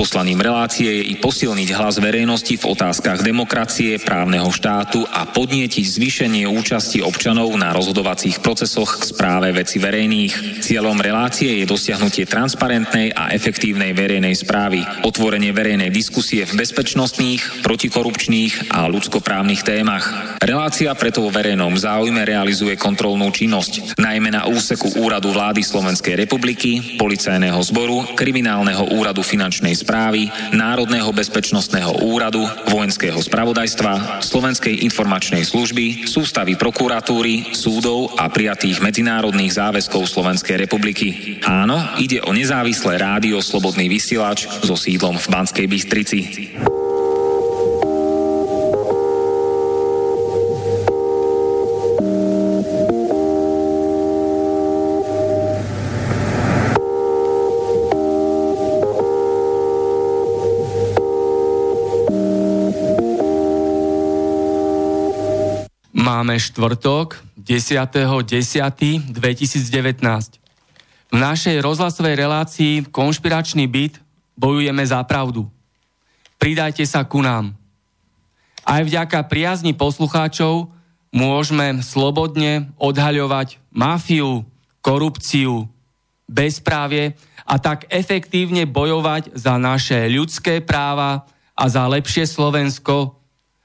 Poslaním relácie je i posilniť hlas verejnosti v otázkach demokracie, právneho štátu a podnietiť zvýšenie účasti občanov na rozhodovacích procesoch k správe veci verejných. Cieľom relácie je dosiahnutie transparentnej a efektívnej verejnej správy, otvorenie verejnej diskusie v bezpečnostných, protikorupčných a ľudskoprávnych témach. Relácia preto vo verejnom záujme realizuje kontrolnú činnosť, najmä na úseku Úradu vlády Slovenskej republiky, Policajného zboru, Kriminálneho úradu finančnej správy správy, Národného bezpečnostného úradu, Vojenského spravodajstva, Slovenskej informačnej služby, sústavy prokuratúry, súdov a prijatých medzinárodných záväzkov Slovenskej republiky. Áno, ide o nezávislé rádio Slobodný vysielač so sídlom v Banskej Bystrici. Máme štvrtok 10.10.2019. V našej rozhlasovej relácii Konšpiračný byt bojujeme za pravdu. Pridajte sa ku nám. Aj vďaka priazni poslucháčov môžeme slobodne odhaľovať mafiu, korupciu, bezprávie a tak efektívne bojovať za naše ľudské práva a za lepšie Slovensko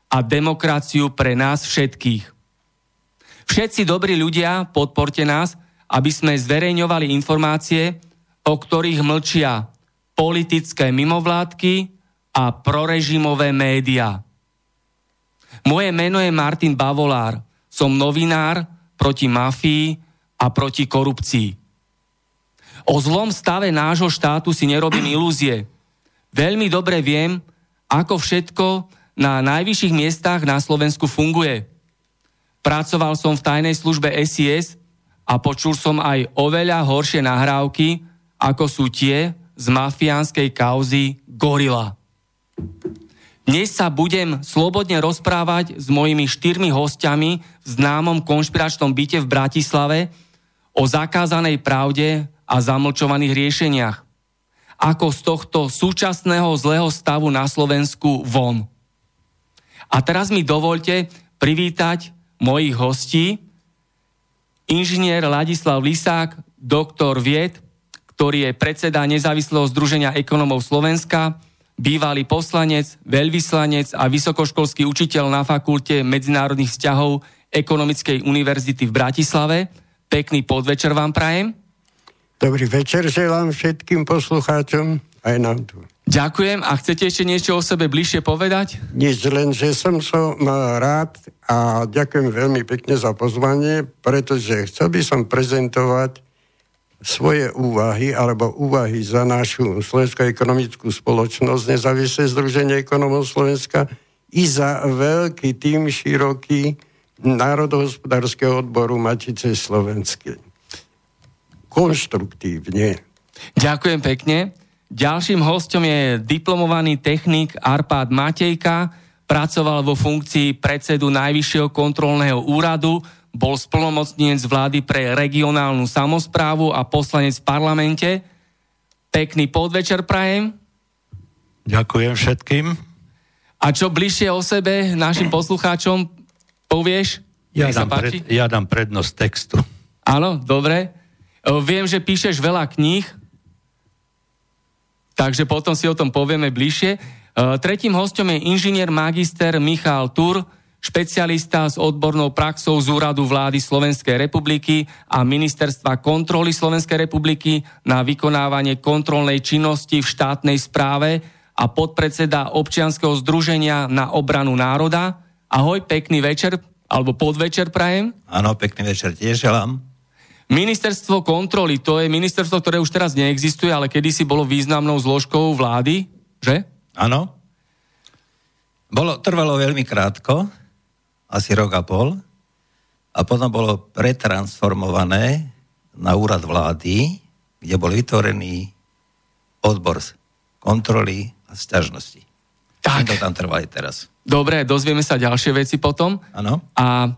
a demokraciu pre nás všetkých. Všetci dobrí ľudia, podporte nás, aby sme zverejňovali informácie, o ktorých mlčia politické mimovládky a prorežimové médiá. Moje meno je Martin Bavolár. Som novinár proti mafii a proti korupcii. O zlom stave nášho štátu si nerobím ilúzie. Veľmi dobre viem, ako všetko na najvyšších miestach na Slovensku funguje. Pracoval som v tajnej službe SIS a počul som aj oveľa horšie nahrávky, ako sú tie z mafiánskej kauzy Gorila. Dnes sa budem slobodne rozprávať s mojimi štyrmi hostiami v známom konšpiračnom byte v Bratislave o zakázanej pravde a zamlčovaných riešeniach. Ako z tohto súčasného zlého stavu na Slovensku von. A teraz mi dovolte privítať mojich hostí, inžinier Ladislav Lisák, doktor vied, ktorý je predseda Nezávislého združenia ekonomov Slovenska, bývalý poslanec, veľvyslanec a vysokoškolský učiteľ na fakulte medzinárodných vzťahov Ekonomickej univerzity v Bratislave. Pekný podvečer vám prajem. Dobrý večer želám všetkým poslucháčom aj nám tu. Ďakujem. A chcete ešte niečo o sebe bližšie povedať? Nič, len že som som rád a ďakujem veľmi pekne za pozvanie, pretože chcel by som prezentovať svoje úvahy alebo úvahy za našu Slovenskú ekonomickú spoločnosť, nezávislé Združenie ekonomov Slovenska i za veľký tým široký národohospodárskeho odboru Matice Slovenskej. Konštruktívne. Ďakujem pekne. Ďalším hostom je diplomovaný technik Arpád Matejka, pracoval vo funkcii predsedu Najvyššieho kontrolného úradu, bol splnomocnenec vlády pre regionálnu samozprávu a poslanec v parlamente. Pekný podvečer prajem. Ďakujem všetkým. A čo bližšie o sebe našim poslucháčom povieš? Ja dám, pred, ja dám prednosť textu. Áno, dobre. Viem, že píšeš veľa kníh, takže potom si o tom povieme bližšie. E, tretím hostom je inžinier magister Michal Tur, špecialista s odbornou praxou z úradu vlády Slovenskej republiky a ministerstva kontroly Slovenskej republiky na vykonávanie kontrolnej činnosti v štátnej správe a podpredseda občianskeho združenia na obranu národa. Ahoj, pekný večer, alebo podvečer prajem. Áno, pekný večer tiež želám. Ministerstvo kontroly, to je ministerstvo, ktoré už teraz neexistuje, ale kedysi bolo významnou zložkou vlády, že? Áno. Bolo, trvalo veľmi krátko, asi rok a pol, a potom bolo pretransformované na úrad vlády, kde bol vytvorený odbor kontroly a sťažnosti. Tak. To tam trvali teraz. Dobre, dozvieme sa ďalšie veci potom. Áno. A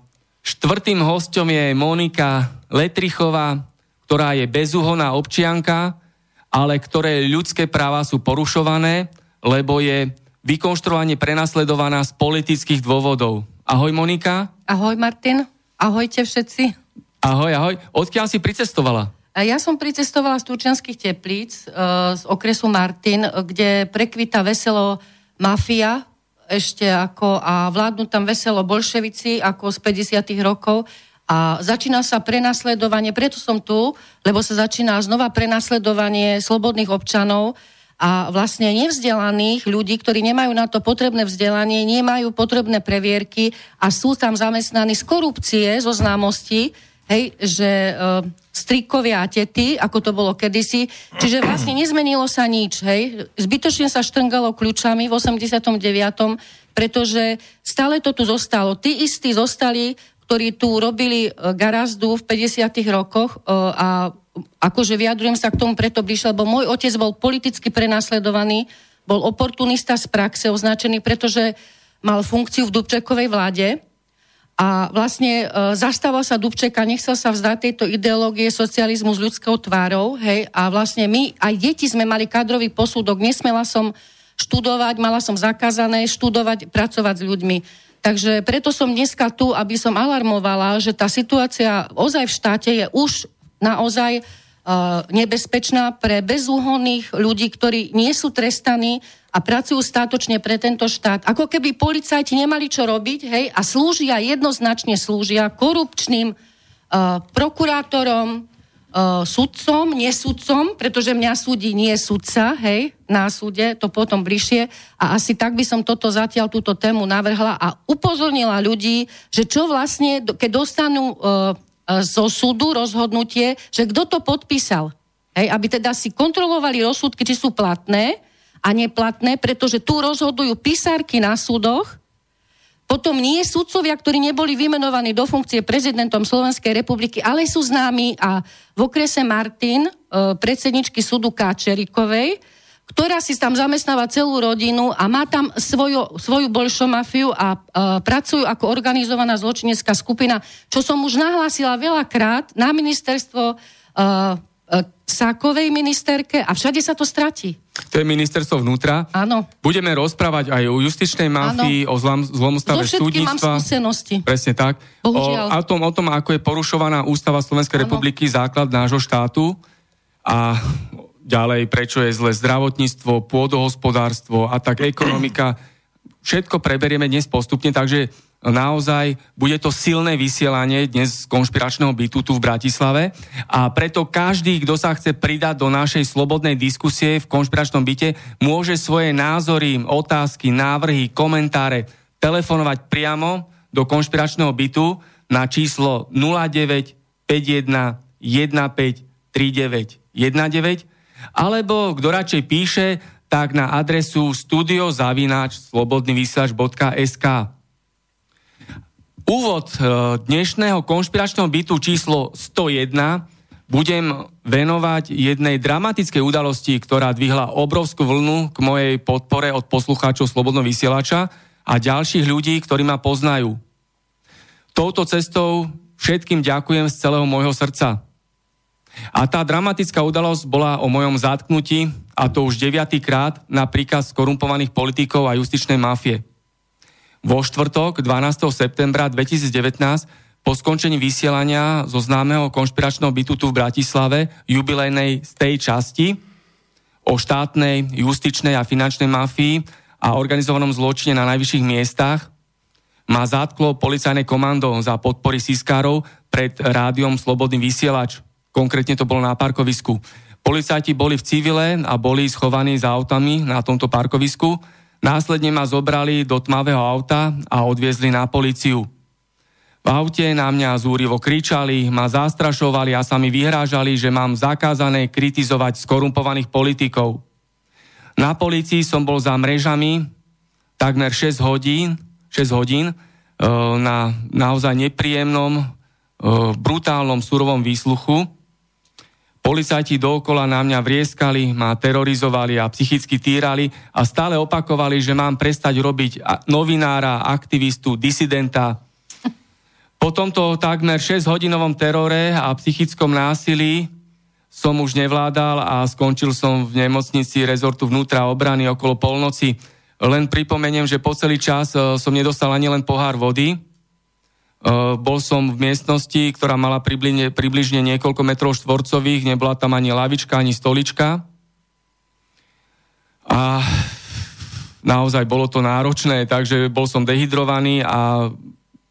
štvrtým hostom je Monika Letrichová, ktorá je bezúhonná občianka, ale ktoré ľudské práva sú porušované, lebo je vykonštruovanie prenasledovaná z politických dôvodov. Ahoj Monika. Ahoj Martin. Ahojte všetci. Ahoj, ahoj. Odkiaľ si pricestovala? Ja som pricestovala z Turčianských teplíc, e, z okresu Martin, kde prekvita veselo mafia, ešte ako a vládnu tam veselo bolševici ako z 50. rokov a začína sa prenasledovanie, preto som tu, lebo sa začína znova prenasledovanie slobodných občanov a vlastne nevzdelaných ľudí, ktorí nemajú na to potrebné vzdelanie, nemajú potrebné previerky a sú tam zamestnaní z korupcie, zo známosti, hej, že e, strikovia a tety, ako to bolo kedysi. Čiže vlastne nezmenilo sa nič, hej. Zbytočne sa štrngalo kľúčami v 89., pretože stále to tu zostalo. Tí istí zostali, ktorí tu robili e, garazdu v 50. rokoch e, a akože vyjadrujem sa k tomu preto bližšie, lebo môj otec bol politicky prenasledovaný, bol oportunista z praxe označený, pretože mal funkciu v Dubčekovej vláde a vlastne e, zastával sa Dubčeka, nechcel sa vzdať tejto ideológie socializmu s ľudskou tvárou, hej, a vlastne my, aj deti sme mali kadrový posúdok, nesmela som študovať, mala som zakázané študovať, pracovať s ľuďmi. Takže preto som dneska tu, aby som alarmovala, že tá situácia ozaj v štáte je už naozaj nebezpečná pre bezúhonných ľudí, ktorí nie sú trestaní a pracujú státočne pre tento štát. Ako keby policajti nemali čo robiť, hej, a slúžia, jednoznačne slúžia korupčným uh, prokurátorom, uh, sudcom, nesudcom, pretože mňa súdi nie sudca, hej, na súde, to potom bližšie. A asi tak by som toto zatiaľ, túto tému navrhla a upozornila ľudí, že čo vlastne, keď dostanú uh, zo súdu rozhodnutie, že kto to podpísal. Hej, aby teda si kontrolovali rozsudky, či sú platné, a neplatné, pretože tu rozhodujú písarky na súdoch, potom nie sudcovia, ktorí neboli vymenovaní do funkcie prezidentom Slovenskej republiky, ale sú známi a v okrese Martin, e, predsedničky súdu Káčerikovej, ktorá si tam zamestnáva celú rodinu a má tam svoju, svoju bolšomafiu a uh, pracujú ako organizovaná zločinecká skupina, čo som už nahlásila veľakrát na ministerstvo uh, E, Sákovej ministerke a všade sa to stratí. To je ministerstvo vnútra. Áno. Budeme rozprávať aj o justičnej mafii, Áno. o zlom, zlom stave so súdnictva. mám skúsenosti. Presne tak. Bohužiaľ. O, o, tom, o tom, ako je porušovaná ústava Slovenskej republiky, základ nášho štátu a ďalej, prečo je zle zdravotníctvo, pôdohospodárstvo a tak ekonomika. Všetko preberieme dnes postupne, takže naozaj bude to silné vysielanie dnes z konšpiračného bytu tu v Bratislave a preto každý, kto sa chce pridať do našej slobodnej diskusie v konšpiračnom byte, môže svoje názory, otázky, návrhy, komentáre telefonovať priamo do konšpiračného bytu na číslo 09 51 15 39 19 alebo kto radšej píše, tak na adresu studiozavináč slobodnyvysielač.sk úvod e, dnešného konšpiračného bytu číslo 101 budem venovať jednej dramatickej udalosti, ktorá dvihla obrovskú vlnu k mojej podpore od poslucháčov Slobodno vysielača a ďalších ľudí, ktorí ma poznajú. Touto cestou všetkým ďakujem z celého môjho srdca. A tá dramatická udalosť bola o mojom zatknutí, a to už deviatýkrát na príkaz korumpovaných politikov a justičnej mafie. Vo štvrtok 12. septembra 2019 po skončení vysielania zo známeho konšpiračného bytu tu v Bratislave jubilejnej z tej časti o štátnej, justičnej a finančnej mafii a organizovanom zločine na najvyšších miestach ma zatklo policajné komando za podpory siskárov pred rádiom Slobodný vysielač. Konkrétne to bolo na parkovisku. Policajti boli v civile a boli schovaní za autami na tomto parkovisku Následne ma zobrali do tmavého auta a odviezli na policiu. V aute na mňa zúrivo kričali, ma zastrašovali a sa mi vyhrážali, že mám zakázané kritizovať skorumpovaných politikov. Na policii som bol za mrežami takmer 6 hodín, 6 hodín e, na naozaj nepríjemnom, e, brutálnom, surovom výsluchu. Policajti dookola na mňa vrieskali, ma terorizovali a psychicky týrali a stále opakovali, že mám prestať robiť novinára, aktivistu, disidenta. Po tomto takmer 6-hodinovom terore a psychickom násilí som už nevládal a skončil som v nemocnici rezortu vnútra obrany okolo polnoci. Len pripomeniem, že po celý čas e, som nedostal ani len pohár vody, bol som v miestnosti, ktorá mala približne, približne niekoľko metrov štvorcových, nebola tam ani lavička, ani stolička. A naozaj bolo to náročné, takže bol som dehydrovaný a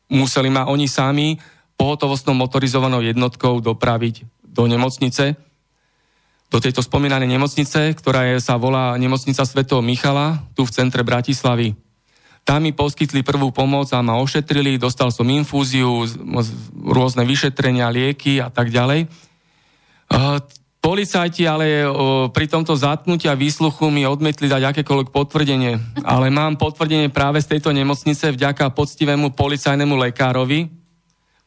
museli ma oni sami pohotovostnou motorizovanou jednotkou dopraviť do nemocnice, do tejto spomínanej nemocnice, ktorá je, sa volá Nemocnica Svetého Michala, tu v centre Bratislavy. Tam mi poskytli prvú pomoc a ma ošetrili, dostal som infúziu, rôzne vyšetrenia, lieky a tak ďalej. Policajti ale pri tomto zatknutí a výsluchu mi odmietli dať akékoľvek potvrdenie. Ale mám potvrdenie práve z tejto nemocnice vďaka poctivému policajnému lekárovi,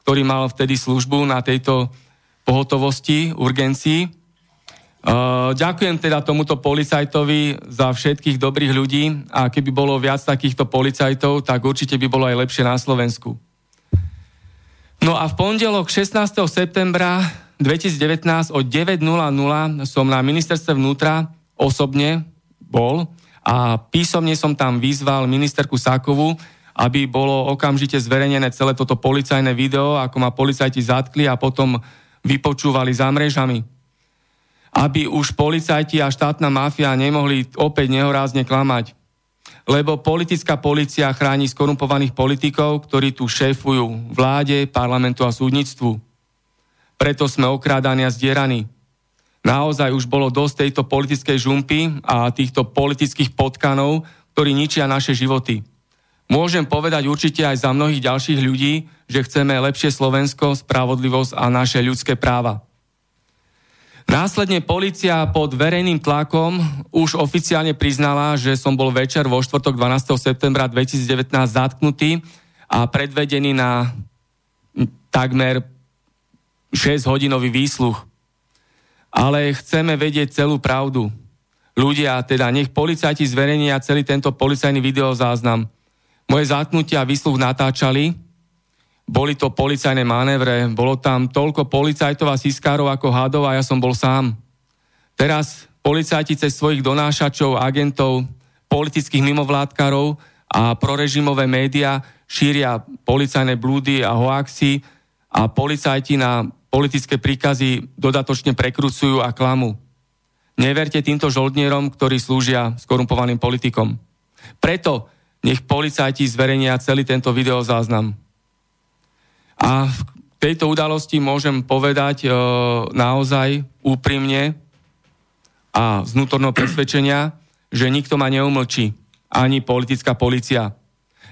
ktorý mal vtedy službu na tejto pohotovosti, urgencii. Ďakujem teda tomuto policajtovi za všetkých dobrých ľudí a keby bolo viac takýchto policajtov, tak určite by bolo aj lepšie na Slovensku. No a v pondelok 16. septembra 2019 o 9.00 som na ministerstve vnútra osobne bol a písomne som tam vyzval ministerku Sákovu, aby bolo okamžite zverejnené celé toto policajné video, ako ma policajti zatkli a potom vypočúvali za mrežami aby už policajti a štátna mafia nemohli opäť nehorázne klamať. Lebo politická policia chráni skorumpovaných politikov, ktorí tu šéfujú vláde, parlamentu a súdnictvu. Preto sme okrádaní a zdieraní. Naozaj už bolo dosť tejto politickej žumpy a týchto politických potkanov, ktorí ničia naše životy. Môžem povedať určite aj za mnohých ďalších ľudí, že chceme lepšie Slovensko, spravodlivosť a naše ľudské práva. Následne policia pod verejným tlakom už oficiálne priznala, že som bol večer vo štvrtok 12. septembra 2019 zatknutý a predvedený na takmer 6-hodinový výsluch. Ale chceme vedieť celú pravdu. Ľudia, teda nech policajti zverejnia celý tento policajný videozáznam. Moje zatknutia a výsluch natáčali, boli to policajné manévre, bolo tam toľko policajtov a siskárov ako hadov a ja som bol sám. Teraz policajti cez svojich donášačov, agentov, politických mimovládkarov a prorežimové médiá šíria policajné blúdy a hoaxy a policajti na politické príkazy dodatočne prekrucujú a klamu. Neverte týmto žoldnierom, ktorí slúžia skorumpovaným politikom. Preto nech policajti zverejnia celý tento videozáznam. A v tejto udalosti môžem povedať e, naozaj úprimne a z vnútorného presvedčenia, že nikto ma neumlčí, ani politická policia.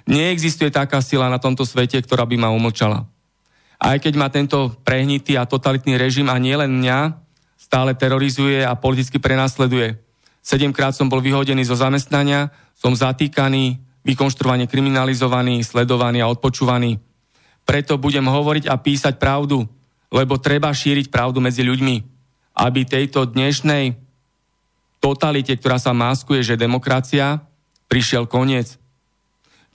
Neexistuje taká sila na tomto svete, ktorá by ma umlčala. Aj keď ma tento prehnitý a totalitný režim a nielen mňa stále terorizuje a politicky prenasleduje. Sedemkrát som bol vyhodený zo zamestnania, som zatýkaný, vykonštruovane kriminalizovaný, sledovaný a odpočúvaný. Preto budem hovoriť a písať pravdu, lebo treba šíriť pravdu medzi ľuďmi, aby tejto dnešnej totalite, ktorá sa maskuje, že demokracia, prišiel koniec.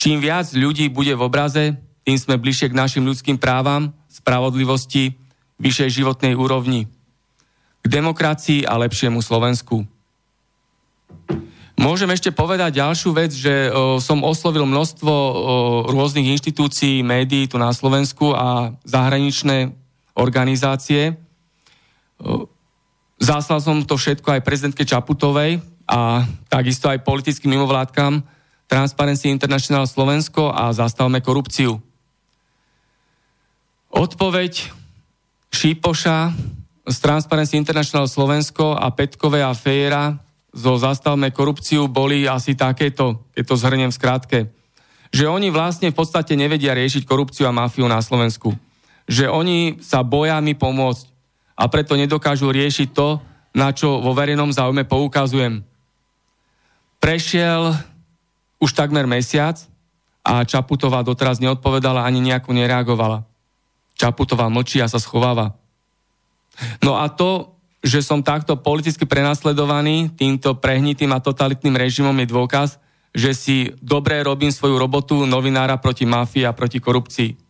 Čím viac ľudí bude v obraze, tým sme bližšie k našim ľudským právam, spravodlivosti, vyššej životnej úrovni. K demokracii a lepšiemu Slovensku. Môžem ešte povedať ďalšiu vec, že o, som oslovil množstvo o, rôznych inštitúcií, médií tu na Slovensku a zahraničné organizácie. O, zaslal som to všetko aj prezidentke Čaputovej a takisto aj politickým mimovládkam Transparency International Slovensko a zastavme korupciu. Odpoveď Šípoša z Transparency International Slovensko a Petkové a Fejera zo Zastavme korupciu boli asi takéto, keď to zhrniem v skratke. Že oni vlastne v podstate nevedia riešiť korupciu a mafiu na Slovensku. Že oni sa boja mi pomôcť a preto nedokážu riešiť to, na čo vo verejnom záujme poukazujem. Prešiel už takmer mesiac a Čaputová doteraz neodpovedala ani nejako nereagovala. Čaputová mlčí a sa schováva. No a to že som takto politicky prenasledovaný týmto prehnitým a totalitným režimom je dôkaz, že si dobre robím svoju robotu novinára proti mafii a proti korupcii.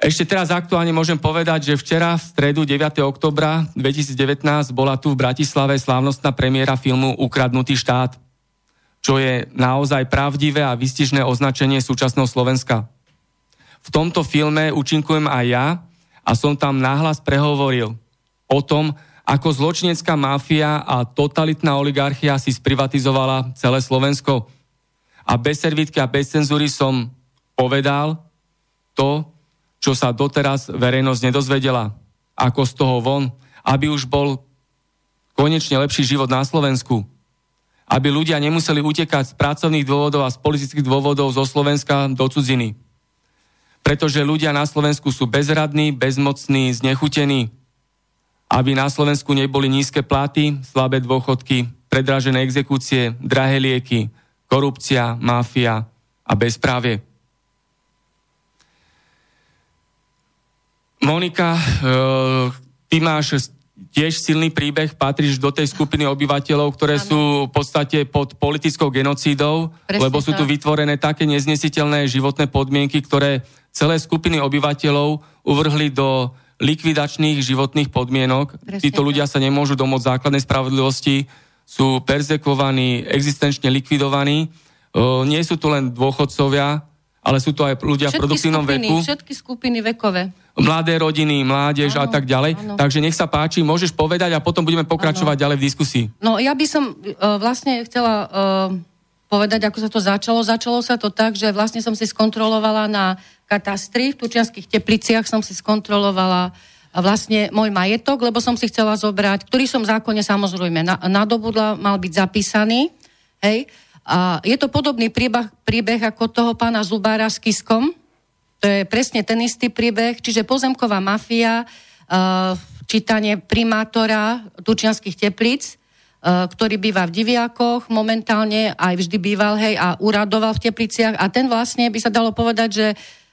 Ešte teraz aktuálne môžem povedať, že včera v stredu 9. oktobra 2019 bola tu v Bratislave slávnostná premiéra filmu Ukradnutý štát, čo je naozaj pravdivé a vystižné označenie súčasného Slovenska. V tomto filme účinkujem aj ja a som tam náhlas prehovoril o tom, ako zločinecká mafia a totalitná oligarchia si sprivatizovala celé Slovensko. A bez servítky a bez cenzúry som povedal to, čo sa doteraz verejnosť nedozvedela. Ako z toho von, aby už bol konečne lepší život na Slovensku. Aby ľudia nemuseli utekať z pracovných dôvodov a z politických dôvodov zo Slovenska do cudziny. Pretože ľudia na Slovensku sú bezradní, bezmocní, znechutení. Aby na Slovensku neboli nízke platy, slabé dôchodky, predražené exekúcie, drahé lieky, korupcia, mafia a bezprávie. Monika, e, ty máš tiež silný príbeh, patríš do tej skupiny obyvateľov, ktoré ano. sú v podstate pod politickou genocídou, Presne lebo sú tu vytvorené také neznesiteľné životné podmienky, ktoré celé skupiny obyvateľov uvrhli do likvidačných životných podmienok. Presne Títo ľudia sa nemôžu domôcť základnej spravodlivosti, sú perzekovaní, existenčne likvidovaní. E, nie sú to len dôchodcovia, ale sú to aj ľudia všetky v produktívnom skupiny, veku. Všetky skupiny vekové. Mladé rodiny, mládež áno, a tak ďalej. Áno. Takže nech sa páči, môžeš povedať a potom budeme pokračovať áno. ďalej v diskusii. No ja by som uh, vlastne chcela uh, povedať, ako sa to začalo. Začalo sa to tak, že vlastne som si skontrolovala na katastri, v Tučianských tepliciach som si skontrolovala vlastne môj majetok, lebo som si chcela zobrať, ktorý som v zákone samozrejme nadobudla, mal byť zapísaný. Hej. A je to podobný príbeh, príbeh ako toho pána Zubára s Kiskom. To je presne ten istý príbeh, čiže pozemková mafia, uh, čítanie primátora Tučianských teplíc, ktorý býva v Diviakoch momentálne, aj vždy býval, hej, a uradoval v Tepliciach. A ten vlastne by sa dalo povedať, že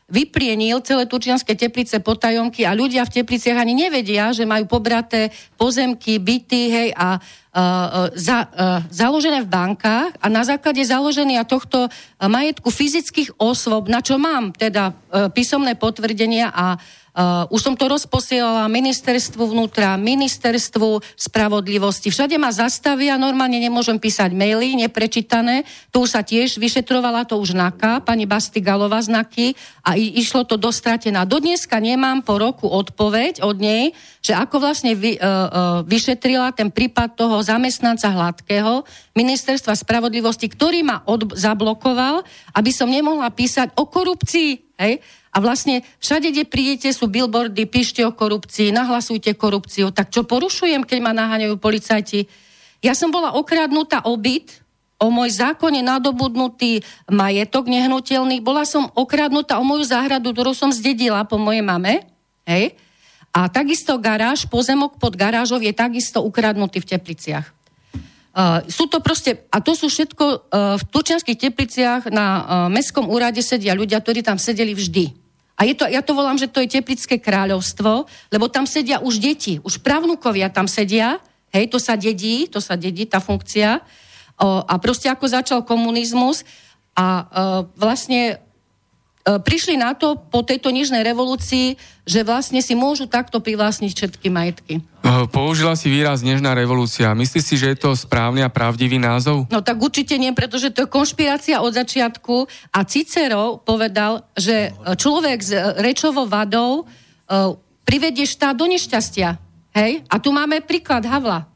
vyprienil celé Turčianske teplice potajomky a ľudia v tepliciach ani nevedia, že majú pobraté pozemky, byty, hej, a uh, za, uh, založené v bankách a na základe založenia tohto majetku fyzických osôb, na čo mám teda uh, písomné potvrdenia a Uh, už som to rozposielala ministerstvu vnútra, ministerstvu spravodlivosti. Všade ma zastavia, normálne nemôžem písať maily, neprečítané. Tu sa tiež vyšetrovala to už NAKA, pani Bastigalová znaky a išlo to do stratená. Do dneska nemám po roku odpoveď od nej, že ako vlastne vy, uh, uh, vyšetrila ten prípad toho zamestnanca Hladkého ministerstva spravodlivosti, ktorý ma od, zablokoval, aby som nemohla písať o korupcii. Hej? A vlastne všade, kde prídete, sú billboardy, píšte o korupcii, nahlasujte korupciu. Tak čo porušujem, keď ma naháňajú policajti? Ja som bola okradnutá o byt, o môj zákonne nadobudnutý majetok nehnuteľný. Bola som okradnutá o moju záhradu, ktorú som zdedila po mojej mame. Hej? A takisto garáž, pozemok pod garážov je takisto ukradnutý v Tepliciach. Uh, sú to proste, a to sú všetko uh, v Turčianských tepliciach na uh, Mestskom úrade sedia ľudia, ktorí tam sedeli vždy. A je to, ja to volám, že to je Teplické kráľovstvo, lebo tam sedia už deti, už pravnúkovia tam sedia, hej, to sa dedí, to sa dedí, tá funkcia. O, a proste ako začal komunizmus a o, vlastne prišli na to po tejto nižnej revolúcii, že vlastne si môžu takto privlastniť všetky majetky. E, použila si výraz nežná revolúcia. Myslíš si, že je to správny a pravdivý názov? No tak určite nie, pretože to je konšpirácia od začiatku a Cicero povedal, že človek s rečovou vadou uh, privedie štát do nešťastia. Hej? A tu máme príklad Havla.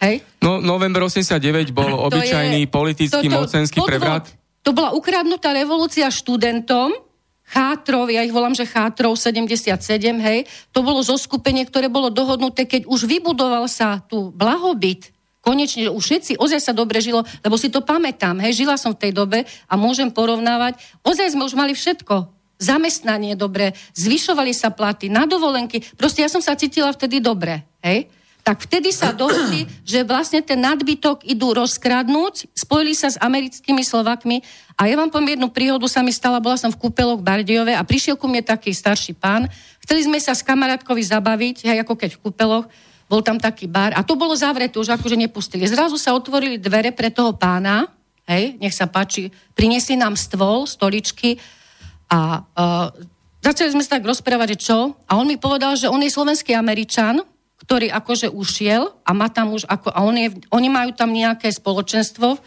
Hej? No, november 89 bol obyčajný je, politický to, to, mocenský podvod. prevrat. To bola ukradnutá revolúcia študentom, Chátrov, ja ich volám, že Chátrov 77, hej, to bolo zoskupenie, ktoré bolo dohodnuté, keď už vybudoval sa tu blahobyt, konečne už všetci, ozaj sa dobre žilo, lebo si to pamätám, hej, žila som v tej dobe a môžem porovnávať, ozaj sme už mali všetko, zamestnanie dobre, zvyšovali sa platy, na dovolenky, proste ja som sa cítila vtedy dobre, hej, tak vtedy sa dohodli, že vlastne ten nadbytok idú rozkradnúť, spojili sa s americkými Slovakmi a ja vám poviem jednu príhodu, sa mi stala, bola som v kúpeloch Bardejove a prišiel ku mne taký starší pán, chceli sme sa s kamarátkovi zabaviť, hej, ako keď v kúpeloch, bol tam taký bar a to bolo zavreté, už akože nepustili. Zrazu sa otvorili dvere pre toho pána, hej, nech sa páči, priniesli nám stôl, stoličky a uh, začali sme sa tak rozprávať, že čo? A on mi povedal, že on je slovenský Američan, ktorý akože ušiel a má tam už ako, a on je, oni majú tam nejaké spoločenstvo,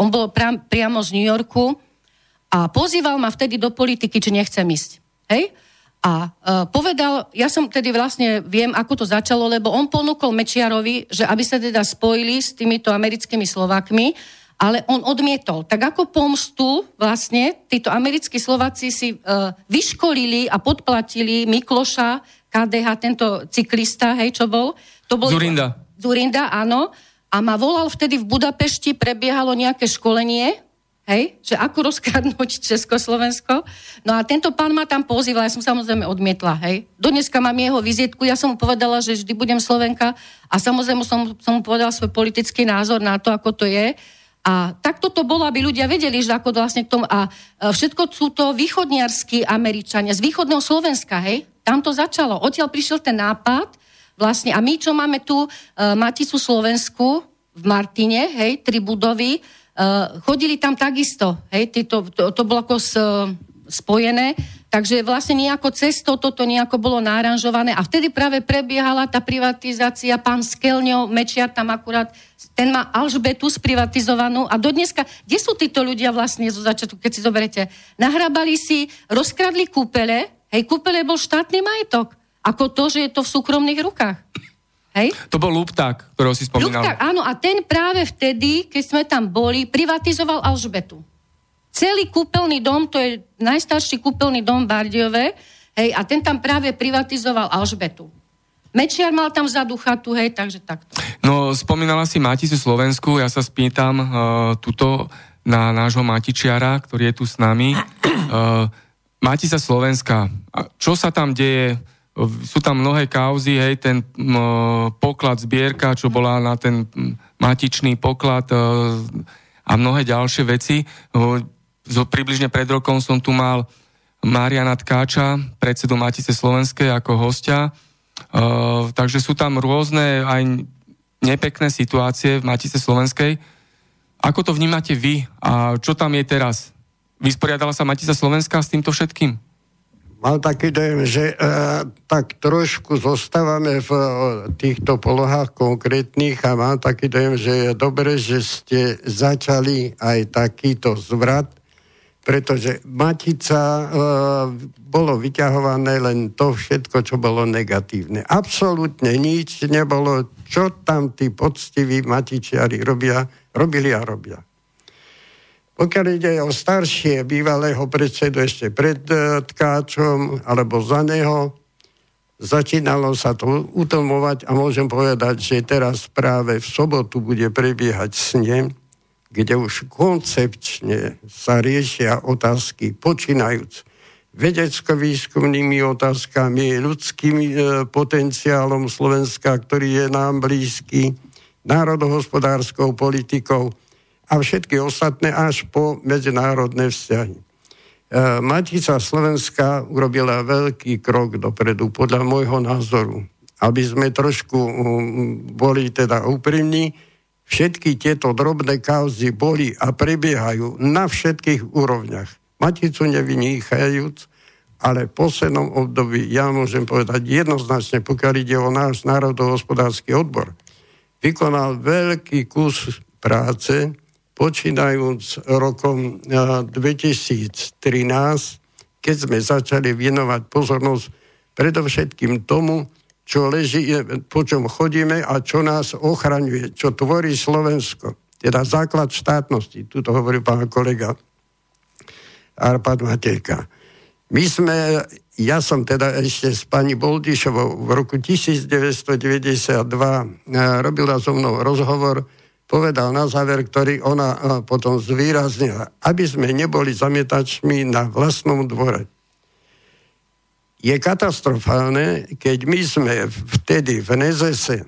on bol pra, priamo z New Yorku a pozýval ma vtedy do politiky, či nechcem ísť. Hej? A uh, povedal, ja som tedy vlastne viem, ako to začalo, lebo on ponúkol Mečiarovi, že aby sa teda spojili s týmito americkými Slovakmi, ale on odmietol. Tak ako pomstu vlastne títo americkí Slováci si uh, vyškolili a podplatili Mikloša, KDH, tento cyklista, hej, čo bol? To bol Zurinda. Zurinda, áno. A ma volal vtedy v Budapešti, prebiehalo nejaké školenie Hej? Že ako rozkradnúť Československo. No a tento pán ma tam pozýval, ja som samozrejme odmietla. Hej? Do dneska mám jeho vizitku, ja som mu povedala, že vždy budem Slovenka a samozrejme som, som mu povedala svoj politický názor na to, ako to je. A takto to bolo, aby ľudia vedeli, že ako vlastne k tomu... A všetko sú to východniarskí Američania z východného Slovenska, hej? Tam to začalo. Odtiaľ prišiel ten nápad vlastne. A my, čo máme tu uh, Maticu Slovensku v Martine, hej, tri budovy, Uh, chodili tam takisto, hej, to, to, to bolo ako s, spojené, takže vlastne nejako cesto toto nejako bolo náranžované a vtedy práve prebiehala tá privatizácia, pán Skelňo, Mečiar tam akurát, ten má Alžbetu sprivatizovanú a dodneska, kde sú títo ľudia vlastne zo začiatku, keď si zoberete, nahrabali si, rozkradli kúpele, hej, kúpele bol štátny majetok, ako to, že je to v súkromných rukách. Hej? To bol Lupták, ktorého si spomínal. Lupták, áno, a ten práve vtedy, keď sme tam boli, privatizoval Alžbetu. Celý kúpeľný dom, to je najstarší kúpeľný dom v Bardiove, hej, a ten tam práve privatizoval Alžbetu. Mečiar mal tam vzadu chatu, hej, takže takto. No, spomínala si Maticu Slovensku, ja sa spýtam uh, tuto na nášho Matičiara, ktorý je tu s nami. Uh, Matica Slovenska, čo sa tam deje? sú tam mnohé kauzy, hej, ten m, poklad zbierka, čo bola na ten matičný poklad e, a mnohé ďalšie veci. O, zo, približne pred rokom som tu mal Mariana Tkáča, predsedu Matice Slovenskej ako hostia. Takže sú tam rôzne aj nepekné situácie v Matice Slovenskej. Ako to vnímate vy a čo tam je teraz? Vysporiadala sa Matica Slovenská s týmto všetkým? Mám taký dojem, že e, tak trošku zostávame v e, týchto polohách konkrétnych a mám taký dojem, že je dobre, že ste začali aj takýto zvrat, pretože Matica e, bolo vyťahované len to všetko, čo bolo negatívne. Absolútne nič nebolo, čo tam tí poctiví matičiari robia, robili a robia. Pokiaľ ide o staršie bývalého predsedu ešte pred e, Tkáčom alebo za neho, začínalo sa to utlmovať a môžem povedať, že teraz práve v sobotu bude prebiehať sne, kde už koncepčne sa riešia otázky počínajúc vedecko-výskumnými otázkami, ľudským e, potenciálom Slovenska, ktorý je nám blízky, národohospodárskou politikou, a všetky ostatné až po medzinárodné vzťahy. E, Matica Slovenska urobila veľký krok dopredu, podľa môjho názoru. Aby sme trošku boli teda úprimní, všetky tieto drobné kauzy boli a prebiehajú na všetkých úrovniach. Maticu nevyníchajúc, ale v poslednom období ja môžem povedať jednoznačne, pokiaľ ide o náš národohospodársky odbor, vykonal veľký kus práce, počínajúc rokom 2013, keď sme začali venovať pozornosť predovšetkým tomu, čo leží, po čom chodíme a čo nás ochraňuje, čo tvorí Slovensko. Teda základ štátnosti. Tu to hovorí pán kolega Arpad Matejka. My sme, ja som teda ešte s pani Boldišovou v roku 1992 robila so mnou rozhovor, povedal na záver, ktorý ona potom zvýraznila, aby sme neboli zamietačmi na vlastnom dvore. Je katastrofálne, keď my sme vtedy v Nezese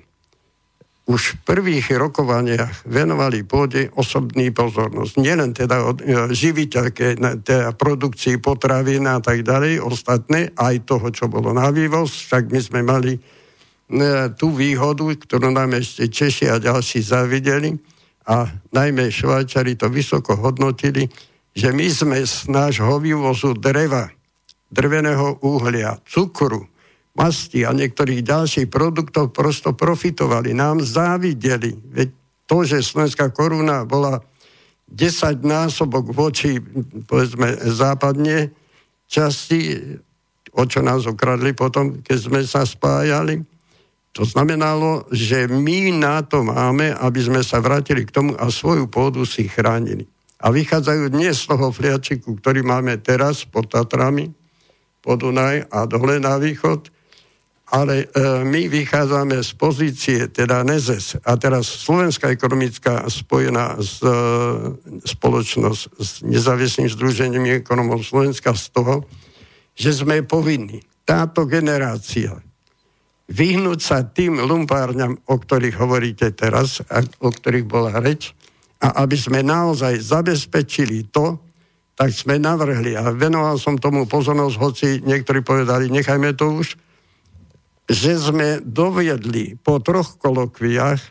už v prvých rokovaniach venovali pôde osobný pozornosť. Nielen teda e, živiteľke, teda produkcii potravín a tak ďalej, ostatné, aj toho, čo bolo na vývoz, však my sme mali tú výhodu, ktorú nám ešte Češi a ďalší zavideli a najmä Švajčari to vysoko hodnotili, že my sme z nášho vývozu dreva, drveného uhlia, cukru, masti a niektorých ďalších produktov prosto profitovali, nám závideli. Veď to, že slovenská koruna bola 10 násobok voči, povedzme, západne časti, o čo nás okradli potom, keď sme sa spájali, to znamenalo, že my na to máme, aby sme sa vrátili k tomu a svoju pôdu si chránili. A vychádzajú dnes z toho fliačiku, ktorý máme teraz pod Tatrami, po a dole na východ, ale e, my vychádzame z pozície, teda NEZES, a teraz Slovenská ekonomická spojená s, e, spoločnosť s nezávislým združením ekonomov Slovenska z toho, že sme povinni, táto generácia, vyhnúť sa tým lumpárňam, o ktorých hovoríte teraz, a o ktorých bola reč, a aby sme naozaj zabezpečili to, tak sme navrhli, a venoval som tomu pozornosť, hoci niektorí povedali, nechajme to už, že sme doviedli po troch kolokviách e,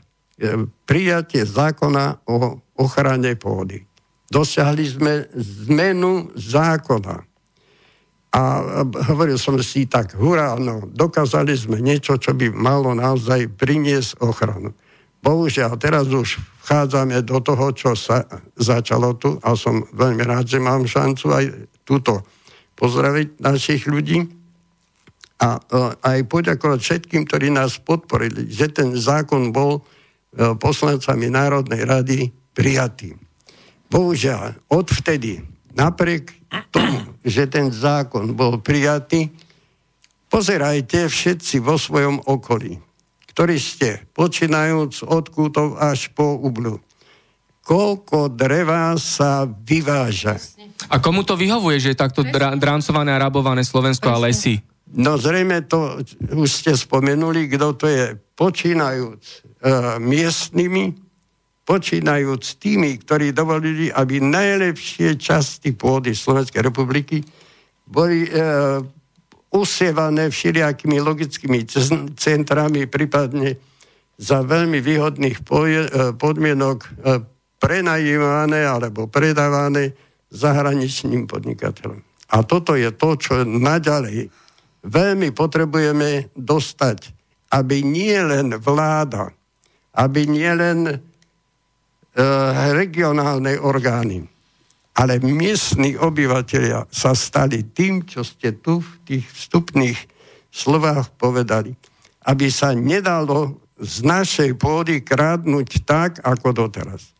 prijatie zákona o ochrane pôdy. Dosiahli sme zmenu zákona a hovoril som si tak, hurá, no, dokázali sme niečo, čo by malo naozaj priniesť ochranu. Bohužiaľ, teraz už vchádzame do toho, čo sa začalo tu a som veľmi rád, že mám šancu aj túto pozdraviť našich ľudí a aj poďakovať všetkým, ktorí nás podporili, že ten zákon bol e, poslancami Národnej rady prijatý. Bohužiaľ, odvtedy, napriek tomu, že ten zákon bol prijatý, pozerajte všetci vo svojom okolí, ktorí ste, počínajúc od kútov až po ublu. Koľko dreva sa vyváža. A komu to vyhovuje, že je takto dra- drancované a rabované Slovensko a lesy? No zrejme to už ste spomenuli, kto to je. Počínajúc e, miestnymi, počínajúc tými, ktorí dovolili, aby najlepšie časti pôdy Slovenskej republiky boli e, usievané všelijakými logickými centrami, prípadne za veľmi výhodných e, podmienok e, prenajímané alebo predávané zahraničným podnikateľom. A toto je to, čo naďalej veľmi potrebujeme dostať, aby nie len vláda, aby nie len Eh, regionálne orgány, ale miestni obyvateľia sa stali tým, čo ste tu v tých vstupných slovách povedali. Aby sa nedalo z našej pôdy krádnuť tak, ako doteraz.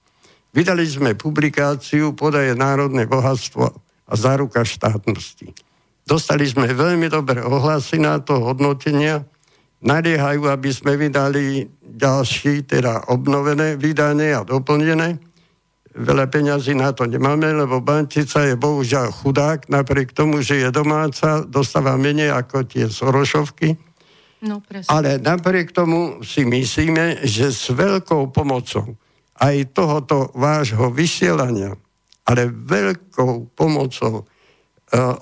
Vydali sme publikáciu Podaje národné bohatstvo a záruka štátnosti. Dostali sme veľmi dobré ohlasy na to hodnotenia, naliehajú, aby sme vydali ďalší, teda obnovené vydanie a doplnené. Veľa peňazí na to nemáme, lebo Bantica je bohužiaľ chudák, napriek tomu, že je domáca, dostáva menej ako tie Sorošovky. No, Ale napriek tomu si myslíme, že s veľkou pomocou aj tohoto vášho vysielania, ale veľkou pomocou e,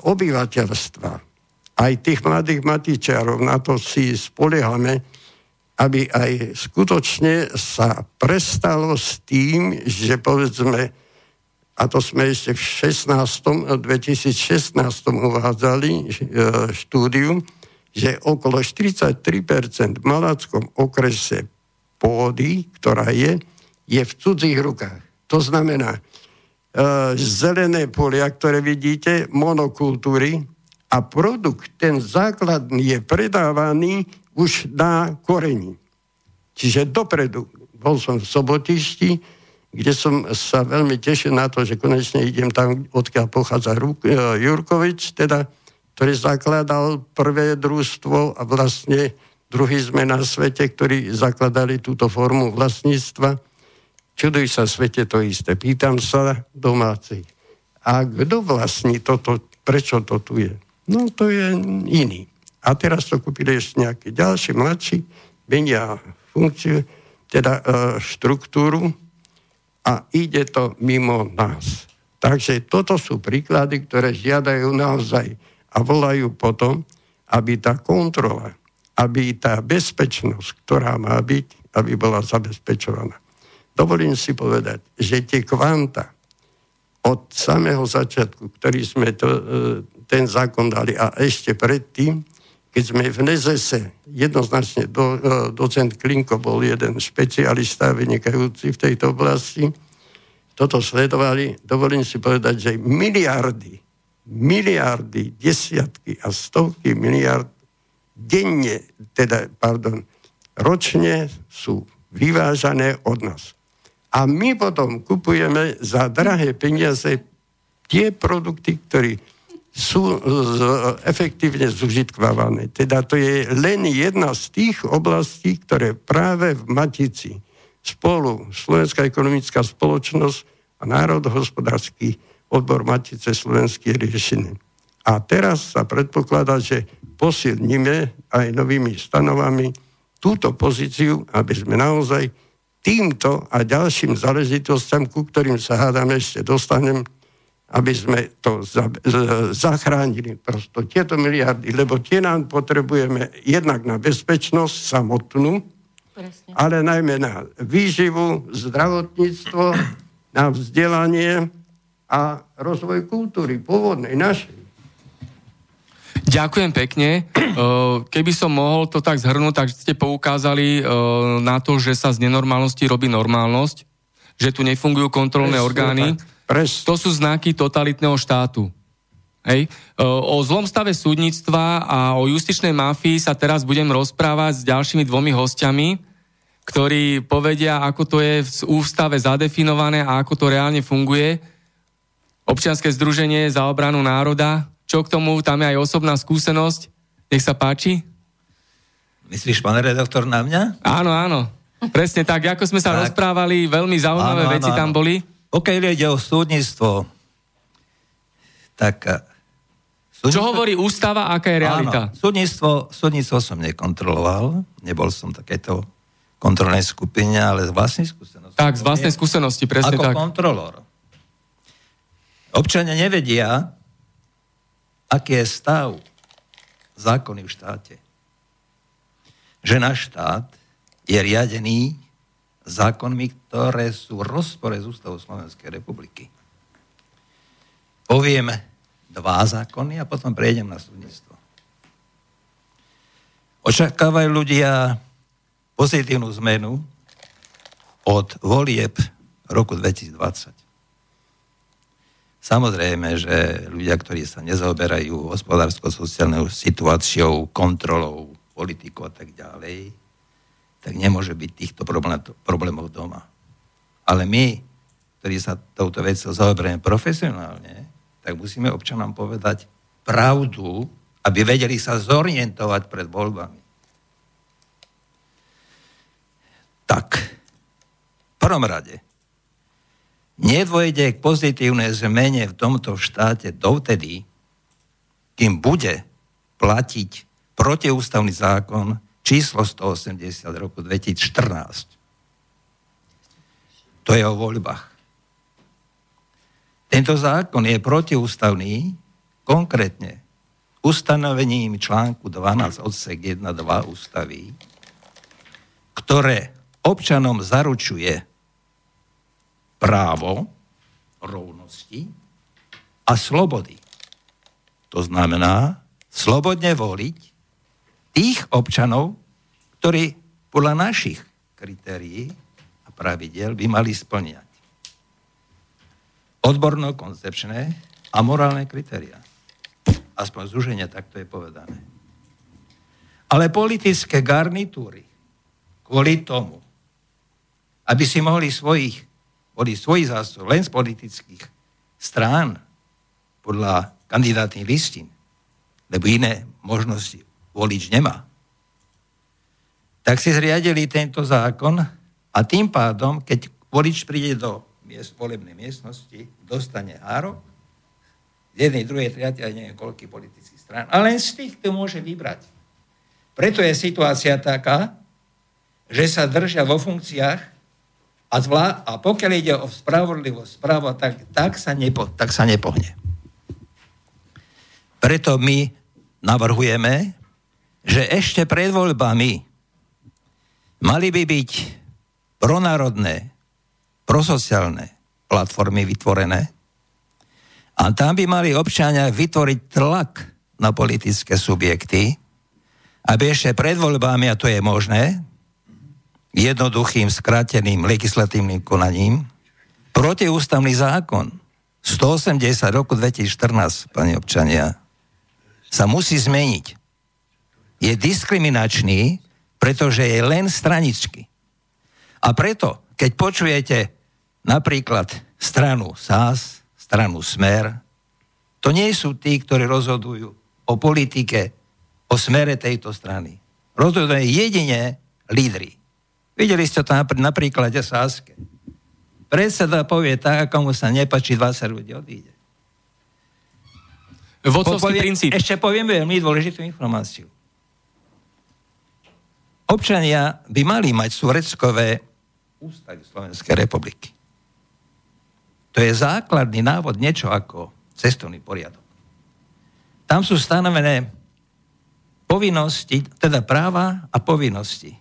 obyvateľstva, aj tých mladých matičiarov, na to si spoliehame, aby aj skutočne sa prestalo s tým, že povedzme, a to sme ešte v 16. 2016 uvádzali e, štúdiu, že okolo 43% v Malackom okrese pôdy, ktorá je, je v cudzích rukách. To znamená, e, zelené polia, ktoré vidíte, monokultúry, a produkt, ten základný je predávaný už na koreni. Čiže dopredu. Bol som v Sobotišti, kde som sa veľmi tešil na to, že konečne idem tam, odkiaľ pochádza e, Jurkovič, teda, ktorý zakladal prvé družstvo a vlastne druhý sme na svete, ktorí zakladali túto formu vlastníctva. Čuduj sa svete to isté. Pýtam sa domácich. A kto vlastní toto, prečo to tu je? No to je iný. A teraz to kúpili ešte nejaké ďalší, mladší, menia funkciu, teda e, štruktúru a ide to mimo nás. Takže toto sú príklady, ktoré žiadajú naozaj a volajú potom, aby tá kontrola aby tá bezpečnosť, ktorá má byť, aby bola zabezpečovaná. Dovolím si povedať, že tie kvanta od samého začiatku, ktorý sme to, e, ten zákon dali a ešte predtým, keď sme v Nezese, jednoznačne do, e, docent Klinko bol jeden špecialista vynikajúci v tejto oblasti, toto sledovali, dovolím si povedať, že miliardy, miliardy, desiatky a stovky miliard denne, teda, pardon, ročne sú vyvážané od nás. A my potom kupujeme za drahé peniaze tie produkty, ktoré sú z, efektívne zužitkávané. Teda to je len jedna z tých oblastí, ktoré práve v Matici spolu Slovenská ekonomická spoločnosť a národohospodársky odbor Matice slovenský riešený. A teraz sa predpokladá, že posilníme aj novými stanovami túto pozíciu, aby sme naozaj týmto a ďalším záležitostiam, ku ktorým sa hádame, ešte dostanem, aby sme to za, z, zachránili prosto tieto miliardy, lebo tie nám potrebujeme jednak na bezpečnosť samotnú, Presne. ale najmä na výživu, zdravotníctvo, na vzdelanie a rozvoj kultúry pôvodnej našej. Ďakujem pekne. Keby som mohol to tak zhrnúť, tak ste poukázali na to, že sa z nenormálnosti robí normálnosť, že tu nefungujú kontrolné Presne, orgány. Pres. To sú znaky totalitného štátu. Hej. O zlom stave súdnictva a o justičnej mafii sa teraz budem rozprávať s ďalšími dvomi hostiami, ktorí povedia, ako to je v ústave zadefinované a ako to reálne funguje. Občianske združenie za obranu národa, čo k tomu, tam je aj osobná skúsenosť. Nech sa páči. Myslíš, pán redaktor, na mňa? Áno, áno. Presne tak, ako sme sa tak. rozprávali, veľmi zaujímavé áno, veci áno, tam áno. boli. Pokiaľ ide o súdnictvo, tak... Eh, súdnictvo... Čo hovorí ústava, aká je realita? Áno, súdnictvo, súdnictvo som nekontroloval, nebol som takéto kontrolnej skupine, ale z vlastnej skúsenosti. Tak, z vlastnej skúsenosti, presne ako tak. Ako kontrolor. Občania nevedia, aký je stav zákony v štáte. Že náš štát je riadený zákonmi, ktoré sú v rozpore s ústavou Slovenskej republiky. Poviem dva zákony a potom prejdem na súdnictvo. Očakávajú ľudia pozitívnu zmenu od volieb roku 2020. Samozrejme, že ľudia, ktorí sa nezaoberajú hospodársko-sociálnou situáciou, kontrolou, politikou a tak ďalej, tak nemôže byť týchto problémov doma. Ale my, ktorí sa touto vecou zaoberáme profesionálne, tak musíme občanom povedať pravdu, aby vedeli sa zorientovať pred voľbami. Tak, v prvom rade, nedvojde k pozitívnej zmene v tomto štáte dovtedy, kým bude platiť protiústavný zákon číslo 180 roku 2014. To je o voľbách. Tento zákon je protiústavný konkrétne ustanovením článku 12 odsek 1 2 ústavy, ktoré občanom zaručuje právo rovnosti a slobody. To znamená slobodne voliť tých občanov, ktorí podľa našich kritérií a pravidel by mali splňať odborno-koncepčné a morálne kritéria. Aspoň zúženie takto je povedané. Ale politické garnitúry kvôli tomu, aby si mohli svojich boli svoji zástupcov len z politických strán podľa kandidátnych listín, lebo iné možnosti volič nemá, tak si zriadili tento zákon a tým pádom, keď volič príde do miest, volebnej miestnosti, dostane hárok z jednej, druhej, tretej neviem koľkých politických strán. A len z tých to môže vybrať. Preto je situácia taká, že sa držia vo funkciách a, zvlá, a pokiaľ ide o spravodlivosť správa, tak, tak, sa nepo, tak sa nepohne. Preto my navrhujeme, že ešte pred voľbami mali by byť pronárodné, prosociálne platformy vytvorené a tam by mali občania vytvoriť tlak na politické subjekty, aby ešte pred voľbami, a to je možné, jednoduchým, skráteným legislatívnym konaním, protiústavný zákon 180 roku 2014, pani občania, sa musí zmeniť. Je diskriminačný, pretože je len straničky. A preto, keď počujete napríklad stranu SAS, stranu Smer, to nie sú tí, ktorí rozhodujú o politike, o smere tejto strany. Rozhodujú jedine lídry. Videli ste to na príklade Sáske. Predseda povie tak, ako mu sa nepačí, 20 ľudí odíde. Vodcovský princíp. Ešte poviem veľmi dôležitú informáciu. Občania by mali mať súreckové ústavy Slovenskej republiky. To je základný návod niečo ako cestovný poriadok. Tam sú stanovené povinnosti, teda práva a povinnosti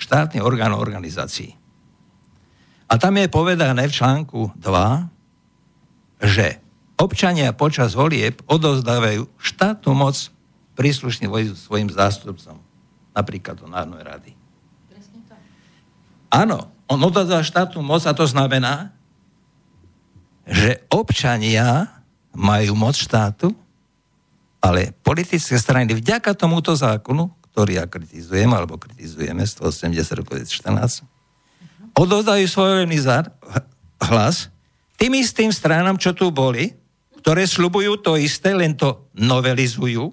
štátnych orgánov organizácií. A tam je povedané v článku 2, že občania počas volieb odozdávajú štátnu moc príslušným svojim zástupcom, napríklad do Národnej rady. Áno, on odozdáva štátnu moc a to znamená, že občania majú moc štátu, ale politické strany vďaka tomuto zákonu, ktorý ja kritizujem, alebo kritizujeme 180 rokov 2014, odozdajú svoj hlas tým istým stranám, čo tu boli, ktoré slubujú to isté, len to novelizujú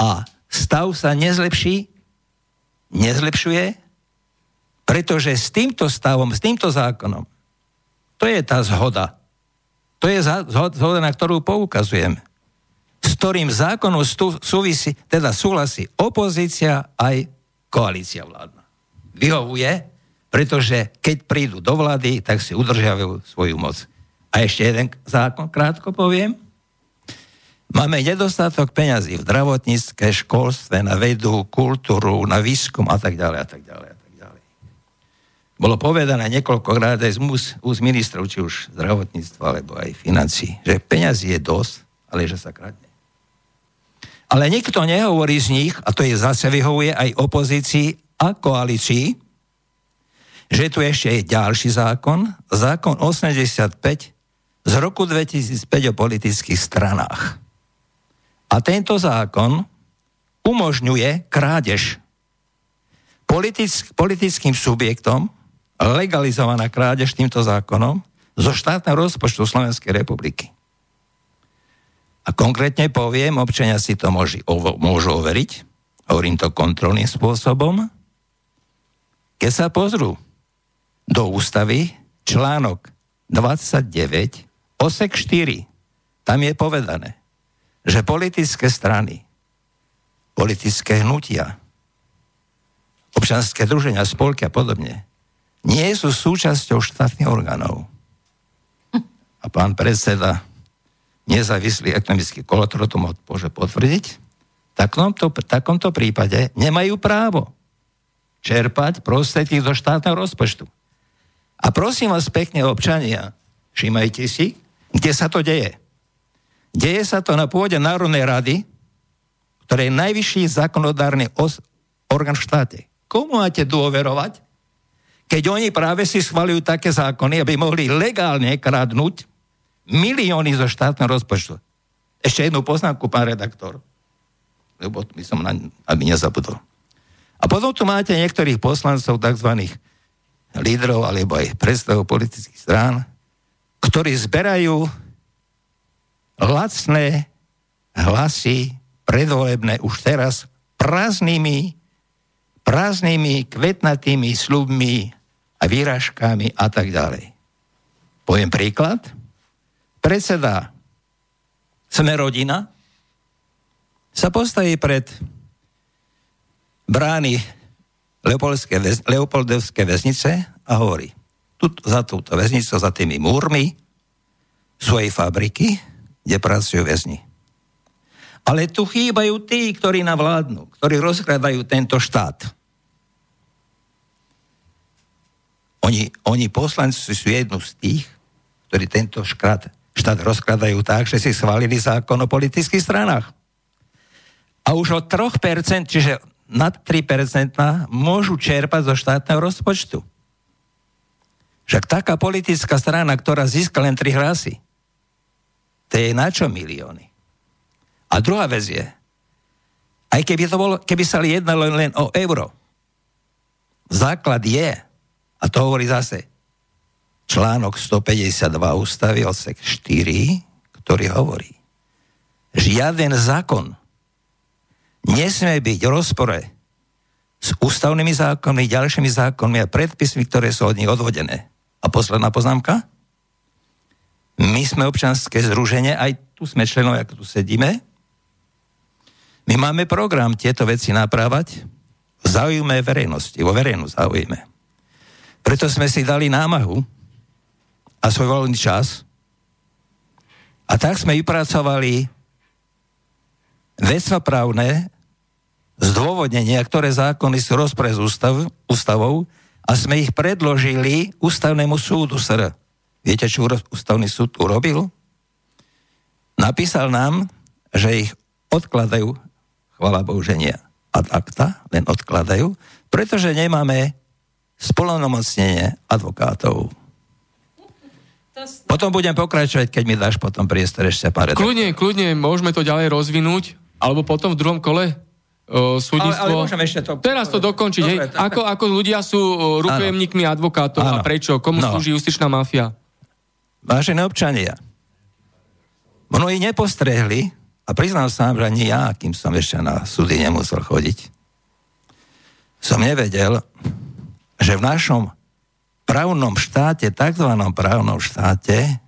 a stav sa nezlepší, nezlepšuje, pretože s týmto stavom, s týmto zákonom to je tá zhoda. To je zhoda, na ktorú poukazujem. S ktorým zákonom súvisí, teda súhlasí opozícia aj koalícia vládna. Vyhovuje, pretože keď prídu do vlády, tak si udržiavajú svoju moc. A ešte jeden zákon, krátko poviem. Máme nedostatok peňazí v zdravotníctve, školstve, na vedu, kultúru, na výskum a tak ďalej a tak ďalej bolo povedané niekoľkokrát aj z úst ministrov, či už zdravotníctva, alebo aj financí, že peňazí je dosť, ale že sa kradne. Ale nikto nehovorí z nich, a to je zase vyhovuje aj opozícii a koalícii, že tu ešte je ďalší zákon, zákon 85 z roku 2005 o politických stranách. A tento zákon umožňuje krádež politic, politickým subjektom, legalizovaná krádež týmto zákonom zo štátneho rozpočtu Slovenskej republiky. A konkrétne poviem, občania si to môžu, môžu overiť, hovorím to kontrolným spôsobom, keď sa pozrú do ústavy článok 29, osek 4, tam je povedané, že politické strany, politické hnutia, občanské druženia, spolky a podobne nie sú súčasťou štátnych orgánov. A pán predseda nezávislý ekonomický kolotor to môže potvrdiť, v takomto, v takomto prípade nemajú právo čerpať prostriedky zo štátneho rozpočtu. A prosím vás pekne, občania, všimajte si, kde sa to deje. Deje sa to na pôde Národnej rady, ktoré je najvyšší zákonodárny os- orgán v štáte. Komu máte dôverovať? keď oni práve si schvalujú také zákony, aby mohli legálne kradnúť milióny zo štátneho rozpočtu. Ešte jednu poznámku, pán redaktor, lebo by som na, aby nezabudol. A potom tu máte niektorých poslancov, tzv. lídrov, alebo aj predstavov politických strán, ktorí zberajú lacné hlasy predvolebné už teraz prázdnymi, prázdnymi, kvetnatými slubmi a výražkami a tak ďalej. Poviem príklad. Predseda Sme rodina sa postaví pred brány Leopoldovské väznice a hovorí, tu, za túto väznicou, za tými múrmi svojej fabriky, kde pracujú väzni. Ale tu chýbajú tí, ktorí nám vládnu, ktorí rozkradajú tento štát. Oni, oni poslanci sú jednu z tých, ktorí tento škrát, štát rozkladajú tak, že si schválili zákon o politických stranách. A už od 3%, čiže nad 3% môžu čerpať zo štátneho rozpočtu. Však taká politická strana, ktorá získa len 3 hlasy, to je na čo milióny? A druhá vec je, aj keby, to bolo, keby sa jednalo len o euro, základ je, a to hovorí zase článok 152 ústavy odsek 4, ktorý hovorí, žiaden zákon nesmie byť v rozpore s ústavnými zákonmi, ďalšími zákonmi a predpismi, ktoré sú od nich odvodené. A posledná poznámka. My sme občanské združenie, aj tu sme členov, ako tu sedíme. My máme program tieto veci naprávať v záujme verejnosti, vo verejnú záujme. Preto sme si dali námahu a svoj voľný čas a tak sme vypracovali vecnoprávne zdôvodnenia, ktoré zákony sú rozpre s ústav, ústavou a sme ich predložili ústavnému súdu SR. Viete, čo ústavný súd urobil? Napísal nám, že ich odkladajú, chvala Bohu, že nie ad acta, len odkladajú, pretože nemáme spolonomocnenie advokátov. Potom budem pokračovať, keď mi dáš potom priestor ešte pár Kľudne, kľudne, môžeme to ďalej rozvinúť, alebo potom v druhom kole súdnictvo. Ale, ale ešte to... Teraz to dokončiť. Dobre, hej. Ako, ako ľudia sú rukojemníkmi advokátov ano. a prečo? Komu no. slúži justičná mafia? Vážené občania, mnohí nepostrehli, a priznám sa že ani ja, kým som ešte na súdy nemusel chodiť, som nevedel, že v našom právnom štáte, takzvanom právnom štáte,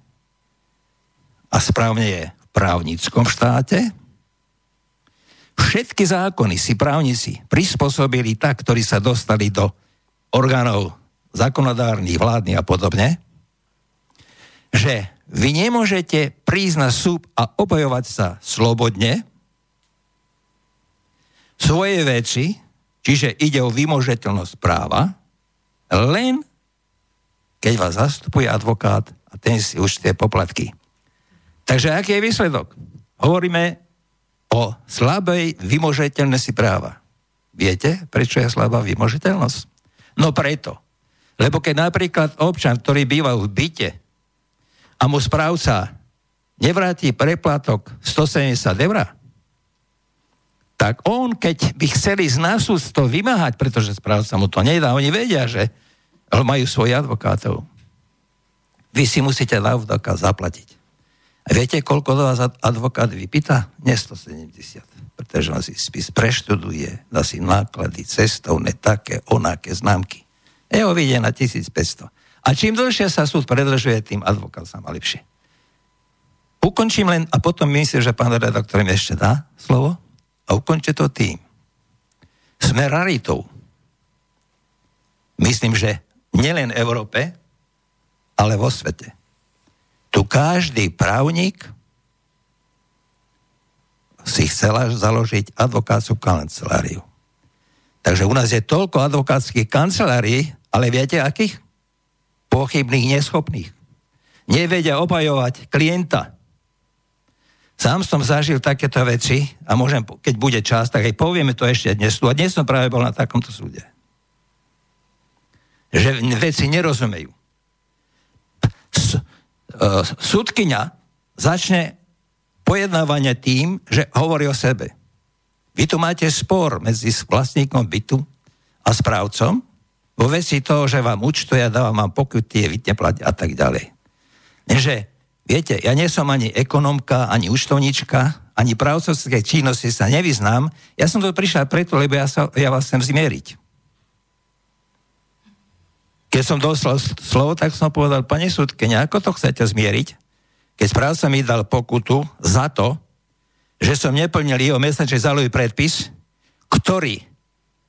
a správne je v právnickom štáte, Všetky zákony si právnici prispôsobili tak, ktorí sa dostali do orgánov zákonodárnych, vládnych a podobne, že vy nemôžete prísť na súd a obojovať sa slobodne svoje veci, čiže ide o vymožiteľnosť práva, len keď vás zastupuje advokát a ten si tie poplatky. Takže aký je výsledok? Hovoríme o slabej vymožiteľnosti práva. Viete, prečo je slabá vymožiteľnosť? No preto. Lebo keď napríklad občan, ktorý býva v byte a mu správca nevráti preplatok 170 eur, tak on, keď by chceli z nás to vymáhať, pretože správca mu to nedá, oni vedia, že majú svojich advokátov. Vy si musíte na zaplatiť. A viete, koľko do vás advokát vypýta? Nie 170. Pretože on si spis preštuduje, dá si náklady cestovné, také, onaké známky. Jeho vidie na 1500. A čím dlhšie sa súd predlžuje, tým advokát sa má lepšie. Ukončím len, a potom myslím, že pán redaktor mi ešte dá slovo, a ukončí to tým. Sme raritou. Myslím, že nielen v Európe, ale vo svete tu každý právnik si chcela založiť advokátsku kanceláriu. Takže u nás je toľko advokátskych kancelárií, ale viete akých? Pochybných, neschopných. Nevedia obhajovať klienta. Sám som zažil takéto veci a môžem, keď bude čas, tak aj povieme to ešte dnes. A dnes som práve bol na takomto súde. Že veci nerozumejú. E, súdkyňa začne pojednávanie tým, že hovorí o sebe. Vy tu máte spor medzi vlastníkom bytu a správcom vo veci toho, že vám účtuje, dávam vám pokuty, vy neplatia a tak ďalej. Že, viete, ja nie som ani ekonomka, ani účtovnička, ani právcovské činnosti sa nevyznám. Ja som tu prišiel preto, lebo ja, sa, ja vás chcem zmieriť. Keď som dostal slovo, tak som povedal, pani súdke, ako to chcete zmieriť? Keď správca mi dal pokutu za to, že som neplnil jeho mesačný zálohy predpis, ktorý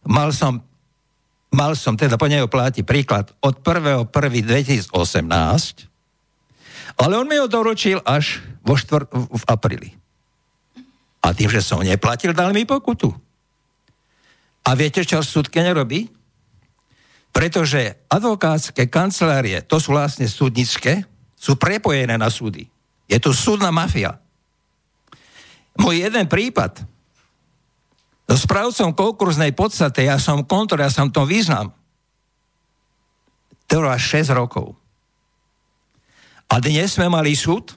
mal som, mal som teda po neho pláti príklad od 1.1.2018, ale on mi ho doručil až vo štvr- v apríli. A tým, že som neplatil, dal mi pokutu. A viete, čo súdke nerobí? Pretože advokátske kancelárie, to sú vlastne súdnické, sú prepojené na súdy. Je to súdna mafia. Môj jeden prípad, správcom konkurznej podstate, ja som kontor, ja som to význam, trvá 6 rokov. A dnes sme mali súd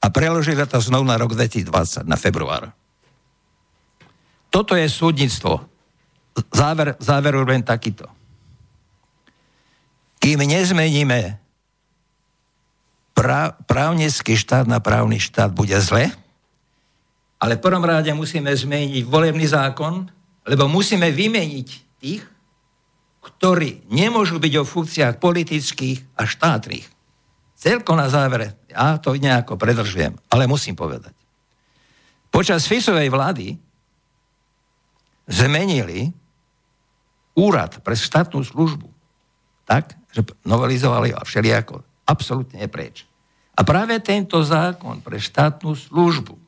a preložili to znovu na rok 2020, na február. Toto je súdnictvo. Záver, záver len takýto. Kým nezmeníme pra, právnecký štát na právny štát, bude zle, ale v prvom rade musíme zmeniť volebný zákon, lebo musíme vymeniť tých, ktorí nemôžu byť o funkciách politických a štátnych. Celko na závere, ja to nejako predržujem, ale musím povedať. Počas Fisovej vlády zmenili úrad pre štátnu službu tak, že novelizovali a všelijako absolútne preč. A práve tento zákon pre štátnu službu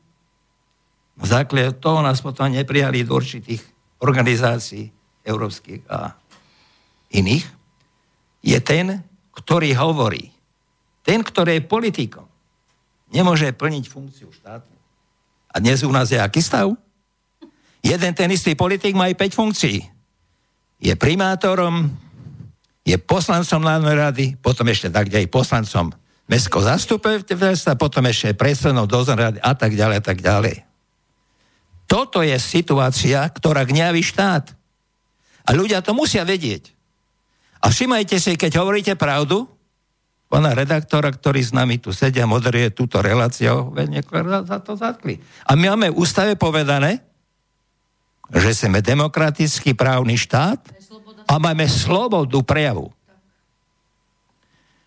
v základe toho nás potom neprijali do určitých organizácií európskych a iných, je ten, ktorý hovorí, ten, ktorý je politikom, nemôže plniť funkciu štátu. A dnes u nás je aký stav? Jeden ten istý politik má aj 5 funkcií. Je primátorom, je poslancom národnej rady, potom ešte tak aj poslancom mestského zastupiteľstva, potom ešte predsedom dozor rady a tak ďalej a tak ďalej. Toto je situácia, ktorá gňaví štát. A ľudia to musia vedieť. A všimajte si, keď hovoríte pravdu, pána redaktora, ktorý s nami tu sedia, moderuje túto reláciu, za to zatkli. A my máme v ústave povedané, že sme demokratický právny štát a máme slobodu prejavu.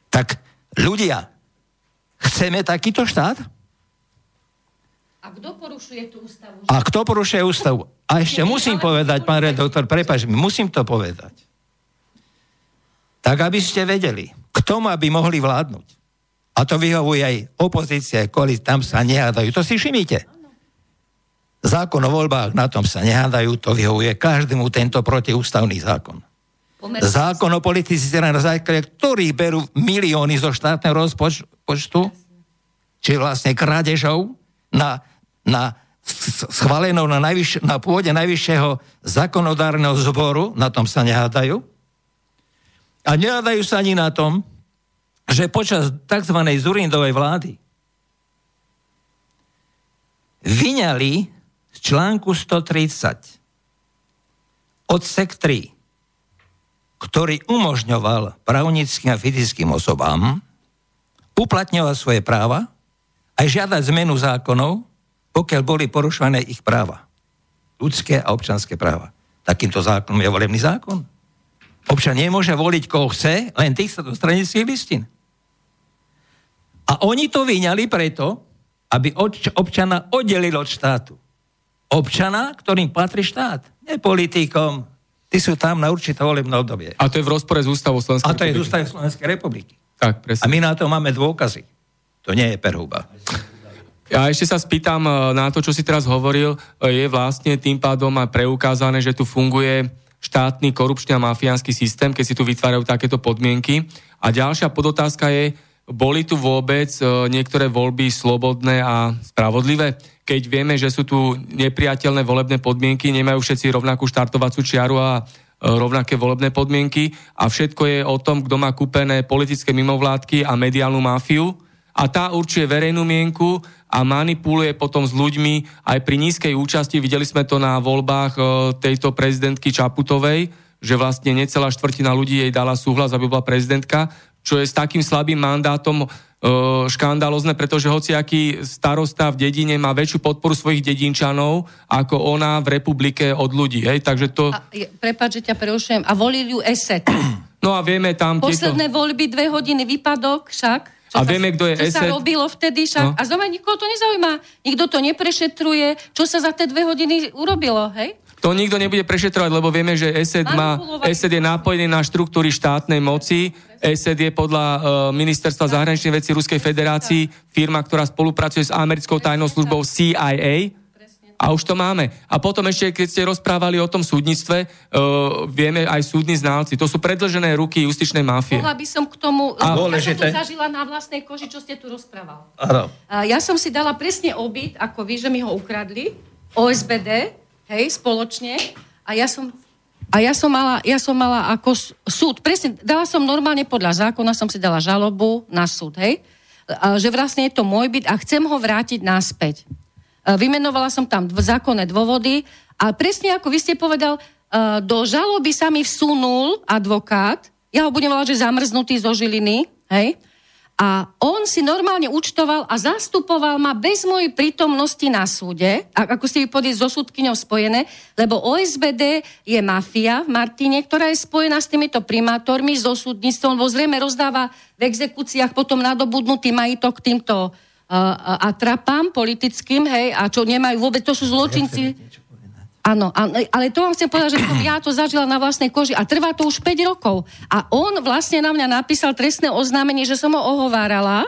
Tak ľudia, chceme takýto štát? Kto porušuje tú ústavu? A kto porušuje ústavu? A ešte musím povedať, pán redaktor, prepáč musím to povedať. Tak, aby ste vedeli, kto má by mohli vládnuť. A to vyhovuje aj opozícia, kvôli tam sa nehádajú. To si všimnite. Zákon o voľbách, na tom sa nehádajú, to vyhovuje každému tento protiústavný zákon. Zákon o politici, na základe ktorých berú milióny zo štátneho rozpočtu, či vlastne krádežou na, na schválenou na, najvyš, na pôde najvyššieho zákonodárneho zboru, na tom sa nehádajú. A nehádajú sa ani na tom, že počas tzv. Zurindovej vlády vyňali z článku 130 odsek 3, ktorý umožňoval právnickým a fyzickým osobám uplatňovať svoje práva aj žiadať zmenu zákonov, pokiaľ boli porušované ich práva. Ľudské a občanské práva. Takýmto zákonom je volebný zákon. Občan nemôže voliť, koho chce, len tých sa do stranických listín. A oni to vyňali preto, aby občana oddelil od štátu. Občana, ktorým patrí štát. Nie politikom. Tí sú tam na určité volebné obdobie. A to je v rozpore s ústavou Slovenskej republiky. A to je z ústavou Slovenskej republiky. Tak, presne. A my na to máme dôkazy. To nie je perhuba. Ja ešte sa spýtam e, na to, čo si teraz hovoril. E, je vlastne tým pádom aj preukázané, že tu funguje štátny korupčný a mafiánsky systém, keď si tu vytvárajú takéto podmienky. A ďalšia podotázka je, boli tu vôbec e, niektoré voľby slobodné a spravodlivé? Keď vieme, že sú tu nepriateľné volebné podmienky, nemajú všetci rovnakú štartovacú čiaru a rovnaké volebné podmienky a všetko je o tom, kto má kúpené politické mimovládky a mediálnu mafiu a tá určuje verejnú mienku a manipuluje potom s ľuďmi aj pri nízkej účasti. Videli sme to na voľbách e, tejto prezidentky Čaputovej, že vlastne necelá štvrtina ľudí jej dala súhlas, aby bola prezidentka čo je s takým slabým mandátom e, škandalozne, pretože hociaký starosta v dedine má väčšiu podporu svojich dedinčanov ako ona v republike od ľudí. Hej? Takže to... A, prepáč, že ťa prerušujem. A volili ju ESET. No a vieme tam... Posledné tieto... voľby, dve hodiny výpadok však. Čo a vieme, kto je čo ESET. sa robilo vtedy však. No. A znova nikoho to nezaujíma. Nikto to neprešetruje, čo sa za tie dve hodiny urobilo, hej? To nikto nebude prešetrovať, lebo vieme, že ESET, má, ESET je napojený na štruktúry štátnej moci. ESET je podľa uh, Ministerstva zahraničných vecí Ruskej federácii firma, ktorá spolupracuje s americkou tajnou službou CIA a už to máme. A potom ešte, keď ste rozprávali o tom súdnictve, uh, vieme aj súdni znalci. To sú predlžené ruky justičnej mafie. Mohla by som k tomu... A ja som to zažila na vlastnej koži, čo ste tu rozprával. Ano. Ja som si dala presne obyt, ako vy, že mi ho ukradli. OSBD, hej, spoločne. A ja som a ja som mala, ja som mala ako súd, presne, dala som normálne podľa zákona, som si dala žalobu na súd, hej, že vlastne je to môj byt a chcem ho vrátiť naspäť. E, vymenovala som tam zákonné dôvody a presne ako vy ste povedal, e, do žaloby sa mi vsunul advokát, ja ho budem volať, že zamrznutý zo Žiliny, hej, a on si normálne účtoval a zastupoval ma bez mojej prítomnosti na súde, ako ste vypodli so súdkyňou spojené, lebo OSBD je mafia v Martine, ktorá je spojená s týmito primátormi, so súdnictvom, lebo zrejme rozdáva v exekúciách potom nadobudnutý majitok týmto atrapám politickým, hej, a čo nemajú vôbec, to sú zločinci. Áno, ale to vám chcem povedať, že som ja to zažila na vlastnej koži a trvá to už 5 rokov. A on vlastne na mňa napísal trestné oznámenie, že som ho ohovárala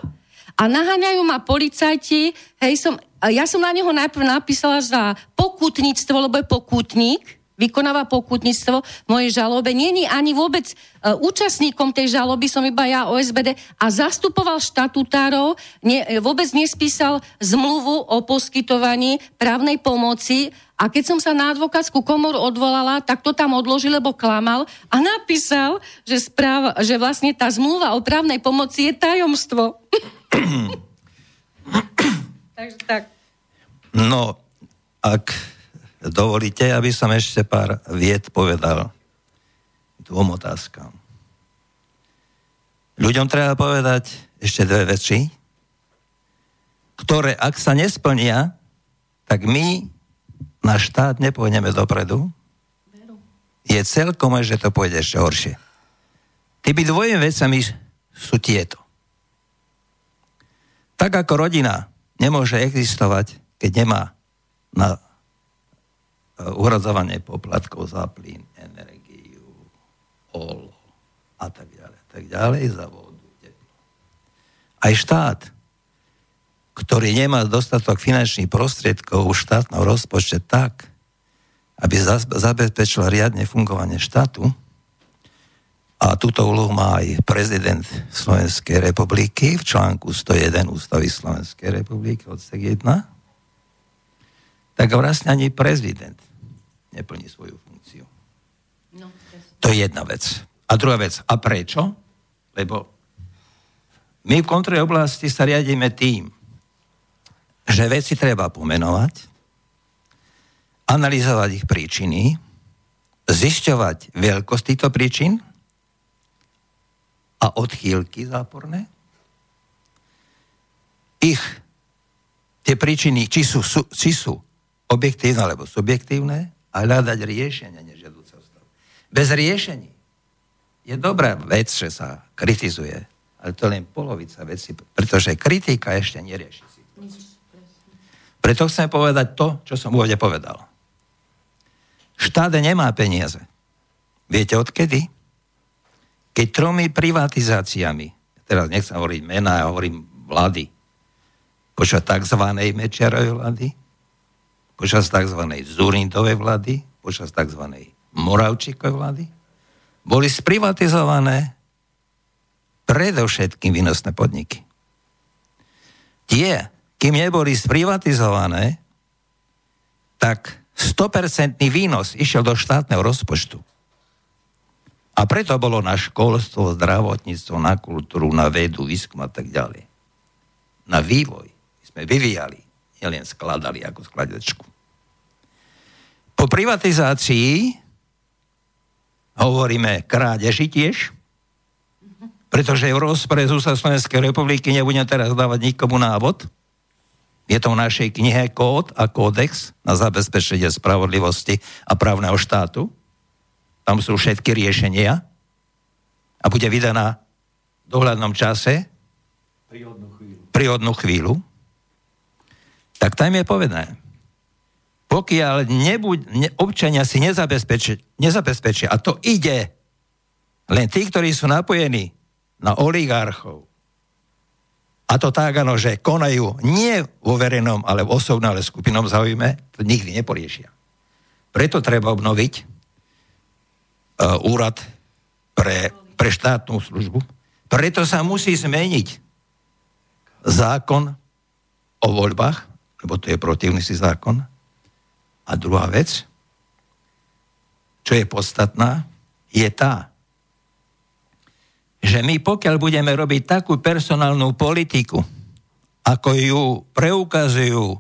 a naháňajú ma policajti, hej, som, ja som na neho najprv napísala za pokutníctvo, lebo je pokutník, vykonáva pokutníctvo v mojej žalobe. Není ani vôbec uh, účastníkom tej žaloby, som iba ja OSBD a zastupoval štatutárov, ne, vôbec nespísal zmluvu o poskytovaní právnej pomoci a keď som sa na advokátsku komoru odvolala, tak to tam odložil, lebo klamal a napísal, že, správ, že vlastne tá zmluva o právnej pomoci je tajomstvo. Takže tak. No, ak dovolíte, aby som ešte pár vied povedal dvom otázkam. Ľuďom treba povedať ešte dve veci, ktoré ak sa nesplnia, tak my na štát nepôjdeme dopredu. Je celkom, že to pôjde ešte horšie. Tými dvojimi vecami sú tieto. Tak ako rodina nemôže existovať, keď nemá na uhradzovanie poplatkov za plyn, energiu, olo a tak ďalej, tak ďalej, za vodu, teplo. Aj štát, ktorý nemá dostatok finančných prostriedkov v štátnom rozpočte tak, aby zabezpečil riadne fungovanie štátu, a túto úlohu má aj prezident Slovenskej republiky v článku 101 Ústavy Slovenskej republiky odsek 1, tak vlastne ani prezident neplní svoju funkciu. No, to je jedna vec. A druhá vec, a prečo? Lebo my v kontrole oblasti sa riadíme tým, že veci treba pomenovať, analyzovať ich príčiny, zisťovať veľkosť týchto príčin a odchýlky záporné, ich tie príčiny, či sú, sú, či sú objektívne alebo subjektívne, a hľadať riešenie nežiaduceho stavu. Bez riešení je dobrá vec, že sa kritizuje, ale to je len polovica veci, pretože kritika ešte nerieši si. Preto chcem povedať to, čo som úvode povedal. Štát nemá peniaze. Viete odkedy? Keď tromi privatizáciami, teraz nechcem hovoriť mená, ja hovorím vlády, počas tzv. Mečerovej vlády, počas tzv. Zurindovej vlády, počas tzv. Moravčíkovej vlády, boli sprivatizované predovšetkým výnosné podniky. Tie, kým neboli sprivatizované, tak 100% výnos išiel do štátneho rozpočtu. A preto bolo na školstvo, zdravotníctvo, na kultúru, na vedu, výskum a tak ďalej. Na vývoj. Sme vyvíjali nielen skladali ako skladačku. Po privatizácii hovoríme krádeži tiež, pretože v rozpore z Slovenskej republiky nebudem teraz dávať nikomu návod. Je to v našej knihe kód a kódex na zabezpečenie spravodlivosti a právneho štátu. Tam sú všetky riešenia a bude vydaná v dohľadnom čase príhodnú chvíľu. príhodnú chvíľu tak tam je povedané, pokiaľ nebuď, ne, občania si nezabezpečia, nezabezpečia, a to ide, len tí, ktorí sú napojení na oligarchov, a to tak, ano, že konajú nie vo verejnom, ale v osobnom, ale skupinom zaujíme, to nikdy neporiešia. Preto treba obnoviť uh, úrad pre, pre štátnu službu. Preto sa musí zmeniť zákon o voľbách, lebo to je protivný si zákon. A druhá vec, čo je podstatná, je tá, že my pokiaľ budeme robiť takú personálnu politiku, ako ju preukazujú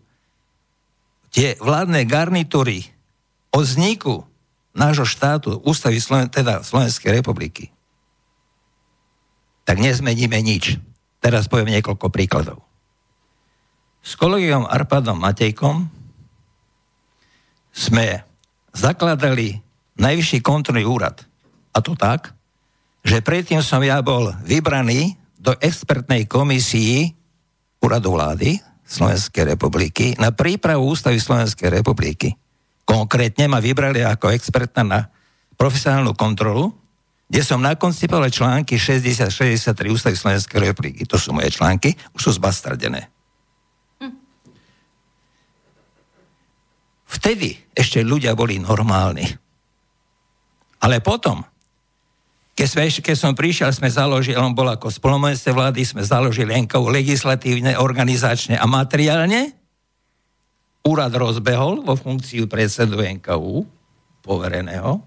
tie vládne garnitúry o vzniku nášho štátu, ústavy Sloven- teda Slovenskej republiky, tak nezmeníme nič. Teraz poviem niekoľko príkladov. S kolegom Arpadom Matejkom sme zakladali najvyšší kontrolný úrad. A to tak, že predtým som ja bol vybraný do expertnej komisii úradu vlády Slovenskej republiky na prípravu ústavy Slovenskej republiky. Konkrétne ma vybrali ako experta na profesionálnu kontrolu, kde som nakoncipoval články 60-63 ústavy Slovenskej republiky. To sú moje články, už sú zbastardené. Vtedy ešte ľudia boli normálni. Ale potom, keď, sme, keď som prišiel, sme založili, on bol ako spolumocnice vlády, sme založili NKU legislatívne, organizačne a materiálne. Úrad rozbehol vo funkciu predsedu NKU, povereného.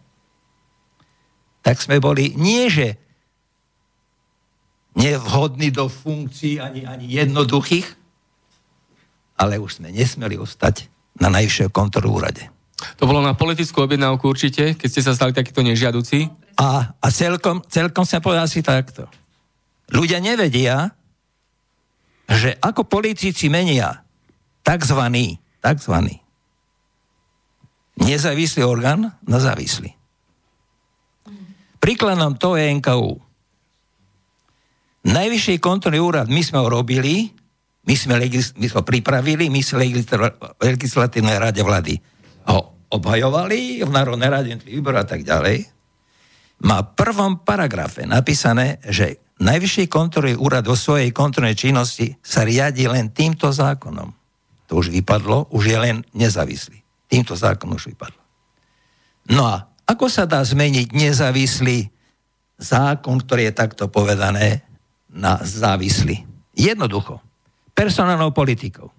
Tak sme boli nie, že nevhodní do funkcií ani, ani jednoduchých, ale už sme nesmeli ostať na najvyššieho kontrolu úrade. To bolo na politickú objednávku určite, keď ste sa stali takýto nežiaduci? A, a celkom, celkom sa povedal si takto. Ľudia nevedia, že ako politici menia takzvaný, takzvaný nezávislý orgán na závislý. Príkladom to je NKU. Najvyšší kontrolný úrad, my sme ho robili, my sme, legis- my sme pripravili, my sme legislatívnej rade vlády ho obhajovali v Národnej rade výboru a tak ďalej má v prvom paragrafe napísané, že Najvyšší kontrolný úrad vo svojej kontrolnej činnosti sa riadi len týmto zákonom. To už vypadlo, už je len nezávislý. Týmto zákonom už vypadlo. No a ako sa dá zmeniť nezávislý zákon, ktorý je takto povedané, na závislý? Jednoducho. Personálnou politikou.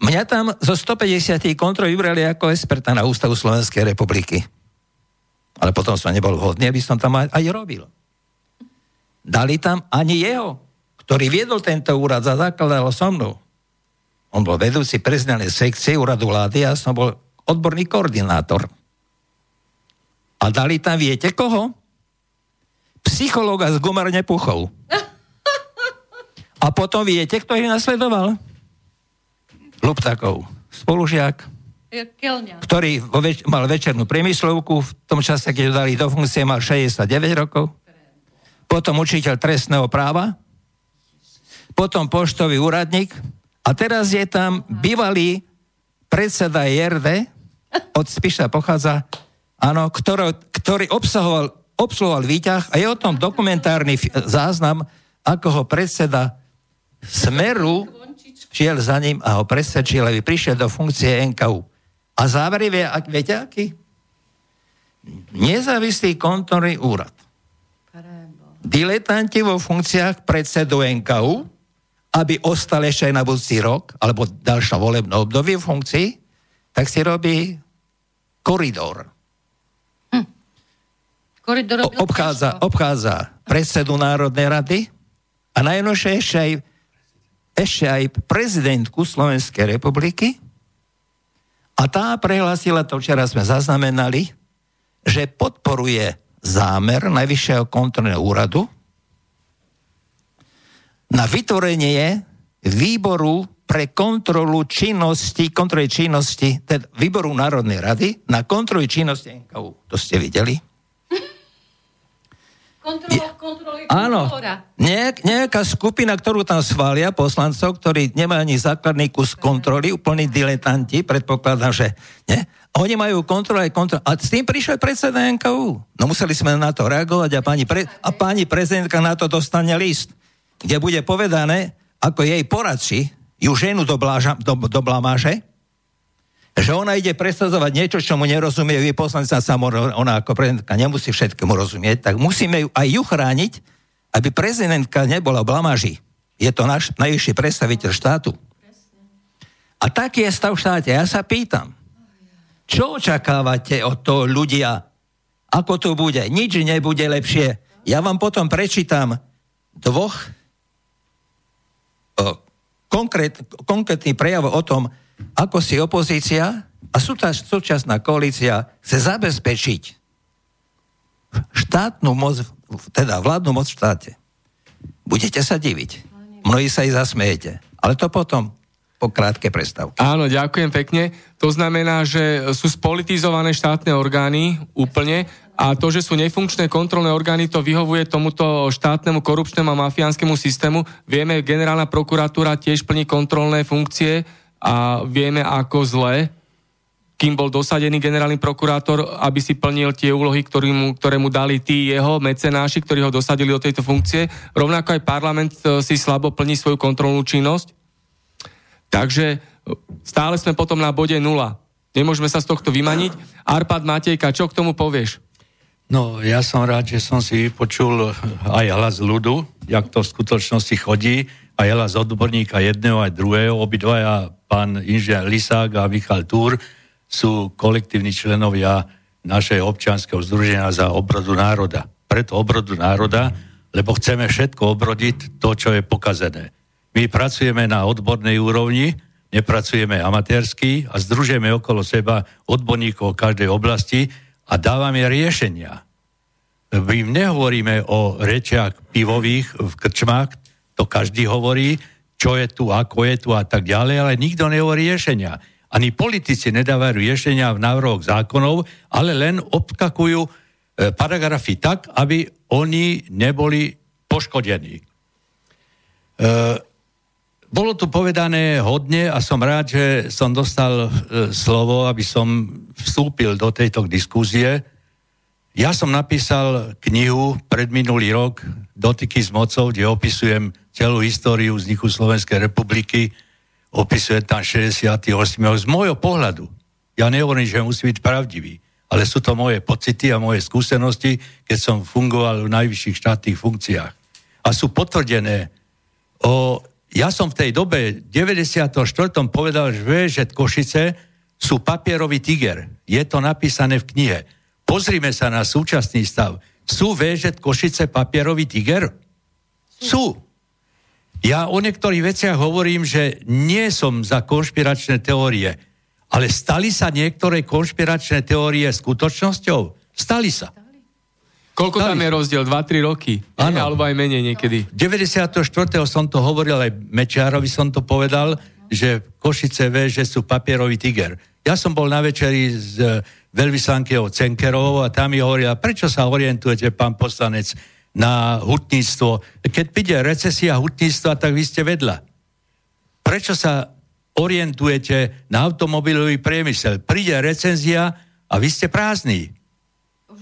Mňa tam zo 150 kontrol vybrali ako experta na Ústavu Slovenskej republiky. Ale potom som nebol vhodný, aby som tam aj, robil. Dali tam ani jeho, ktorý viedol tento úrad, za zakladal so mnou. On bol vedúci prezidentnej sekcie úradu vlády a som bol odborný koordinátor. A dali tam, viete koho? Psychologa z gumarne puchov. A potom viete, kto ich nasledoval? Luptakov. Spolužiak Kelňa. ktorý vo več- mal večernú priemyslovku, v tom čase, keď ho dali do funkcie, mal 69 rokov. Potom učiteľ trestného práva. Potom poštový úradník. A teraz je tam bývalý predseda JRD, od Spiša pochádza, áno, ktorý, ktorý obsahoval, obsluhoval výťah a je o tom dokumentárny záznam, ako ho predseda Smeru šiel za ním a ho presvedčil, aby prišiel do funkcie NKU. A záver je, viete aký? Nezávislý kontrolný úrad. Diletanti vo funkciách predsedu NKU, aby ostal ešte aj na budúci rok, alebo ďalšie volebné obdobie v funkcii, tak si robí koridor. Hm. Koridor obchádza, obchádza predsedu Národnej rady a najnovšie ešte aj, ešte aj prezidentku Slovenskej republiky, a tá prehlasila, to včera sme zaznamenali, že podporuje zámer Najvyššieho kontrolného úradu na vytvorenie výboru pre kontrolu činnosti, kontroly činnosti, teda výboru Národnej rady na kontrolu činnosti NKU. To ste videli? Áno, nejak, nejaká skupina, ktorú tam schvália poslancov, ktorí nemajú ani základný kus kontroly, úplní diletanti, predpokladám, že nie? Oni majú kontrolu aj kontrolu. A s tým prišiel predseda NKU. No museli sme na to reagovať a pani, pre, a pani prezidentka na to dostane list, kde bude povedané, ako jej poradci ju ženu do, bláža, do, do blamáže, že ona ide presadzovať niečo, čo mu nerozumie, vy poslanci sa ona ako prezidentka nemusí všetkému rozumieť, tak musíme ju aj ju chrániť, aby prezidentka nebola v blamáži. Je to náš najvyšší predstaviteľ štátu. A taký je stav štáte. Ja sa pýtam, čo očakávate od toho ľudia? Ako to bude? Nič nebude lepšie. Ja vám potom prečítam dvoch o, konkrét, konkrétny prejav o tom, ako si opozícia a súčasná koalícia chce zabezpečiť štátnu moc, teda vládnu moc v štáte. Budete sa diviť. Mnohí sa i zasmejete. Ale to potom po krátke prestávke. Áno, ďakujem pekne. To znamená, že sú spolitizované štátne orgány úplne a to, že sú nefunkčné kontrolné orgány, to vyhovuje tomuto štátnemu korupčnému a mafiánskému systému. Vieme, generálna prokuratúra tiež plní kontrolné funkcie, a vieme, ako zle, kým bol dosadený generálny prokurátor, aby si plnil tie úlohy, ktoré mu, ktoré mu dali tí jeho mecenáši, ktorí ho dosadili do tejto funkcie. Rovnako aj parlament e, si slabo plní svoju kontrolnú činnosť. Takže e, stále sme potom na bode nula. Nemôžeme sa z tohto vymaniť. Arpad Matejka, čo k tomu povieš? No, ja som rád, že som si vypočul aj hlas ľudu, jak to v skutočnosti chodí, aj hlas odborníka jedného aj druhého, obidvaja pán inžinier Lisák a Michal Túr sú kolektívni členovia našej občianskeho združenia za obrodu národa. Preto obrodu národa, lebo chceme všetko obrodiť to, čo je pokazené. My pracujeme na odbornej úrovni, nepracujeme amatérsky a združujeme okolo seba odborníkov každej oblasti a dávame riešenia. My nehovoríme o rečiach pivových v krčmách, to každý hovorí, čo je tu, ako je tu a tak ďalej, ale nikto nehovorí riešenia. Ani politici nedávajú riešenia v návrhoch zákonov, ale len obkakujú e, paragrafy tak, aby oni neboli poškodení. E, bolo tu povedané hodne a som rád, že som dostal e, slovo, aby som vstúpil do tejto diskusie. Ja som napísal knihu pred minulý rok Dotyky s mocou, kde opisujem celú históriu vzniku Slovenskej republiky, opisuje tam 68. z môjho pohľadu. Ja nehovorím, že musí byť pravdivý, ale sú to moje pocity a moje skúsenosti, keď som fungoval v najvyšších štátnych funkciách. A sú potvrdené. O, ja som v tej dobe 94. povedal, že, že Košice sú papierový tiger. Je to napísané v knihe. Pozrime sa na súčasný stav. Sú VŽ Košice papierový tiger? Sú. Ja o niektorých veciach hovorím, že nie som za konšpiračné teórie, ale stali sa niektoré konšpiračné teórie skutočnosťou? Stali sa. Koľko Stali tam je rozdiel? 2-3 roky? Ano. Alebo aj menej niekedy? 94. som to hovoril, aj Mečiarovi som to povedal, že Košice vie, že sú papierový tiger. Ja som bol na večeri s e, veľvyslankyou Cenkerovou a tam mi hovorila, prečo sa orientujete, pán poslanec, na hutníctvo. Keď príde recesia hutníctva, tak vy ste vedľa. Prečo sa orientujete na automobilový priemysel? Príde recenzia a vy ste prázdni.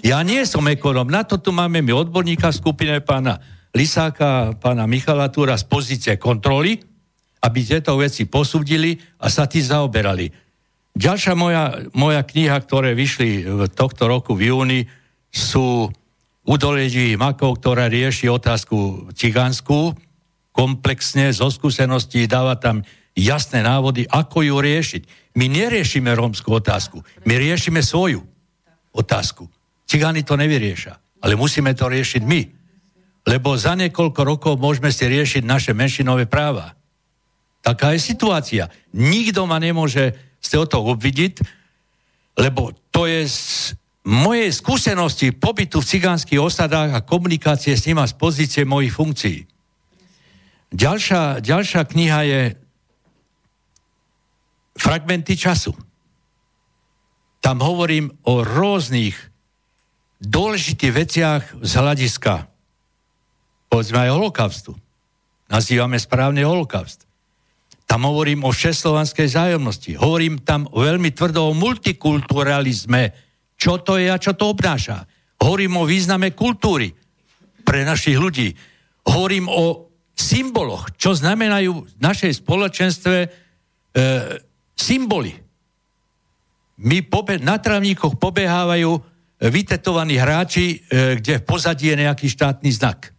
Ja nie som ekonom, na to tu máme my odborníka v skupine pána Lisáka, pána Michala Túra z pozície kontroly, aby tieto veci posúdili a sa tí zaoberali. Ďalšia moja, moja kniha, ktoré vyšli v tohto roku v júni, sú Udoleží Makov, ktorá rieši otázku cigánsku, komplexne, zo skúseností dáva tam jasné návody, ako ju riešiť. My neriešime rómskú otázku, my riešime svoju otázku. Cigáni to nevyriešia, ale musíme to riešiť my. Lebo za niekoľko rokov môžeme si riešiť naše menšinové práva. Taká je situácia. Nikto ma nemôže z toho obvidiť, lebo to je mojej skúsenosti pobytu v cigánskych osadách a komunikácie s nima z pozície mojich funkcií. Ďalšia, ďalšia kniha je Fragmenty času. Tam hovorím o rôznych dôležitých veciach z hľadiska povedzme aj holokaustu. Nazývame správne holokaust. Tam hovorím o všeslovanskej zájomnosti. Hovorím tam veľmi tvrdo o multikulturalizme. Čo to je a čo to obnáša. Hovorím o význame kultúry pre našich ľudí. Hovorím o symboloch, čo znamenajú v našej spoločenstve e, symboly. My pobe- na travníkoch pobehávajú vytetovaní hráči, e, kde v pozadí je nejaký štátny znak.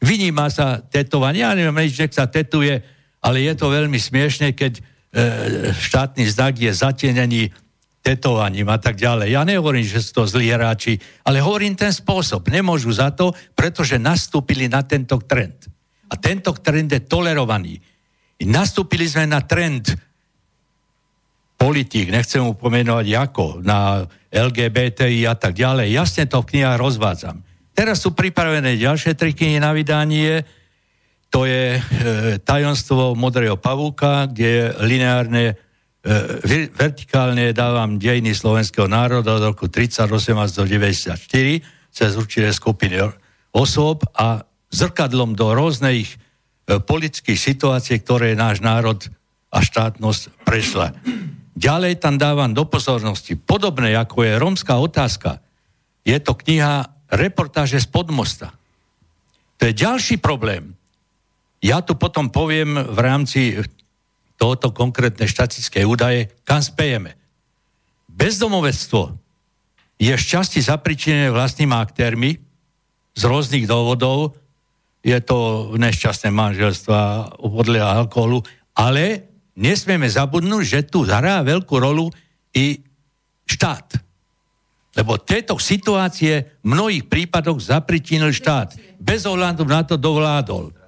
Vyníma sa tetovanie, ja neviem, že sa tetuje, ale je to veľmi smiešne, keď e, štátny znak je zatienený tetovaním a tak ďalej. Ja nehovorím, že sú to zlí hráči, ale hovorím ten spôsob. Nemôžu za to, pretože nastúpili na tento trend. A tento trend je tolerovaný. Nastúpili sme na trend politík, nechcem mu pomenovať ako, na LGBTI a tak ďalej. Jasne to v knihách rozvádzam. Teraz sú pripravené ďalšie tri knihy na vydanie. To je e, Tajomstvo modrého pavúka, kde je lineárne, vertikálne dávam dejiny slovenského národa od roku 38 až do 94 cez určité skupiny osôb a zrkadlom do rôznych e, politických situácií, ktoré náš národ a štátnosť prešla. Ďalej tam dávam do pozornosti, podobné ako je rómska otázka, je to kniha Reportáže z podmosta. To je ďalší problém. Ja tu potom poviem v rámci tohoto konkrétne štatickej údaje, kam spejeme. Bezdomovectvo je v časti zapričinené vlastnými aktérmi z rôznych dôvodov. Je to nešťastné manželstva, podľa alkoholu, ale nesmieme zabudnúť, že tu hrá veľkú rolu i štát. Lebo tieto situácie v mnohých prípadoch zapričinil štát. Bez ohľadu na to dovládol.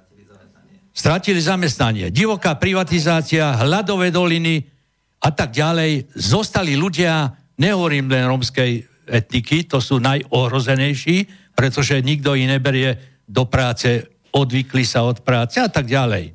Stratili zamestnanie, divoká privatizácia, hľadové doliny a tak ďalej. Zostali ľudia, nehovorím len romskej etniky, to sú najohrozenejší, pretože nikto ich neberie do práce, odvykli sa od práce a tak ďalej.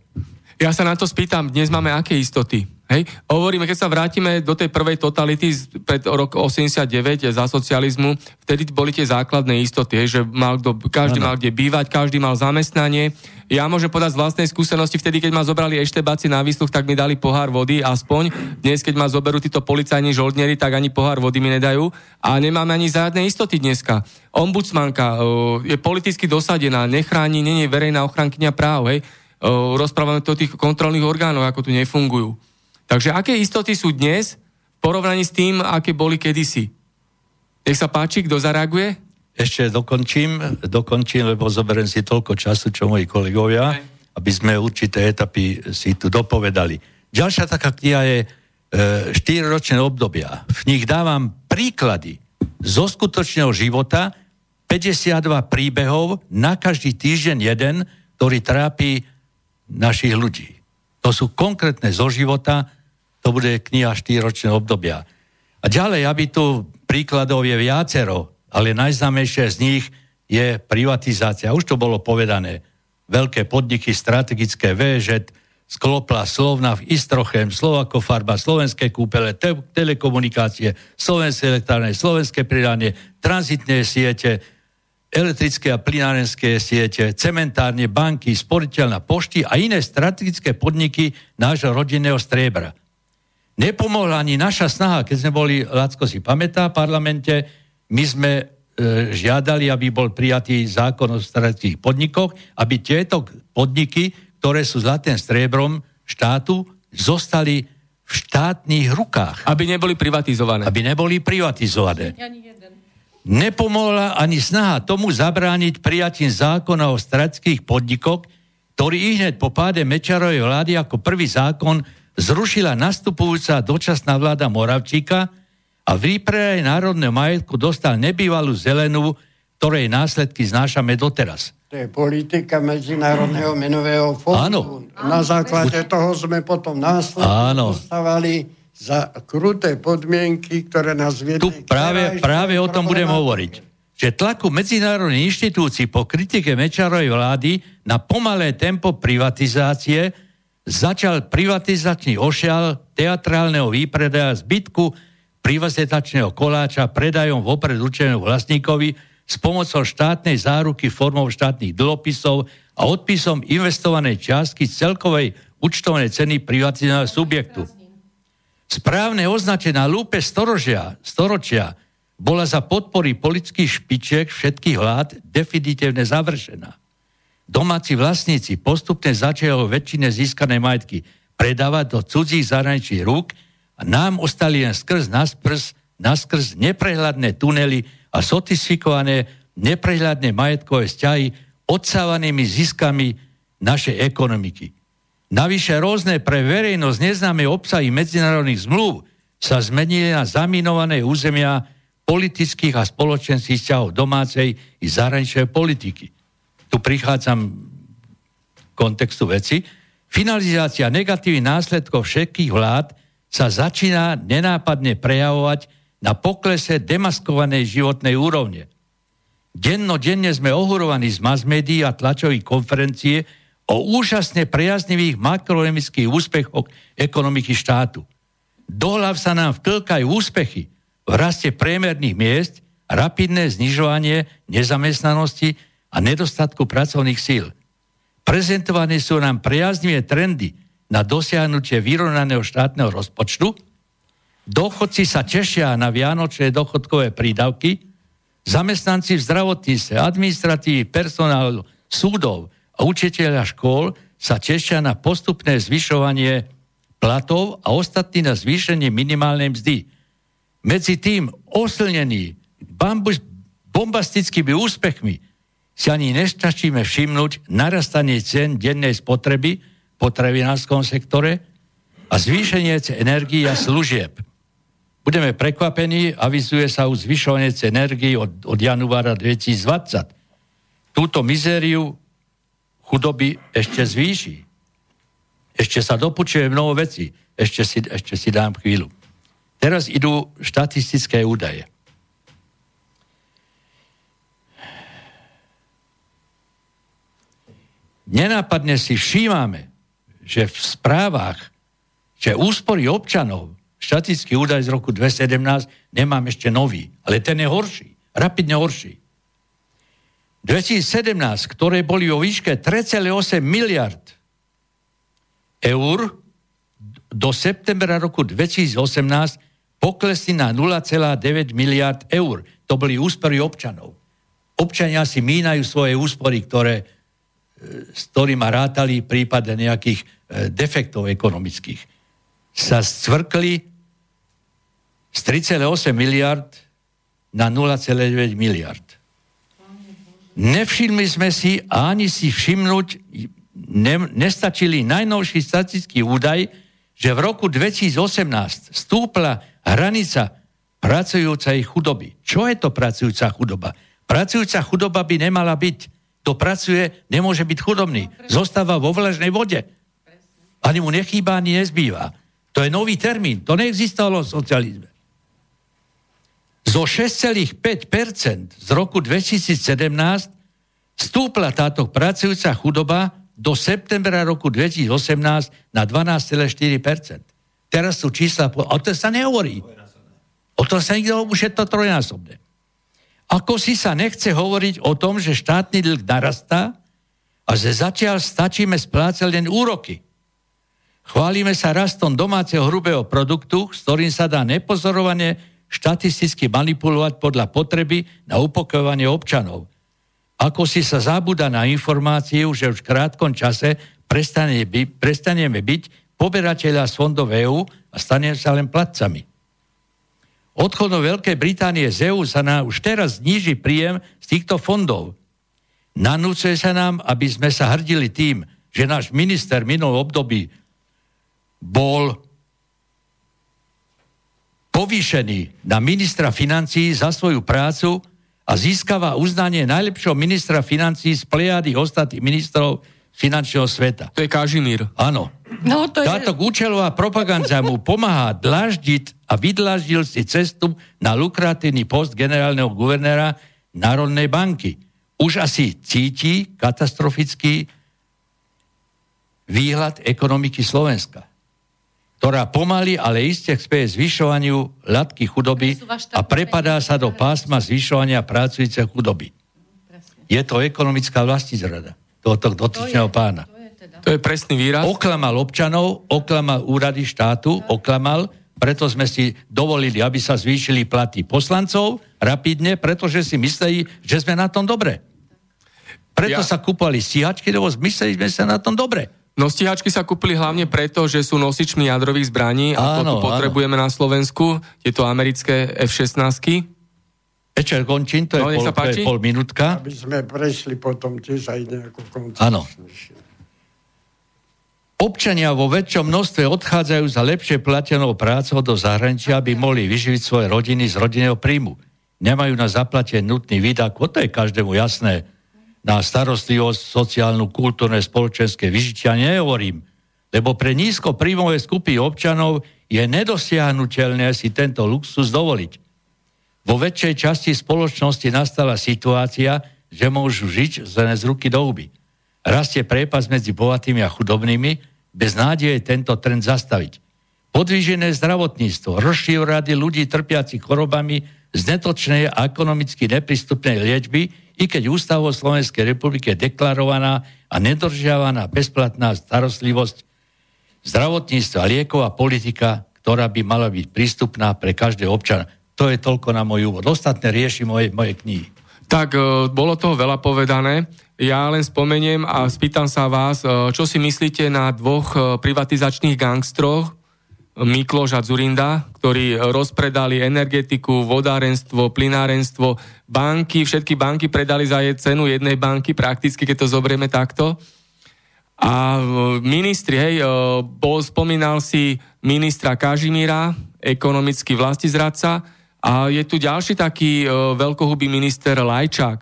Ja sa na to spýtam, dnes máme aké istoty? Hej? Hovoríme, keď sa vrátime do tej prvej totality pred rok 89 za socializmu, vtedy boli tie základné istoty, hej, že mal kdo, každý ano. mal kde bývať, každý mal zamestnanie. Ja môžem podať z vlastnej skúsenosti, vtedy, keď ma zobrali eštebáci na výsluch, tak mi dali pohár vody, aspoň. Dnes, keď ma zoberú títo policajní žoldnieri, tak ani pohár vody mi nedajú. A nemáme ani žiadne istoty dneska. Ombudsmanka je politicky dosadená, nechráni, není verejná ochrankyňa práv. Hej rozprávame to o tých kontrolných orgánoch, ako tu nefungujú. Takže aké istoty sú dnes v porovnaní s tým, aké boli kedysi? Nech sa páči, kto zareaguje? Ešte dokončím, dokončím, lebo zoberiem si toľko času, čo moji kolegovia, aby sme určité etapy si tu dopovedali. Ďalšia taká kniha je e, 4-ročné obdobia. V nich dávam príklady zo skutočného života, 52 príbehov, na každý týždeň jeden, ktorý trápi našich ľudí. To sú konkrétne zo života, to bude kniha 4-ročného obdobia. A ďalej, aby tu príkladov je viacero, ale najznámejšie z nich je privatizácia. Už to bolo povedané. Veľké podniky, strategické VŽ, Sklopla, Slovna v Istrochem, Slovako Farba, Slovenské kúpele, te- telekomunikácie, Slovenské elektrárne, Slovenské pridanie, tranzitné siete, elektrické a plinárenské siete, cementárne, banky, sporiteľná pošty a iné strategické podniky nášho rodinného striebra. Nepomohla ani naša snaha, keď sme boli, Lacko si pamätá, v parlamente, my sme e, žiadali, aby bol prijatý zákon o strategických podnikoch, aby tieto podniky, ktoré sú zlatým striebrom štátu, zostali v štátnych rukách. Aby neboli privatizované. Aby neboli privatizované. Ani nepomohla ani snaha tomu zabrániť prijatím zákona o strategických podnikoch, ktorý hneď po páde Mečarovej vlády ako prvý zákon zrušila nastupujúca dočasná vláda Moravčíka a v národného majetku dostal nebývalú zelenú, ktorej následky znášame doteraz. To je politika Medzinárodného menového fondu. Áno. Na základe toho sme potom následne dostávali za kruté podmienky, ktoré nás viedli... Tu práve, práve o tom budem hovoriť. Že tlaku medzinárodných inštitúcií po kritike Mečarovej vlády na pomalé tempo privatizácie začal privatizačný ošial teatrálneho výpredaja zbytku privatizačného koláča predajom vopred určeného vlastníkovi s pomocou štátnej záruky formou štátnych dlhopisov a odpisom investovanej čiastky z celkovej účtovnej ceny privatizovaného subjektu. Správne označená lúpe storočia, storočia bola za podpory politických špičiek všetkých vlád definitívne završená. Domáci vlastníci postupne začali väčšine získané majetky predávať do cudzích zahraničných rúk a nám ostali len skrz naskrz, naskrz neprehľadné tunely a sotifikované neprehľadné majetkové vzťahy odsávanými ziskami našej ekonomiky. Navyše rôzne pre verejnosť neznáme obsahy medzinárodných zmluv sa zmenili na zaminované územia politických a spoločenských vzťahov domácej i zahraničnej politiky. Tu prichádzam kontextu veci. Finalizácia negatívnych následkov všetkých vlád sa začína nenápadne prejavovať na poklese demaskovanej životnej úrovne. Denno denne sme ohurovaní z mass médií a tlačových konferencie o úžasne priaznivých makroemických úspechoch ekonomiky štátu. Dohlav sa nám vklkajú úspechy v raste priemerných miest, rapidné znižovanie nezamestnanosti a nedostatku pracovných síl. Prezentované sú nám priaznivé trendy na dosiahnutie vyrovnaného štátneho rozpočtu – Dochodci sa tešia na vianočné dochodkové prídavky, zamestnanci v zdravotníctve, administratívy, personálu, súdov a učiteľa škôl sa tešia na postupné zvyšovanie platov a ostatní na zvýšenie minimálnej mzdy. Medzi tým bambus, bombastickými úspechmi si ani nestačíme všimnúť narastanie cen dennej spotreby v potravinárskom sektore a zvýšenie energií a služieb. Budeme prekvapení, avizuje sa už zvyšovanie energii od, od januára 2020. Túto mizériu chudoby ešte zvýši. Ešte sa dopučuje mnoho veci. Ešte si, ešte si dám chvíľu. Teraz idú štatistické údaje. Nenápadne si všímame, že v správach, že úspory občanov štatický údaj z roku 2017, nemám ešte nový, ale ten je horší, rapidne horší. 2017, ktoré boli o výške 3,8 miliard eur, do septembra roku 2018 poklesli na 0,9 miliard eur. To boli úspory občanov. Občania si mínajú svoje úspory, ktoré, s ktorými rátali prípade nejakých e, defektov ekonomických. Sa stvrkli z 3,8 miliard na 0,9 miliard. Nevšimli sme si a ani si všimnúť ne, nestačili najnovší statický údaj, že v roku 2018 stúpla hranica pracujúcej chudoby. Čo je to pracujúca chudoba? Pracujúca chudoba by nemala byť. To pracuje, nemôže byť chudobný. Zostáva vo vlažnej vode. Ani mu nechýba, ani nezbýva. To je nový termín. To neexistovalo v socializme. Zo 6,5% z roku 2017 stúpla táto pracujúca chudoba do septembra roku 2018 na 12,4%. Teraz sú čísla, o to sa nehovorí. O to sa nikto, už je to trojnásobné. Ako si sa nechce hovoriť o tom, že štátny dlh narastá a že zatiaľ stačíme splácať len úroky. Chválime sa rastom domáceho hrubého produktu, s ktorým sa dá nepozorovane štatisticky manipulovať podľa potreby na upokojovanie občanov. Ako si sa zabúda na informáciu, že už v krátkom čase prestaneme byť poberateľa z fondov EÚ a staneme sa len platcami. Odchodom Veľkej Británie z EÚ sa nám už teraz zníži príjem z týchto fondov. Nanúcuje sa nám, aby sme sa hrdili tým, že náš minister minulom období bol povýšený na ministra financí za svoju prácu a získava uznanie najlepšieho ministra financí z plejady ostatných ministrov finančného sveta. To je Kažimír. Áno. No, to Táto je... účelová propaganda mu pomáha dlaždiť a vydlaždil si cestu na lukratívny post generálneho guvernéra Národnej banky. Už asi cíti katastrofický výhľad ekonomiky Slovenska. ktorá pomaly, ale iste speje zvyšovaniu latky chudoby a prepadá sa do pásma zvyšovania pracujúcej chudoby. Je to ekonomická vlastizrada tohoto dotyčného pána. Teda. To je presný výraz. Oklamal občanov, oklamal úrady štátu, oklamal, preto sme si dovolili, aby sa zvýšili platy poslancov rapidne, pretože si mysleli, že sme na tom dobre. Preto ja. sa kúpali stíhačky, lebo mysleli sme sa na tom dobre. No stíhačky sa kúpili hlavne preto, že sú nosičmi jadrových zbraní a áno, to tu potrebujeme áno. na Slovensku, tieto americké F-16. Večer končím, to je, no, pol, to je pol minútka. Aby sme prešli potom tiež aj nejakú koncu. Áno. Občania vo väčšom množstve odchádzajú za lepšie platenou prácou do zahraničia, aby mohli vyživiť svoje rodiny z rodinného príjmu. Nemajú na zaplatený nutný výdavok, to je každému jasné na starostlivosť, sociálnu, kultúrne, spoločenské vyžitia nehovorím, lebo pre nízko príjmové skupy občanov je nedosiahnutelné si tento luxus dovoliť. Vo väčšej časti spoločnosti nastala situácia, že môžu žiť z ruky do huby. Rastie prepas medzi bohatými a chudobnými, bez nádeje tento trend zastaviť. Podvížené zdravotníctvo, rozšív rady ľudí trpiacich chorobami z netočnej a ekonomicky neprístupnej liečby i keď ústavou Slovenskej republiky je deklarovaná a nedržiavaná bezplatná starostlivosť, zdravotníctva, liekov a politika, ktorá by mala byť prístupná pre každého občana. To je toľko na môj úvod. Ostatné rieši moje, moje knihy. Tak, e, bolo toho veľa povedané. Ja len spomeniem a spýtam sa vás, e, čo si myslíte na dvoch e, privatizačných gangstroch, Mikloš a Zurinda, ktorí rozpredali energetiku, vodárenstvo, plinárenstvo, banky, všetky banky predali za cenu jednej banky prakticky, keď to zobrieme takto. A ministri, hej, bol, spomínal si ministra Kažimíra, ekonomický vlastizradca, a je tu ďalší taký e, veľkohubý minister Lajčák.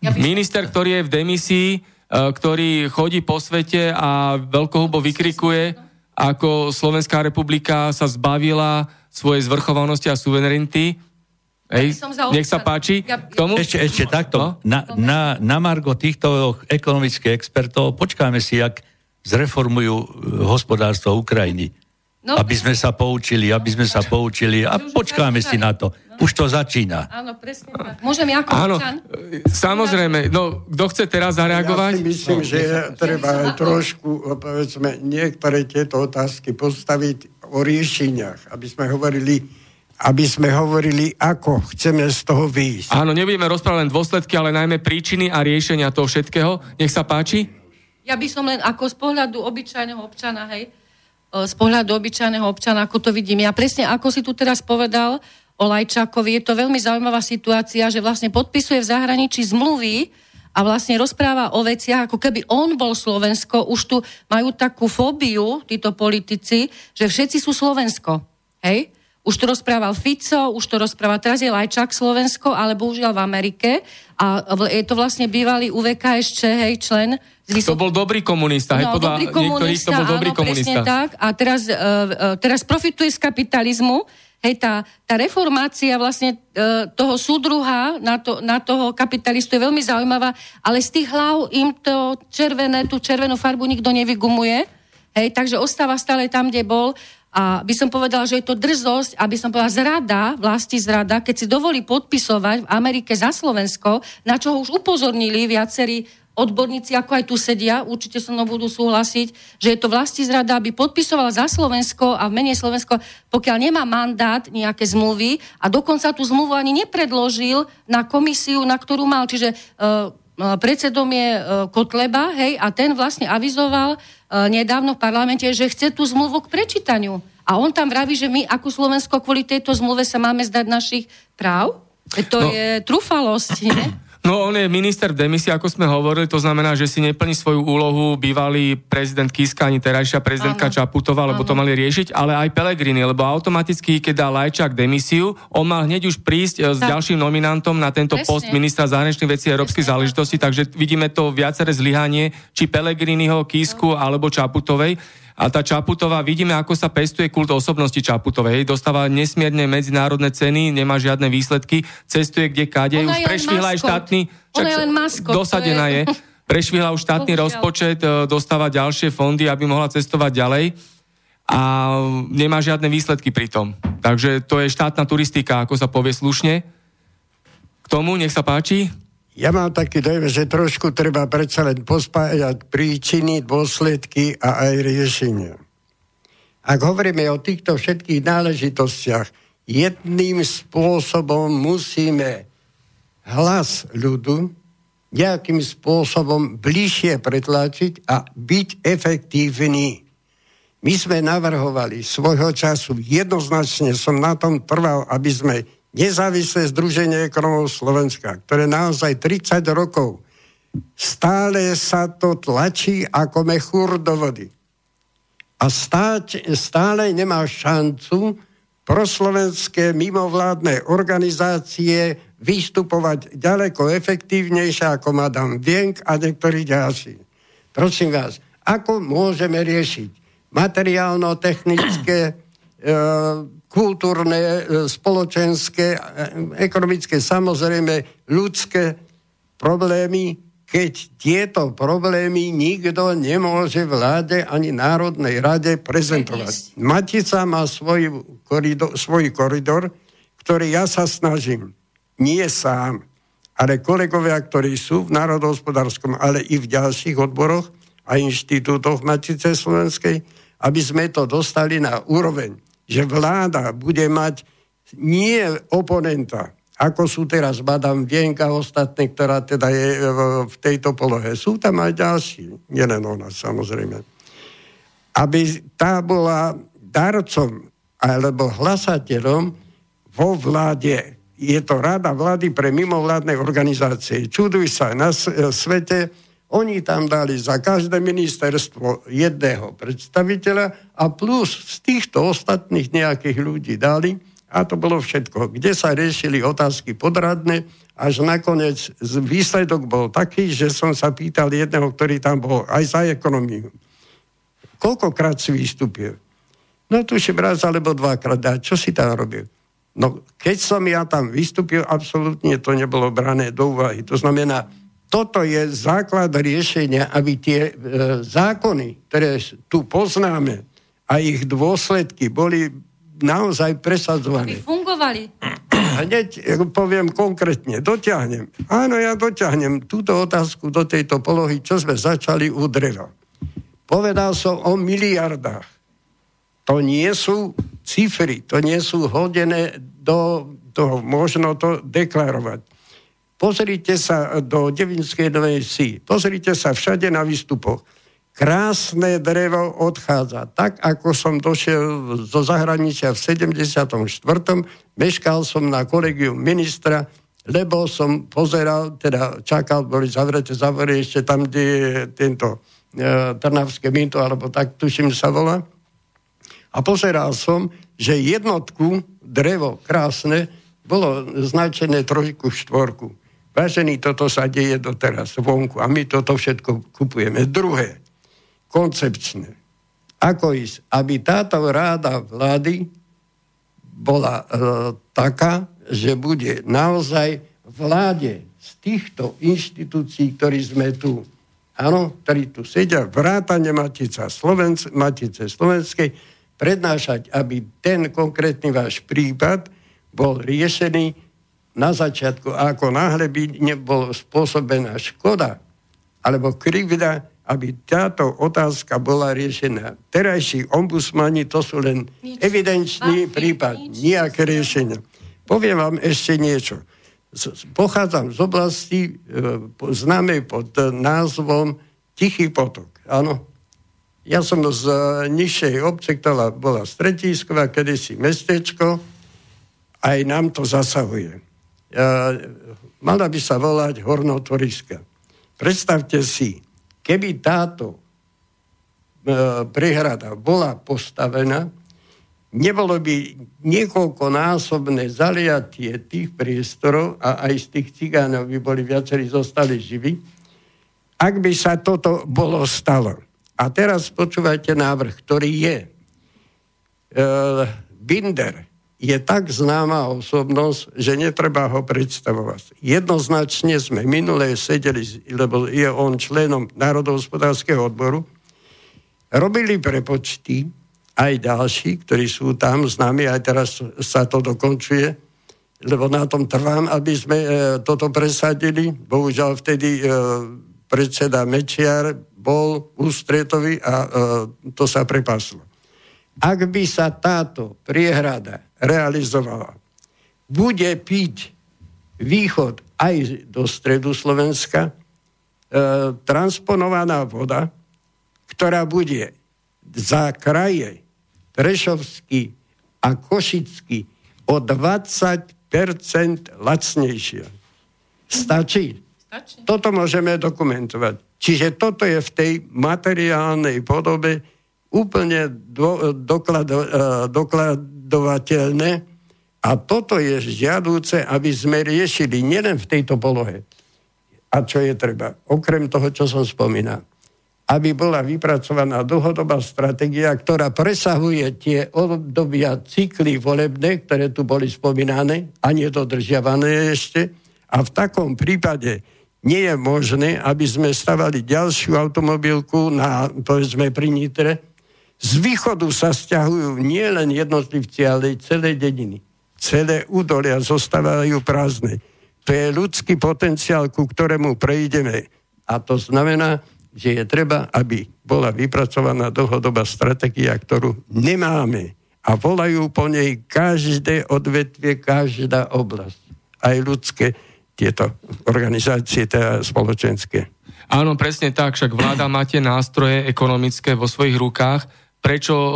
Ja minister, ktorý je v demisii, ktorý chodí po svete a veľkohubo vykrikuje, ako Slovenská republika sa zbavila svojej zvrchovanosti a suverenity. Ej, nech sa páči. Ja, K tomu? Ešte, ešte takto. No? Na, na, na margo týchto ekonomických expertov počkáme si, jak zreformujú eh, hospodárstvo Ukrajiny. No, aby sme sa poučili, aby sme sa poučili a počkáme si na to. Už to začína. Áno, presne tak. Môžem ja ako Áno, samozrejme. No, kto chce teraz zareagovať? Ja si myslím, no. že treba trošku, povedzme, niektoré tieto otázky postaviť o riešeniach, aby sme hovorili aby sme hovorili, ako chceme z toho výjsť. Áno, nebudeme rozprávať len dôsledky, ale najmä príčiny a riešenia toho všetkého. Nech sa páči. Ja by som len ako z pohľadu obyčajného občana, hej, z pohľadu obyčajného občana, ako to vidím. Ja presne, ako si tu teraz povedal, o Lajčákovi. Je to veľmi zaujímavá situácia, že vlastne podpisuje v zahraničí zmluvy a vlastne rozpráva o veciach, ako keby on bol Slovensko. Už tu majú takú fóbiu, títo politici, že všetci sú Slovensko. Hej? Už to rozprával Fico, už to rozpráva, teraz je Lajčák Slovensko, ale bohužiaľ v Amerike. A je to vlastne bývalý UVK ešte, hej, člen. Vysok... To bol dobrý komunista, hej, no, podľa dobrý komunista, to bol dobrý áno, komunista. tak. A teraz, uh, teraz profituje z kapitalizmu, Hej, tá, tá reformácia vlastne e, toho súdruha na, to, na toho kapitalistu je veľmi zaujímavá, ale z tých hlav im to červené, tú červenú farbu nikto nevygumuje. Hej, takže ostáva stále tam, kde bol. A by som povedala, že je to drzosť, aby som povedala zrada, vlasti zrada, keď si dovolí podpisovať v Amerike za Slovensko, na čo už upozornili viacerí odborníci, ako aj tu sedia, určite so mnou budú súhlasiť, že je to vlasti zrada, aby podpisoval za Slovensko a v mene Slovensko, pokiaľ nemá mandát nejaké zmluvy a dokonca tú zmluvu ani nepredložil na komisiu, na ktorú mal. Čiže uh, predsedom je uh, Kotleba, hej, a ten vlastne avizoval uh, nedávno v parlamente, že chce tú zmluvu k prečítaniu. A on tam vraví, že my ako Slovensko kvôli tejto zmluve sa máme zdať našich práv. To no. je trúfalosť, nie? No on je minister v demisii, ako sme hovorili, to znamená, že si neplní svoju úlohu bývalý prezident Kiska ani terajšia prezidentka ano. Čaputová, lebo ano. to mali riešiť, ale aj Pelegrini, lebo automaticky, keď dá Lajčák demisiu, on mal hneď už prísť e, tak. s ďalším nominantom na tento Presne. post ministra zahraničných vecí a európskych záležitostí, takže vidíme to viaceré zlyhanie, či Pelegriniho, Kisku alebo Čaputovej. A tá Čaputová, vidíme, ako sa pestuje kult osobnosti Čaputovej. Dostáva nesmierne medzinárodné ceny, nemá žiadne výsledky, cestuje kde kade, už prešvihla aj štátny... Čak, Ona je len maskot. Dosadená je. je. Prešvihla už štátny rozpočet, e, dostáva ďalšie fondy, aby mohla cestovať ďalej. a nemá žiadne výsledky pri tom. Takže to je štátna turistika, ako sa povie slušne. K tomu, nech sa páči. Ja mám taký dojem, že trošku treba predsa len pospájať príčiny, dôsledky a aj riešenia. Ak hovoríme o týchto všetkých náležitostiach, jedným spôsobom musíme hlas ľudu nejakým spôsobom bližšie pretlačiť a byť efektívny. My sme navrhovali svojho času, jednoznačne som na tom trval, aby sme nezávislé Združenie ekonomov Slovenska, ktoré naozaj 30 rokov stále sa to tlačí ako mechúr do vody. A stáť, stále nemá šancu proslovenské mimovládne organizácie vystupovať ďaleko efektívnejšie ako Madame Vienk a niektorí ďalší. Prosím vás, ako môžeme riešiť materiálno-technické, e, kultúrne, e, spoločenské, e, ekonomické, samozrejme ľudské problémy, keď tieto problémy nikto nemôže vláde ani Národnej rade prezentovať. Matica má svoj koridor, svoj koridor, ktorý ja sa snažím, nie sám, ale kolegovia, ktorí sú v národohospodárskom, ale i v ďalších odboroch a inštitútoch Matice Slovenskej, aby sme to dostali na úroveň, že vláda bude mať nie oponenta, ako sú teraz Madame Vienka ostatné, ktorá teda je v tejto polohe. Sú tam aj ďalší, nielen ona samozrejme. Aby tá bola darcom alebo hlasateľom vo vláde. Je to rada vlády pre mimovládne organizácie. Čuduj sa, na svete oni tam dali za každé ministerstvo jedného predstaviteľa a plus z týchto ostatných nejakých ľudí dali, a to bolo všetko, kde sa riešili otázky podradné, až nakoniec výsledok bol taký, že som sa pýtal jedného, ktorý tam bol aj za ekonomiu. Koľkokrát si vystúpil? No tuším raz alebo dvakrát. A čo si tam robil? No keď som ja tam vystúpil, absolútne to nebolo brané do úvahy. To znamená, toto je základ riešenia, aby tie e, zákony, ktoré tu poznáme a ich dôsledky boli naozaj presadzované. Aby fungovali. Hneď poviem konkrétne, dotiahnem. Áno, ja dotiahnem túto otázku do tejto polohy, čo sme začali u dreva. Povedal som o miliardách. To nie sú cifry, to nie sú hodené do toho, možno to deklarovať. Pozrite sa do Devinskej Novej Si. Pozrite sa všade na výstupoch. Krásne drevo odchádza. Tak, ako som došiel zo zahraničia v 74. Meškal som na kolegiu ministra, lebo som pozeral, teda čakal, boli zavreté zavory ešte tam, kde je tento e, Trnavské minto, alebo tak tuším sa volá. A pozeral som, že jednotku drevo krásne bolo značené trojku, štvorku. Vážený, toto sa deje doteraz vonku a my toto všetko kupujeme. Druhé, koncepčné. Ako ísť? Aby táto ráda vlády bola e, taká, že bude naozaj vláde z týchto inštitúcií, ktorí sme tu, áno, ktorí tu sedia, vrátane Matica Slovenc, Matice Slovenskej, prednášať, aby ten konkrétny váš prípad bol riešený na začiatku, ako náhle by nebol spôsobená škoda alebo krivda, aby táto otázka bola riešená. Terajší ombudsmani to sú len nič. evidenčný Vážne, prípad, nič. nejaké riešenie. Poviem vám ešte niečo. Pochádzam z oblasti e, známej pod názvom Tichý potok. Áno. Ja som z nižšej obce, ktorá bola Stretísková, kedysi mestečko, aj nám to zasahuje mala by sa volať Hornotoriska. Predstavte si, keby táto e, prehrada bola postavená, nebolo by niekoľkonásobné zaliatie tých priestorov a aj z tých cigánov by boli viacerí zostali živí, ak by sa toto bolo stalo. A teraz počúvajte návrh, ktorý je. E, Binder je tak známa osobnosť, že netreba ho predstavovať. Jednoznačne sme minulé sedeli, lebo je on členom Národohospodárskeho odboru, robili prepočty aj ďalší, ktorí sú tam s nami, aj teraz sa to dokončuje, lebo na tom trvám, aby sme e, toto presadili. Bohužiaľ vtedy e, predseda Mečiar bol ústretový a e, to sa prepaslo. Ak by sa táto priehrada realizovala, bude piť východ aj do stredu Slovenska, e, transponovaná voda, ktorá bude za kraje Prešovský a Košický o 20% lacnejšia. Stačí? Stačí. Toto môžeme dokumentovať. Čiže toto je v tej materiálnej podobe úplne do, doklado, e, dokladovateľné a toto je žiadúce, aby sme riešili nielen v tejto polohe. A čo je treba? Okrem toho, čo som spomínal aby bola vypracovaná dlhodobá stratégia, ktorá presahuje tie obdobia cykly volebné, ktoré tu boli spomínané a nedodržiavané ešte. A v takom prípade nie je možné, aby sme stavali ďalšiu automobilku na, povedzme, pri Nitre. Z východu sa stiahujú nielen jednotlivci, ale aj celé dediny. Celé údolia zostávajú prázdne. To je ľudský potenciál, ku ktorému prejdeme. A to znamená, že je treba, aby bola vypracovaná dlhodobá stratégia, ktorú nemáme. A volajú po nej každé odvetvie, každá oblasť. Aj ľudské tieto organizácie, teda spoločenské. Áno, presne tak, však vláda má tie nástroje ekonomické vo svojich rukách. Prečo o,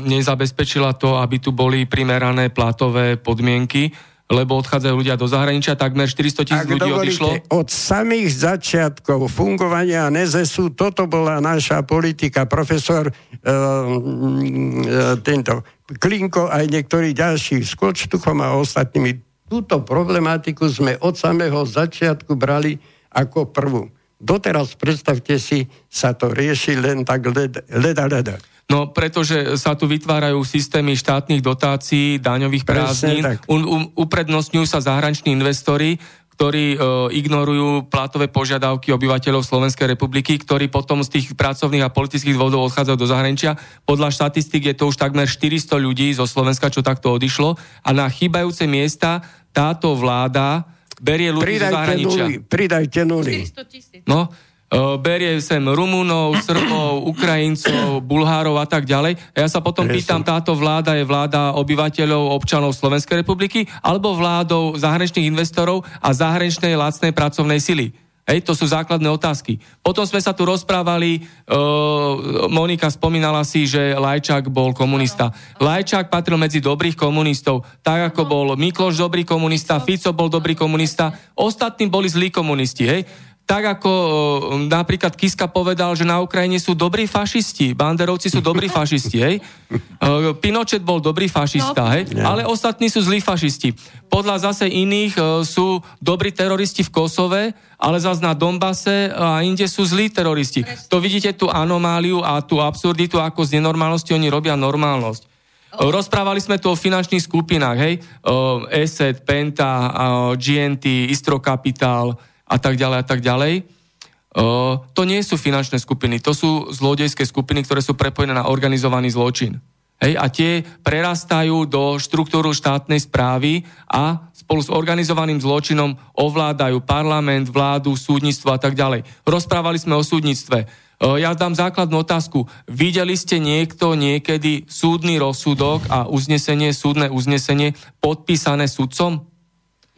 nezabezpečila to, aby tu boli primerané platové podmienky? lebo odchádzajú ľudia do zahraničia, takmer 400 tisíc ľudí dovolíte, odišlo. Od samých začiatkov fungovania NZSU toto bola naša politika. Profesor uh, uh, tento Klinko aj niektorí ďalší s Kočtuchom a ostatnými túto problematiku sme od samého začiatku brali ako prvú. Doteraz, predstavte si, sa to rieši len tak leda, leda. leda. No, pretože sa tu vytvárajú systémy štátnych dotácií, daňových prázdnin, u, u, uprednostňujú sa zahraniční investori, ktorí e, ignorujú platové požiadavky obyvateľov Slovenskej republiky, ktorí potom z tých pracovných a politických dôvodov odchádzajú do zahraničia. Podľa štatistik je to už takmer 400 ľudí zo Slovenska, čo takto odišlo. A na chýbajúce miesta táto vláda berie ľudí pridajte zo zahraničia. Nuly, pridajte nuly. No, berie sem Rumunov, Srbov, Ukrajincov, Bulhárov a tak ďalej. A ja sa potom pýtam, táto vláda je vláda obyvateľov, občanov Slovenskej republiky alebo vládou zahraničných investorov a zahraničnej lacnej pracovnej sily. Hej, to sú základné otázky. Potom sme sa tu rozprávali, uh, Monika spomínala si, že Lajčák bol komunista. Lajčák patril medzi dobrých komunistov, tak ako bol Mikloš dobrý komunista, Fico bol dobrý komunista, ostatní boli zlí komunisti. Hej tak ako napríklad Kiska povedal, že na Ukrajine sú dobrí fašisti, banderovci sú dobrí fašisti, hej? Pinochet bol dobrý fašista, no. hej? Ale ostatní sú zlí fašisti. Podľa zase iných sú dobrí teroristi v Kosove, ale zase na Dombase a inde sú zlí teroristi. To vidíte tú anomáliu a tú absurditu, ako z nenormálnosti oni robia normálnosť. Rozprávali sme tu o finančných skupinách, hej? ESET, Penta, GNT, Istro Capital, a tak ďalej a tak ďalej. Uh, to nie sú finančné skupiny, to sú zlodejské skupiny, ktoré sú prepojené na organizovaný zločin. Hej, a tie prerastajú do štruktúru štátnej správy a spolu s organizovaným zločinom ovládajú parlament, vládu, súdnictvo a tak ďalej. Rozprávali sme o súdnictve. Ja dám základnú otázku. Videli ste niekto niekedy súdny rozsudok a uznesenie, súdne uznesenie podpísané sudcom?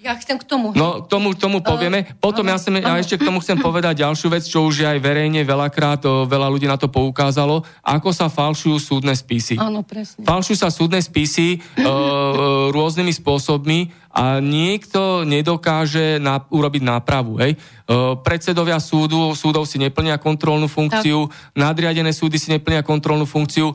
Ja chcem k tomu. No, k tomu, tomu povieme. Uh, Potom ja, sem, ja ešte k tomu chcem povedať ďalšiu vec, čo už je aj verejne veľakrát, veľa ľudí na to poukázalo, ako sa falšujú súdne spisy. Áno, presne. Falšujú sa súdne spisy uh, rôznymi spôsobmi a niekto nedokáže na, urobiť nápravu. Hej? E, predsedovia súdu, súdov si neplnia kontrolnú funkciu, tak. nadriadené súdy si neplnia kontrolnú funkciu. E,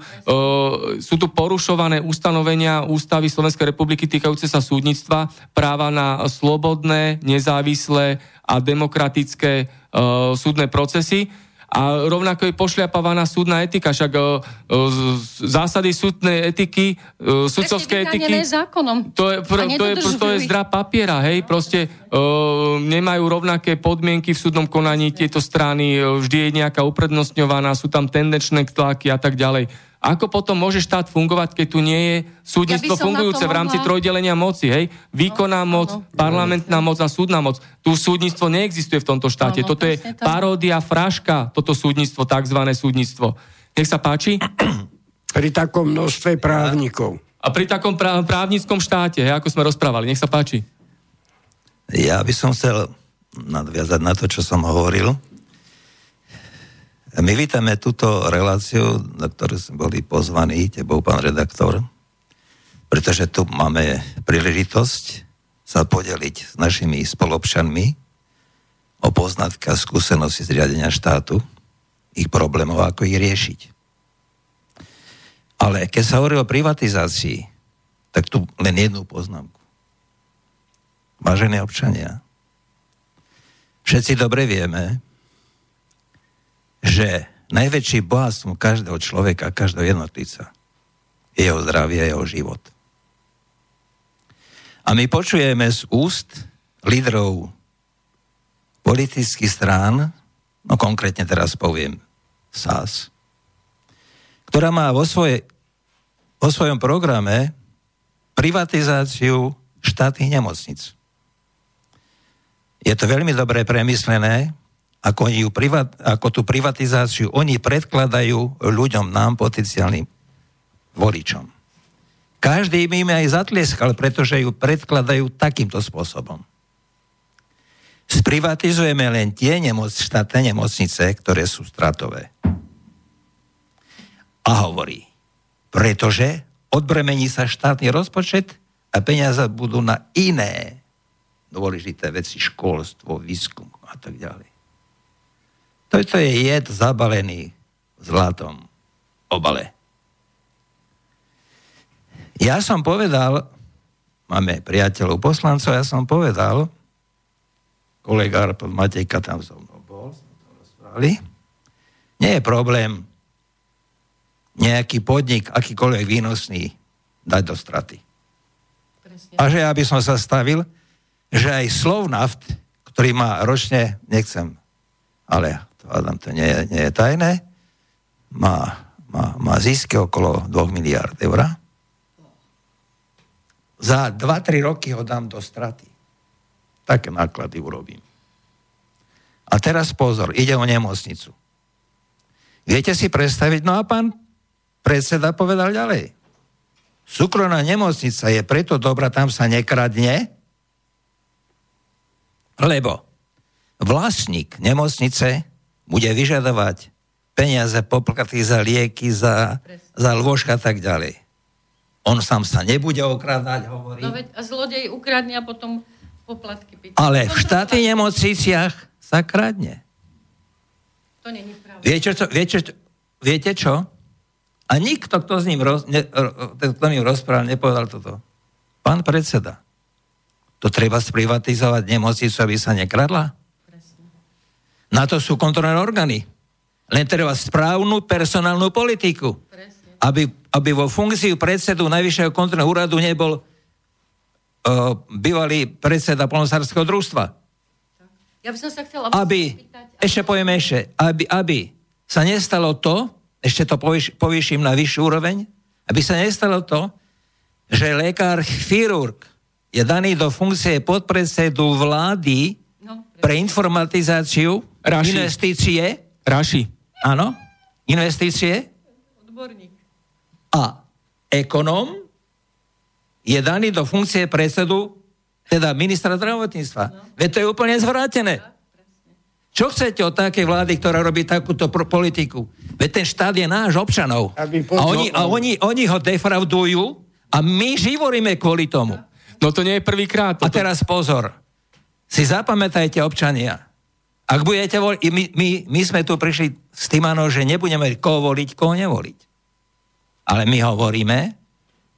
sú tu porušované ustanovenia ústavy Slovenskej republiky týkajúce sa súdnictva, práva na slobodné, nezávislé a demokratické e, súdne procesy a rovnako je pošliapávaná súdna etika, však uh, zásady súdnej etiky, uh, sudcovské etiky... zákonom. To je, pr- to, je, to je zdra papiera, hej, proste uh, nemajú rovnaké podmienky v súdnom konaní tieto strany, vždy je nejaká uprednostňovaná, sú tam tendenčné tlaky a tak ďalej. Ako potom môže štát fungovať, keď tu nie je súdnictvo Ja to fungujúce v rámci mohla- trojdelenia moci, hej? Výkonná No, moc, áno. parlamentná moc a súdna moc. Tu súdnictvo neexistuje v tomto štáte. Áno, Toto je tak. paródia, fraška, toto súdnictvo, takzvané súdnictvo. Nech sa páči. Pri takom množstve právnikov. A pri takom prá- právnickom štáte, hej, ako sme rozprávali, nech sa páči. Ja by som chcel nadviazať na to, čo som hovoril. My vítame túto reláciu, na ktorú sme boli pozvaní, tebou, pán redaktor, pretože tu máme príležitosť sa podeliť s našimi spolobčanmi o poznatky a skúsenosti z štátu, ich problémov, ako ich riešiť. Ale keď sa hovorí o privatizácii, tak tu len jednu poznámku. Vážení občania, všetci dobre vieme, že najväčší bohatstvom každého človeka, každého jednotlivca je jeho zdravie, jeho život. A my počujeme z úst lídrov politických strán, no konkrétne teraz poviem SAS, ktorá má vo, svoje, vo svojom programe privatizáciu štátnych nemocnic. Je to veľmi dobre premyslené, ako, ju privat, ako tú privatizáciu oni predkladajú ľuďom, nám, potenciálnym voličom. Každý im aj zatlieskal, pretože ju predkladajú takýmto spôsobom. Sprivatizujeme len tie nemoc, štátne nemocnice, ktoré sú stratové. A hovorí, pretože odbremení sa štátny rozpočet a peniaze budú na iné dôležité veci, školstvo, výskum a tak ďalej. Toto je jed zabalený v zlatom obale. Ja som povedal, máme priateľov poslancov, ja som povedal, kolega Matejka tam so mnou bol, sme to rozprávali, nie je problém nejaký podnik, akýkoľvek výnosný, dať do straty. Presne. A že ja by som sa stavil, že aj Slovnaft, ktorý má ročne, nechcem, ale Adam, to nie, nie je tajné, má, má, má zisky okolo 2 miliard eur. Za 2-3 roky ho dám do straty. Také náklady urobím. A teraz pozor, ide o nemocnicu. Viete si predstaviť, no a pán predseda povedal ďalej. Súkromná nemocnica je preto dobrá, tam sa nekradne, lebo vlastník nemocnice bude vyžadovať peniaze, poplaty za lieky, za, za lôžka a tak ďalej. On sám sa nebude okrádať, hovorí. No veď a zlodej ukradne a potom poplatky pýta. Ale v štátnych nemocniciach sa kradne. To není pravda. Viete čo, viete, čo- viete čo? A nikto, kto s ním roz, ne, kto mi rozprával, nepovedal toto. Pán predseda, to treba sprivatizovať nemocnicu, aby sa nekradla? Na to sú kontrolné orgány. Len treba správnu personálnu politiku. Presne. Aby, aby vo funkcii predsedu Najvyššieho kontrolného úradu nebol uh, bývalý predseda polnosárskeho družstva Ja by som sa chcela aby, spýtať, ešte poviem ešte, aby, aby sa nestalo to, ešte to povýšim na vyššiu úroveň, aby sa nestalo to, že lekár chirurg je daný do funkcie podpredsedu vlády No, pre informatizáciu, Raši. investície, Raši. áno, investície odborník. a ekonóm je daný do funkcie predsedu, teda ministra zdravotníctva. Veď to je úplne zvrátené. Čo chcete od takej vlády, ktorá robí takúto pro- politiku? Veď ten štát je náš občanov. Aby A oni, a oni, oni ho defraudujú a my živoríme kvôli tomu. No to nie je prvýkrát. A toto- teraz pozor. Si zapamätajte, občania. Ak budete voliť, my, my, my sme tu prišli s tým, áno, že nebudeme koho voliť, koho nevoliť. Ale my hovoríme,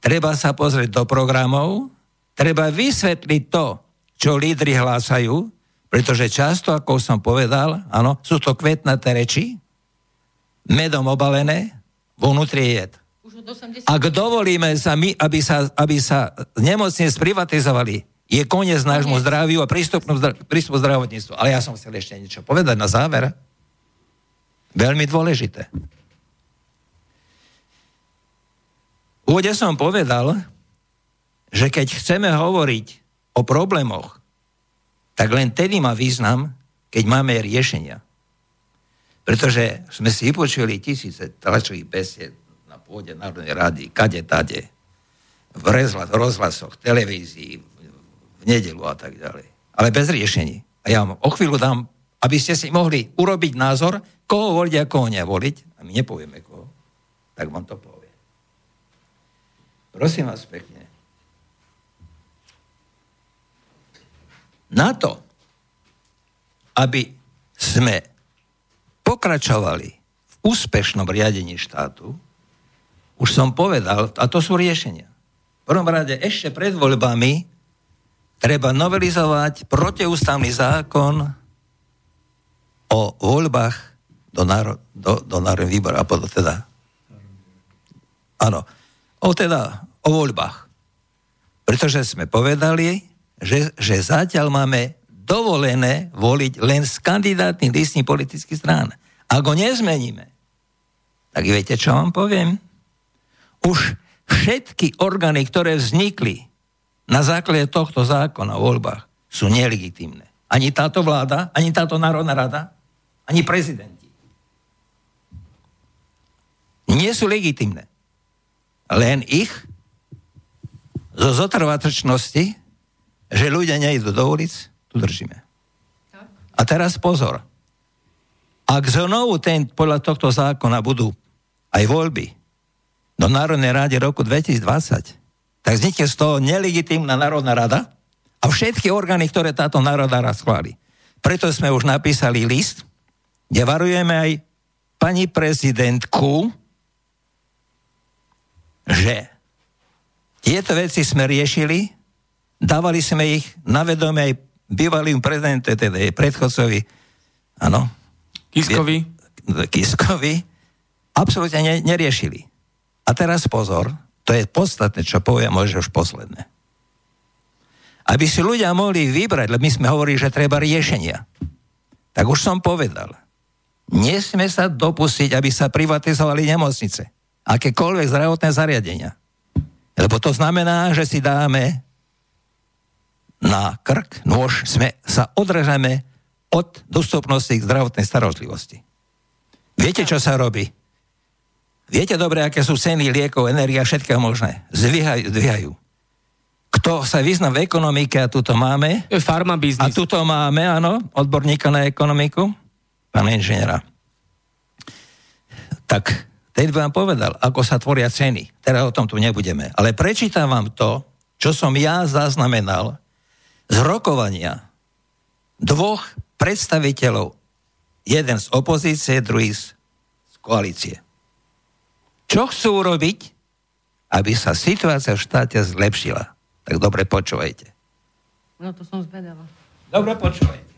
treba sa pozrieť do programov, treba vysvetliť to, čo lídry hlásajú, pretože často, ako som povedal, áno, sú to kvetnaté reči, medom obalené, vnútri je jed. Už od 80... Ak dovolíme sa my, aby sa, aby sa nemocne sprivatizovali, je koniec nášmu zdraviu a prístupu, prístupu zdravotníctvu. Ale ja som chcel ešte niečo povedať na záver. Veľmi dôležité. úvode som povedal, že keď chceme hovoriť o problémoch, tak len tedy má význam, keď máme riešenia. Pretože sme si vypočuli tisíce tlačových besied na pôde Národnej rady, kade, tade, v rozhlasoch, televízii, nedelu a tak ďalej. Ale bez riešení. A ja vám o chvíľu dám, aby ste si mohli urobiť názor, koho voliť a koho nevoliť. A my nepovieme koho. Tak vám to povie. Prosím vás pekne. Na to, aby sme pokračovali v úspešnom riadení štátu, už som povedal, a to sú riešenia. V prvom rade ešte pred voľbami treba novelizovať protiústavný zákon o voľbách do, náro, do, do národných výboru, a potom teda. Áno, o teda, o voľbách. Pretože sme povedali, že, že zatiaľ máme dovolené voliť len z kandidátnych listní politických strán. Ak ho nezmeníme, tak viete, čo vám poviem? Už všetky orgány, ktoré vznikli na základe tohto zákona o voľbách, sú nelegitímne. Ani táto vláda, ani táto Národná rada, ani prezidenti. Nie sú legitimné. Len ich zo zotrvatrčnosti, že ľudia nejdu do ulic, tu držíme. A teraz pozor. Ak znovu ten, podľa tohto zákona budú aj voľby do Národnej rady roku 2020, tak vznikne z toho nelegitímna Národná rada a všetky orgány, ktoré táto Národná rada schváli. Preto sme už napísali list, kde varujeme aj pani prezidentku, že tieto veci sme riešili, dávali sme ich na vedomie aj bývalým prezidentom, teda predchodcovi, áno. Kiskovi. Kiskovi, absolútne ne, neriešili. A teraz pozor, to je podstatné, čo poviem, možno už posledné. Aby si ľudia mohli vybrať, lebo my sme hovorili, že treba riešenia. Tak už som povedal, nesme sa dopustiť, aby sa privatizovali nemocnice. Akékoľvek zdravotné zariadenia. Lebo to znamená, že si dáme na krk, nôž, sme, sa odrežeme od dostupnosti k zdravotnej starostlivosti. Viete, čo sa robí? Viete dobre, aké sú ceny liekov, energia, všetkého možné. Zvyhajú, zvyhajú. Kto sa vyzná v ekonomike, a tuto máme. Farma biznis. A tuto máme, áno, odborníka na ekonomiku, pána inžiniera. Tak, ten vám povedal, ako sa tvoria ceny. Teraz o tom tu nebudeme. Ale prečítam vám to, čo som ja zaznamenal z rokovania dvoch predstaviteľov, jeden z opozície, druhý z koalície. Čo chcú urobiť, aby sa situácia v štáte zlepšila? Tak dobre počúvajte. No to som zvedala. Dobre počúvajte.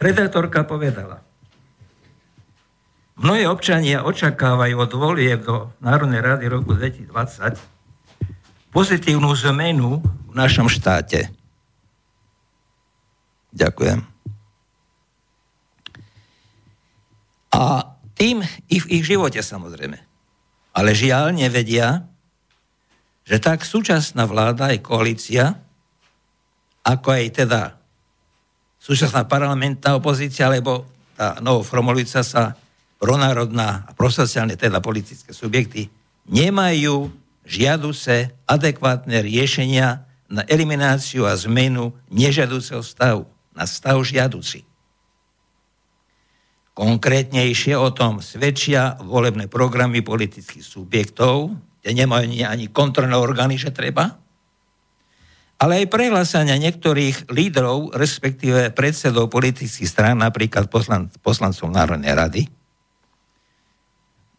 Redaktorka povedala, Mnohí občania očakávajú od volieb do Národnej rady roku 2020 pozitívnu zmenu v našom štáte. Ďakujem. A tým i v ich živote samozrejme. Ale žiaľ nevedia, že tak súčasná vláda aj koalícia, ako aj teda súčasná parlamentná opozícia, alebo tá novoformulujúca sa pronárodná a prosociálne teda politické subjekty nemajú žiaduce adekvátne riešenia na elimináciu a zmenu nežiaduceho stavu na stav žiaduci. Konkrétnejšie o tom svedčia volebné programy politických subjektov, kde nemajú ani kontrolné orgány, že treba, ale aj prehlásania niektorých lídrov, respektíve predsedov politických strán, napríklad poslan, poslancov Národnej rady,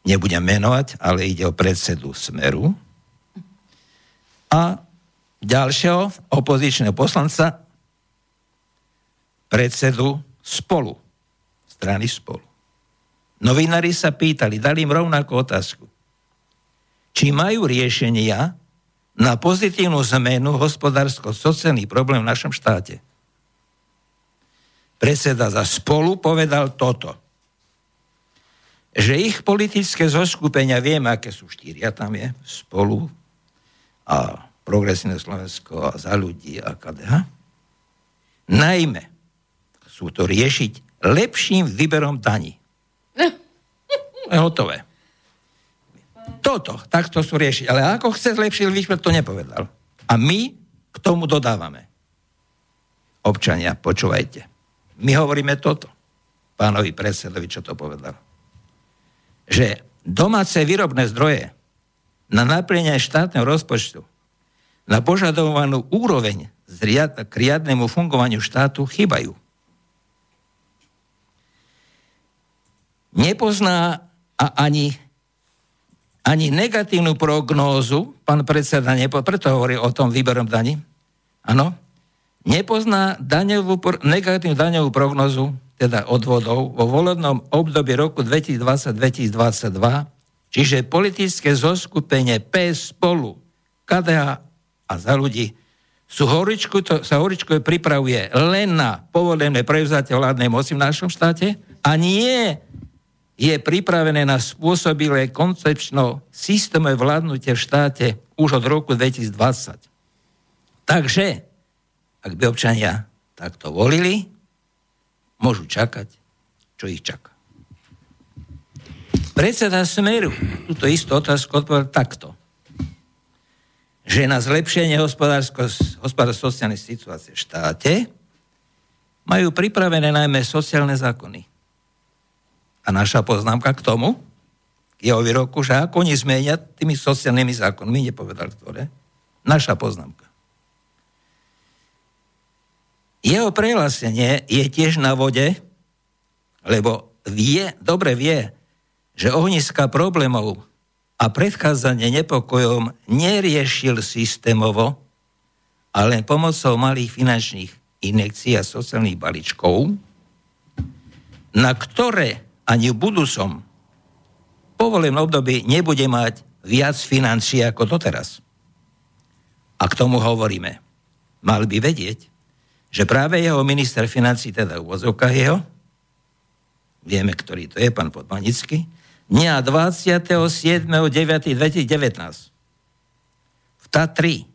nebudem menovať, ale ide o predsedu Smeru. A ďalšieho opozičného poslanca predsedu Spolu, strany Spolu. Novinári sa pýtali, dali im rovnakú otázku. Či majú riešenia na pozitívnu zmenu hospodársko-sociálnych problém v našom štáte. predseda za spolu, povedal toto. Že ich politické zoskupenia, viem, aké sú štyria, tam je spolu a progresívne Slovensko a za ľudí a KDH. Najmä sú to riešiť lepším výberom daní. Je hotové. Toto, takto sú riešiť. Ale ako chce zlepšiť výber, to nepovedal. A my k tomu dodávame. Občania, počúvajte. My hovoríme toto. Pánovi predsedovi, čo to povedal. Že domáce výrobné zdroje na naplnenie štátneho rozpočtu na požadovanú úroveň k riadnemu fungovaniu štátu chýbajú. Nepozná a ani ani negatívnu prognózu, pán predseda, nepo, preto hovorí o tom výberom daní, áno, nepozná daňovú, negatívnu daňovú prognózu, teda odvodov, vo volebnom období roku 2020-2022, čiže politické zoskupenie PS spolu, KDH a za ľudí, sú horičku, to, sa horičko pripravuje len na povolené prevzatie vládnej moci v našom štáte a nie je pripravené na spôsobilé koncepčno systémové vládnutie v štáte už od roku 2020. Takže, ak by občania takto volili, môžu čakať, čo ich čaká. Predseda Smeru túto istú otázku odpovedal takto že na zlepšenie hospodársko-sociálnej situácie v štáte majú pripravené najmä sociálne zákony. A naša poznámka k tomu, k jeho výroku, že ako oni zmenia tými sociálnymi zákonmi, nepovedal ktoré, naša poznámka. Jeho prehlásenie je tiež na vode, lebo vie, dobre vie, že ohniska problémov a predchádzanie nepokojom neriešil systémovo, ale pomocou malých finančných inekcií a sociálnych balíčkov, na ktoré ani v budúcom povolenom období nebude mať viac financií ako doteraz. A k tomu hovoríme. Mal by vedieť, že práve jeho minister financí, teda v jeho, vieme, ktorý to je, pán Podmanický, dňa 27.9.2019 v Tatri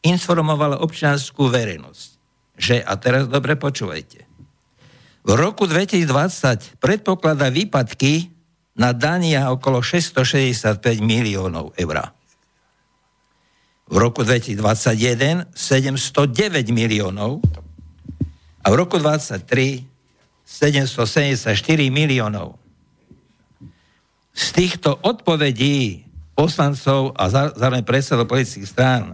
informoval občianskú verejnosť, že, a teraz dobre počúvajte, v roku 2020 predpokladá výpadky na dania okolo 665 miliónov eur. V roku 2021 709 miliónov a v roku 2023 774 miliónov. Z týchto odpovedí poslancov a zároveň predsedov politických strán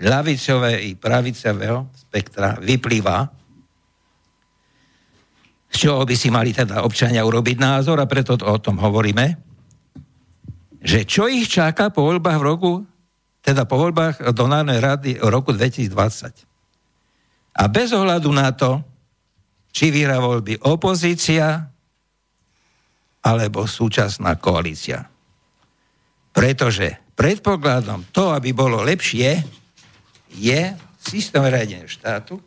ľavicového i pravicového spektra vyplýva, čoho by si mali teda občania urobiť názor a preto to, o tom hovoríme, že čo ich čaká po voľbách v roku, teda po voľbách do Národnej rady roku 2020. A bez ohľadu na to, či vyhrá voľby opozícia alebo súčasná koalícia. Pretože predpokladom to, aby bolo lepšie, je systém riadenia štátu,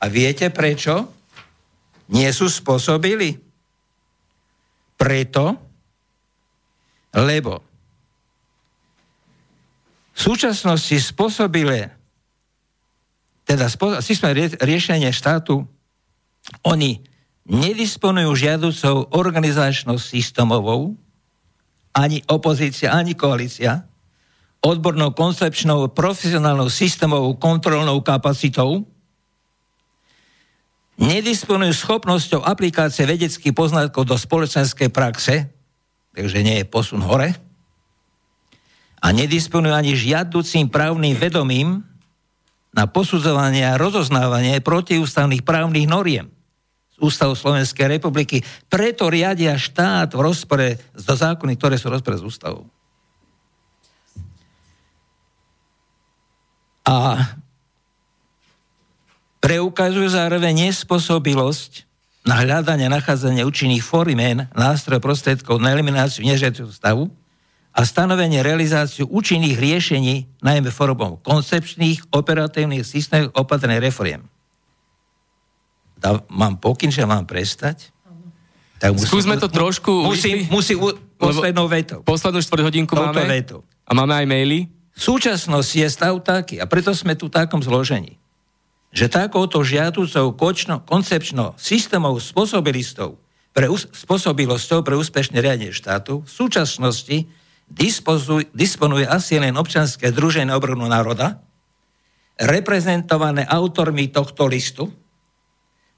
a viete prečo? Nie sú spôsobili? Preto, lebo v súčasnosti spôsobile teda systém riešenia štátu, oni nedisponujú žiaducou organizačnou systémovou, ani opozícia, ani koalícia, odbornou, koncepčnou, profesionálnou, systémovou, kontrolnou kapacitou, nedisponujú schopnosťou aplikácie vedeckých poznatkov do spoločenskej praxe, takže nie je posun hore, a nedisponujú ani žiaducím právnym vedomím na posudzovanie a rozoznávanie protiústavných právnych noriem z Ústavu Slovenskej republiky. Preto riadia štát v rozpore so zákony, ktoré sú v rozpore s ústavou. A preukazujú zároveň nespôsobilosť na hľadanie, nachádzanie účinných formien, nástroj prostriedkov na elimináciu nežiaceho stavu a stanovenie realizáciu účinných riešení, najmä formou koncepčných, operatívnych systémov opatrených reforiem. dá, mám pokyn, že mám prestať, tak musí, Skúsme to trošku... Musí, musí u, poslednou vetou. Poslednú štvrť hodinku máme. Vetou. A máme aj maily. Súčasnosť je stav taký, a preto sme tu v takom zložení, že takouto žiaducou kočno, koncepčno systémov spôsobilistov pre, spôsobilosťou pre úspešné riadenie štátu v súčasnosti disponuje asi len občanské združenie obranu národa, reprezentované autormi tohto listu,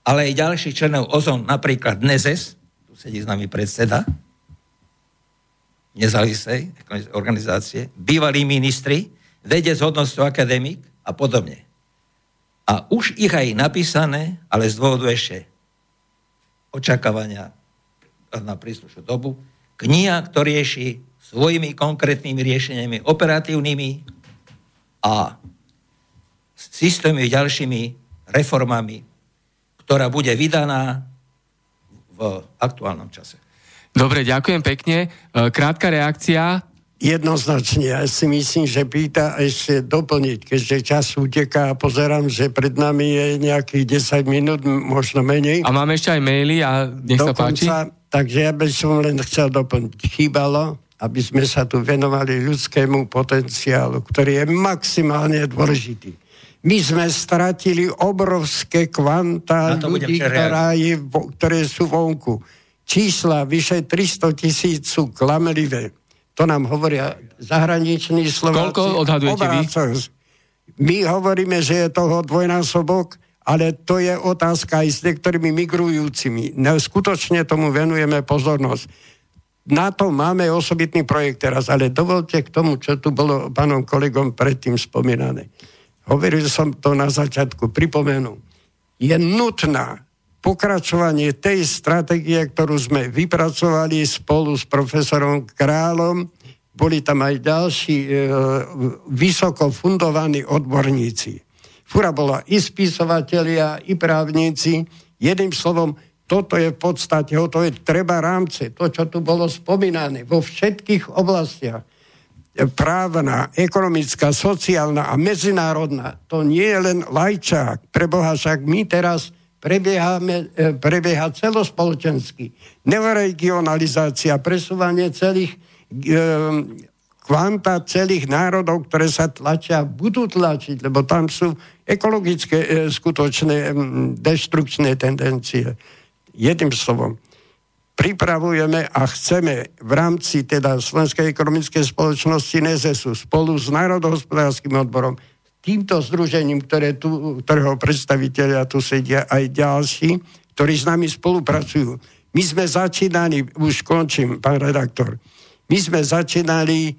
ale aj ďalších členov OZON, napríklad NEZES, tu sedí s nami predseda, nezávislej organizácie, bývalí ministri, vedec hodnosťou akadémik a podobne. A už ich aj napísané, ale z dôvodu ešte očakávania na príslušnú dobu, kniha, ktorý rieši svojimi konkrétnymi riešeniami operatívnymi a systémy ďalšími reformami, ktorá bude vydaná v aktuálnom čase. Dobre, ďakujem pekne. E, krátka reakcia. Jednoznačne, ja si myslím, že pýta ešte doplniť, keďže čas uteká a pozerám, že pred nami je nejakých 10 minút, možno menej. A máme ešte aj maily a nech Dokonca, sa páči. Takže ja by som len chcel doplniť. Chýbalo, aby sme sa tu venovali ľudskému potenciálu, ktorý je maximálne dôležitý. My sme stratili obrovské kvanta ľudí, ktorá je, ktoré sú vonku. Čísla vyše 300 tisíc sú klamlivé. To nám hovoria zahraniční Slováci. Koľko odhadujete vy? My hovoríme, že je toho dvojnásobok, ale to je otázka aj s niektorými migrujúcimi. Skutočne tomu venujeme pozornosť na to máme osobitný projekt teraz, ale dovolte k tomu, čo tu bolo pánom kolegom predtým spomínané. Hovoril som to na začiatku, pripomenú. Je nutná pokračovanie tej stratégie, ktorú sme vypracovali spolu s profesorom Králom. Boli tam aj ďalší e, vysoko fundovaní odborníci. Fura bola i spisovatelia, i právnici. Jedným slovom, toto je v podstate, to je treba rámce, to, čo tu bolo spomínané vo všetkých oblastiach právna, ekonomická, sociálna a medzinárodná, to nie je len lajčák. Preboha, však my teraz prebiehame, e, prebieha celospoločensky. Neoregionalizácia, presúvanie celých e, kvanta celých národov, ktoré sa tlačia, budú tlačiť, lebo tam sú ekologické e, skutočné deštrukčné tendencie jedným slovom, pripravujeme a chceme v rámci teda Slovenskej ekonomickej spoločnosti NEZESu spolu s národohospodárským odborom týmto združením, ktoré tu, ktorého predstaviteľia tu sedia aj ďalší, ktorí s nami spolupracujú. My sme začínali, už končím, pán redaktor, my sme začínali e,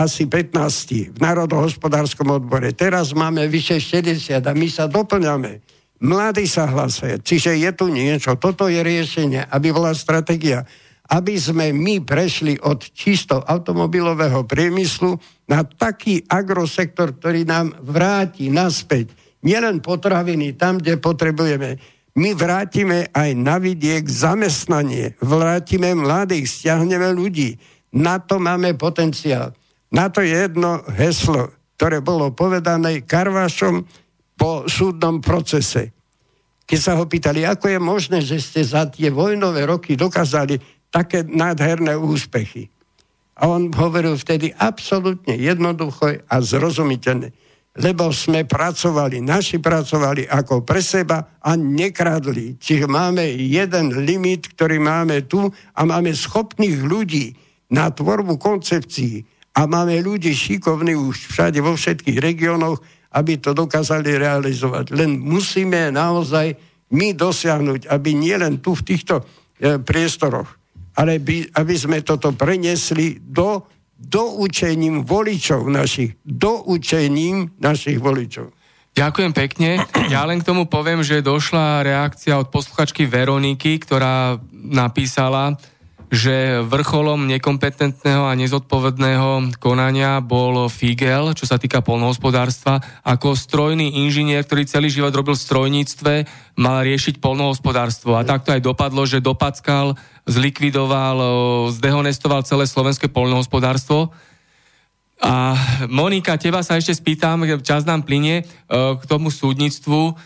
asi 15 v národohospodárskom odbore. Teraz máme vyše 60 a my sa doplňame Mladí sa hlasia. Čiže je tu niečo. Toto je riešenie, aby bola stratégia. Aby sme my prešli od čisto automobilového priemyslu na taký agrosektor, ktorý nám vráti naspäť nielen potraviny tam, kde potrebujeme. My vrátime aj na vidiek zamestnanie, vrátime mladých, stiahneme ľudí. Na to máme potenciál. Na to je jedno heslo, ktoré bolo povedané Karvašom, po súdnom procese. Keď sa ho pýtali, ako je možné, že ste za tie vojnové roky dokázali také nádherné úspechy. A on hovoril vtedy absolútne jednoducho a zrozumiteľne. Lebo sme pracovali, naši pracovali ako pre seba a nekradli. Čiže máme jeden limit, ktorý máme tu a máme schopných ľudí na tvorbu koncepcií a máme ľudí šikovných už všade vo všetkých regiónoch, aby to dokázali realizovať. Len musíme naozaj my dosiahnuť, aby nielen tu v týchto e, priestoroch, ale by, aby sme toto prenesli do doučením voličov našich. Doučením našich voličov. Ďakujem pekne. Ja len k tomu poviem, že došla reakcia od posluchačky Veroniky, ktorá napísala, že vrcholom nekompetentného a nezodpovedného konania bol Figel, čo sa týka polnohospodárstva. Ako strojný inžinier, ktorý celý život robil v strojníctve, mal riešiť polnohospodárstvo. A takto aj dopadlo, že dopackal, zlikvidoval, zdehonestoval celé slovenské polnohospodárstvo. A Monika, teba sa ešte spýtam, čas nám plinie k tomu súdnictvu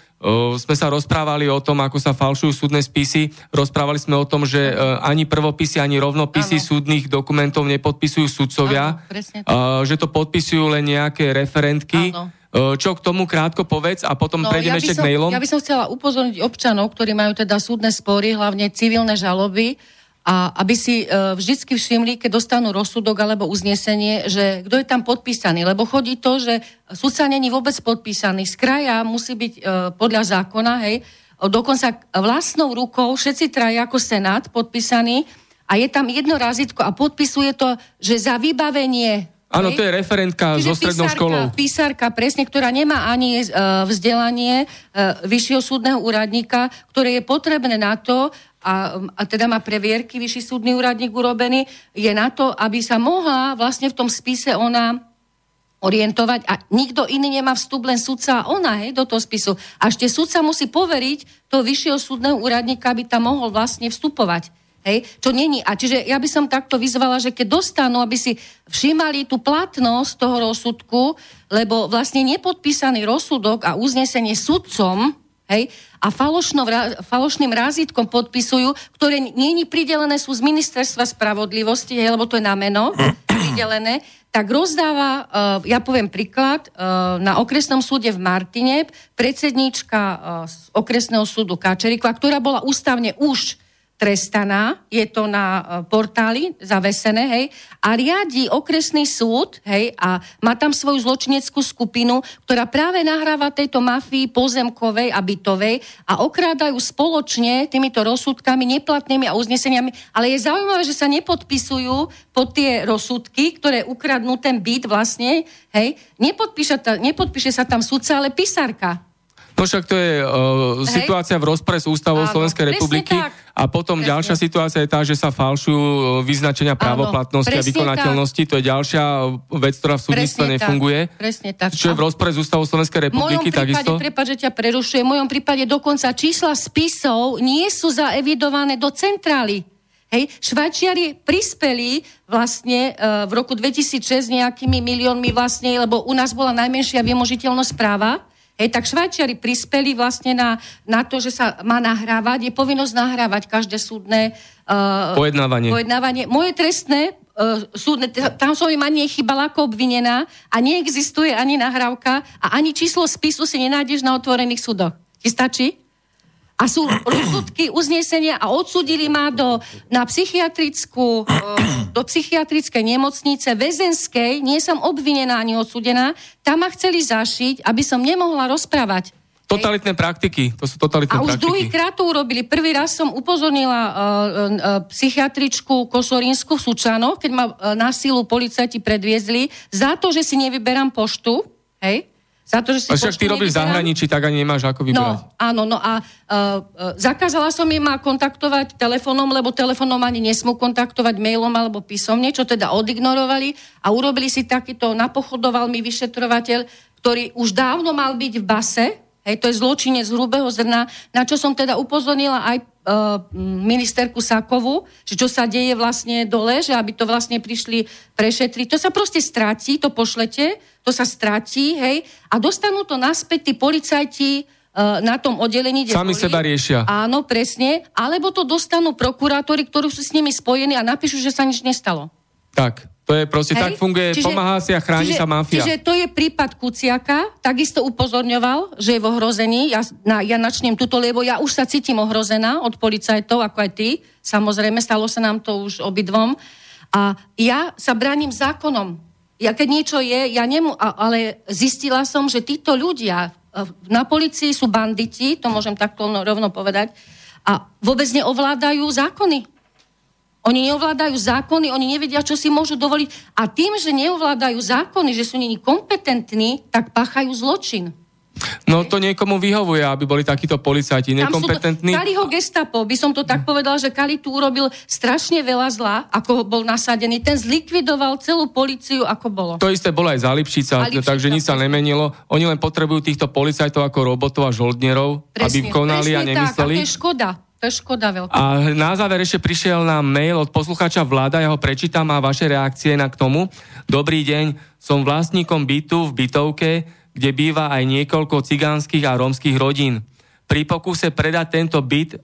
sme sa rozprávali o tom, ako sa falšujú súdne spisy. Rozprávali sme o tom, že uh, ani prvopisy, ani rovnopisy ano. súdnych dokumentov nepodpisujú sudcovia. Ano, uh, že to podpisujú len nejaké referentky. Ano. Čo k tomu krátko povedz a potom no, prejdeme ja ešte k mailom. Ja by som chcela upozorniť občanov, ktorí majú teda súdne spory, hlavne civilné žaloby, a aby si uh, vždycky všimli, keď dostanú rozsudok alebo uznesenie, že kto je tam podpísaný. Lebo chodí to, že sudca není vôbec podpísaný. Z kraja musí byť uh, podľa zákona, hej, dokonca vlastnou rukou, všetci traja ako senát podpísaní a je tam jedno razítko a podpisuje to, že za vybavenie Áno, to je referentka Čiže so strednou písarka, školou. Písarka, presne, ktorá nemá ani uh, vzdelanie uh, vyššieho súdneho úradníka, ktoré je potrebné na to, a, a teda má previerky vyšší súdny úradník urobený, je na to, aby sa mohla vlastne v tom spise ona orientovať a nikto iný nemá vstup, len sudca a ona, hej, do toho spisu. A ešte sudca musí poveriť toho vyššieho súdneho úradníka, aby tam mohol vlastne vstupovať. Hej, čo není. A čiže ja by som takto vyzvala, že keď dostanú, aby si všímali tú platnosť toho rozsudku, lebo vlastne nepodpísaný rozsudok a uznesenie sudcom, hej, a falošným rázitkom podpisujú, ktoré není pridelené sú z ministerstva spravodlivosti, hej, lebo to je na meno pridelené, tak rozdáva, uh, ja poviem príklad, uh, na okresnom súde v Martine predsedníčka z okresného súdu Kačerikova, ktorá bola ústavne už trestaná, je to na e, portáli zavesené, hej, a riadi okresný súd, hej, a má tam svoju zločineckú skupinu, ktorá práve nahráva tejto mafii pozemkovej a bytovej a okrádajú spoločne týmito rozsudkami, neplatnými a uzneseniami, ale je zaujímavé, že sa nepodpisujú pod tie rozsudky, ktoré ukradnú ten byt vlastne, hej, nepodpíše, ta, nepodpíše sa tam sudca, ale písarka. No však to je uh, situácia v rozpore s ústavou Áno, Slovenskej republiky. Tak. A potom presne. ďalšia situácia je tá, že sa falšujú e, vyznačenia právoplatnosti a vykonateľnosti. Tak. To je ďalšia vec, ktorá v súdnictve nefunguje. Presne tak. Čo je v rozpore s ústavou Slovenskej republiky mojom prípade, prepáč, že ťa prerušujem, v mojom prípade dokonca čísla spisov nie sú zaevidované do centrály. Hej, Švajčiari prispeli vlastne uh, v roku 2006 nejakými miliónmi vlastne, lebo u nás bola najmenšia vymožiteľnosť práva Hej, tak Švajčiari prispeli vlastne na, na to, že sa má nahrávať, je povinnosť nahrávať každé súdne uh, pojednávanie. pojednávanie. Moje trestné uh, súdne, tam som im ani nechybala ako obvinená a neexistuje ani nahrávka a ani číslo spisu si nenájdeš na otvorených súdoch. Ti stačí? A sú rozsudky, uznesenia a odsudili ma do, na psychiatrickú, e, do psychiatrickej nemocnice väzenskej, nie som obvinená ani odsudená, tam ma chceli zašiť, aby som nemohla rozprávať. Totalitné praktiky, to sú totalitné praktiky. A už druhý krát to urobili. Prvý raz som upozornila uh, uh, psychiatričku Kosorínsku v Sučanoch, keď ma uh, na sílu policajti predviezli, za to, že si nevyberám poštu, hej, za to, že si a však ty robíš v zahraničí, tak ani nemáš ako vybrať. No, áno, no a uh, zakázala som im ma kontaktovať telefónom, lebo telefónom ani nesmú kontaktovať mailom alebo písomne, čo teda odignorovali a urobili si takýto, napochodoval mi vyšetrovateľ, ktorý už dávno mal byť v base, Hej, to je zločinec hrubého zrna, na čo som teda upozornila aj uh, ministerku Sakovu, že čo sa deje vlastne dole, že aby to vlastne prišli prešetriť. To sa proste stráti, to pošlete, to sa stráti, hej, a dostanú to naspäť tí policajti uh, na tom oddelení, kde Sami boli. seba riešia. Áno, presne. Alebo to dostanú prokurátori, ktorí sú s nimi spojení a napíšu, že sa nič nestalo. Tak. To je proste, Hej? tak funguje, čiže, pomáha si a chráni čiže, sa mafia. Čiže to je prípad Kuciaka, takisto upozorňoval, že je v ohrození. Ja, na, ja načnem túto, lebo ja už sa cítim ohrozená od policajtov, ako aj ty. Samozrejme, stalo sa nám to už obidvom. A ja sa bránim zákonom. Ja keď niečo je, ja nemu, ale zistila som, že títo ľudia na policii sú banditi, to môžem takto rovno povedať, a vôbec neovládajú zákony. Oni neovládajú zákony, oni nevedia, čo si môžu dovoliť. A tým, že neovládajú zákony, že sú nimi kompetentní, tak páchajú zločin. No to niekomu vyhovuje, aby boli takíto policajti nekompetentní. Kali ho gestapo, by som to tak povedal, že Kali tu urobil strašne veľa zla, ako bol nasadený. Ten zlikvidoval celú policiu, ako bolo. To isté bolo aj za Lipšica, Lipšica takže nič sa nemenilo. Oni len potrebujú týchto policajtov ako robotov a žoldnierov, presne, aby konali a nemysleli. Tak, a to je škoda. To je škoda veľká. A na záver ešte prišiel nám mail od poslucháča Vláda, ja ho prečítam a vaše reakcie na k tomu. Dobrý deň, som vlastníkom bytu v bytovke, kde býva aj niekoľko cigánskych a rómskych rodín. Pri pokuse predať tento byt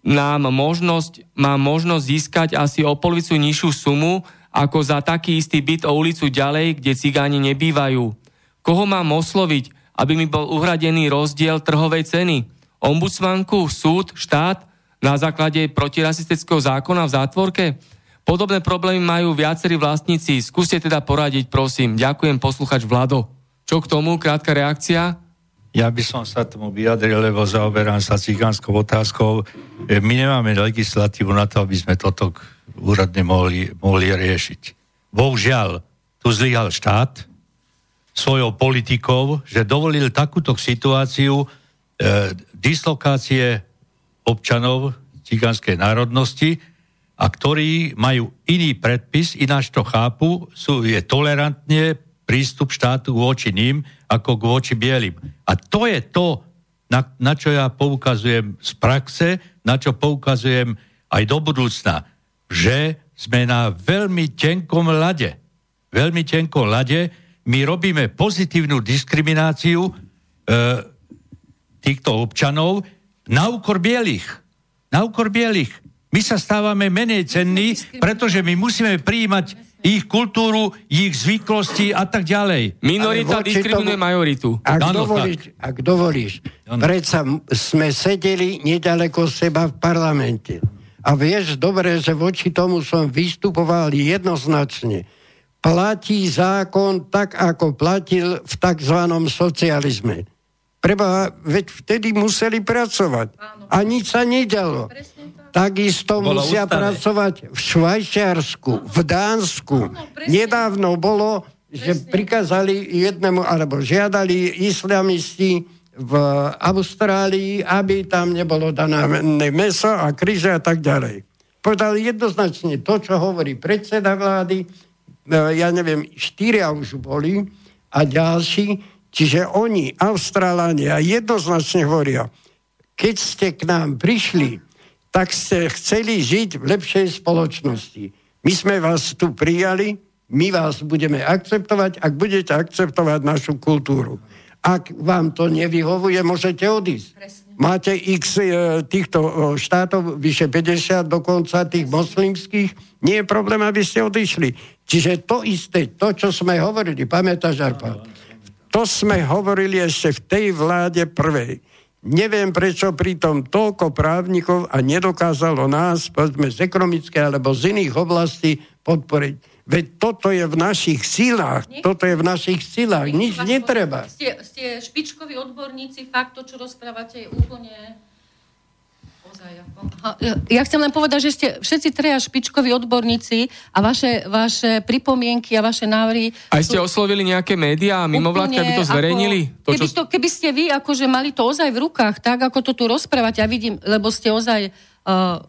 nám možnosť, má možnosť získať asi o polovicu nižšiu sumu ako za taký istý byt o ulicu ďalej, kde cigáni nebývajú. Koho mám osloviť, aby mi bol uhradený rozdiel trhovej ceny? Ombudsmanku, súd, štát na základe protirasistického zákona v zátvorke? Podobné problémy majú viacerí vlastníci. Skúste teda poradiť, prosím. Ďakujem, posluchač Vlado. Čo k tomu? Krátka reakcia? Ja by som sa tomu vyjadril, lebo zaoberám sa cigánskou otázkou. E, my nemáme legislatívu na to, aby sme toto úradne mohli, mohli riešiť. Bohužiaľ, tu zlyhal štát svojou politikou, že dovolil takúto situáciu e, dislokácie občanov cigánskej národnosti a ktorí majú iný predpis, ináč to chápu, sú, je tolerantne prístup štátu voči ním ako k voči bielým. A to je to, na, na čo ja poukazujem z praxe, na čo poukazujem aj do budúcna, že sme na veľmi tenkom lade. Veľmi tenkom lade. My robíme pozitívnu diskrimináciu e, týchto občanov na úkor bielých. Na úkor bielých. My sa stávame menej cenní, pretože my musíme prijímať ich kultúru, ich zvyklosti a tak ďalej. Minorita diskriminuje tomu, majoritu. Ak ano, dovolíš, ak dovolíš predsa sme sedeli nedaleko seba v parlamente. A vieš dobre, že voči tomu som vystupoval jednoznačne. Platí zákon tak, ako platil v tzv. socializme. Preba, veď vtedy museli pracovať. A nič sa nedalo. Takisto bolo musia ustané. pracovať v Švajčiarsku, v Dánsku. Nedávno bolo, že prikázali jednému, alebo žiadali islamisti v Austrálii, aby tam nebolo dané meso a kríže a tak ďalej. Povedali jednoznačne to, čo hovorí predseda vlády, e, ja neviem, štyria už boli a ďalší, čiže oni, Austrálania, jednoznačne hovoria, keď ste k nám prišli, tak ste chceli žiť v lepšej spoločnosti. My sme vás tu prijali, my vás budeme akceptovať, ak budete akceptovať našu kultúru. Ak vám to nevyhovuje, môžete odísť. Presne. Máte x e, týchto e, štátov, vyše 50 dokonca tých moslimských, nie je problém, aby ste odišli. Čiže to isté, to, čo sme hovorili, pamätáš, Arpa? To sme hovorili ešte v tej vláde prvej. Neviem, prečo pritom toľko právnikov a nedokázalo nás, povedzme, z ekonomické alebo z iných oblastí podporiť. Veď toto je v našich silách, Nie? toto je v našich silách, nič netreba. Ste, ste špičkoví odborníci, fakt to, čo rozprávate, je úplne ja chcem len povedať, že ste všetci treja špičkoví odborníci a vaše, vaše pripomienky a vaše návrhy... A ste sú... oslovili nejaké médiá a mimovládky, aby to zverejnili? Ako, to, keby, to, keby ste vy akože mali to ozaj v rukách, tak ako to tu rozprávať, ja vidím, lebo ste ozaj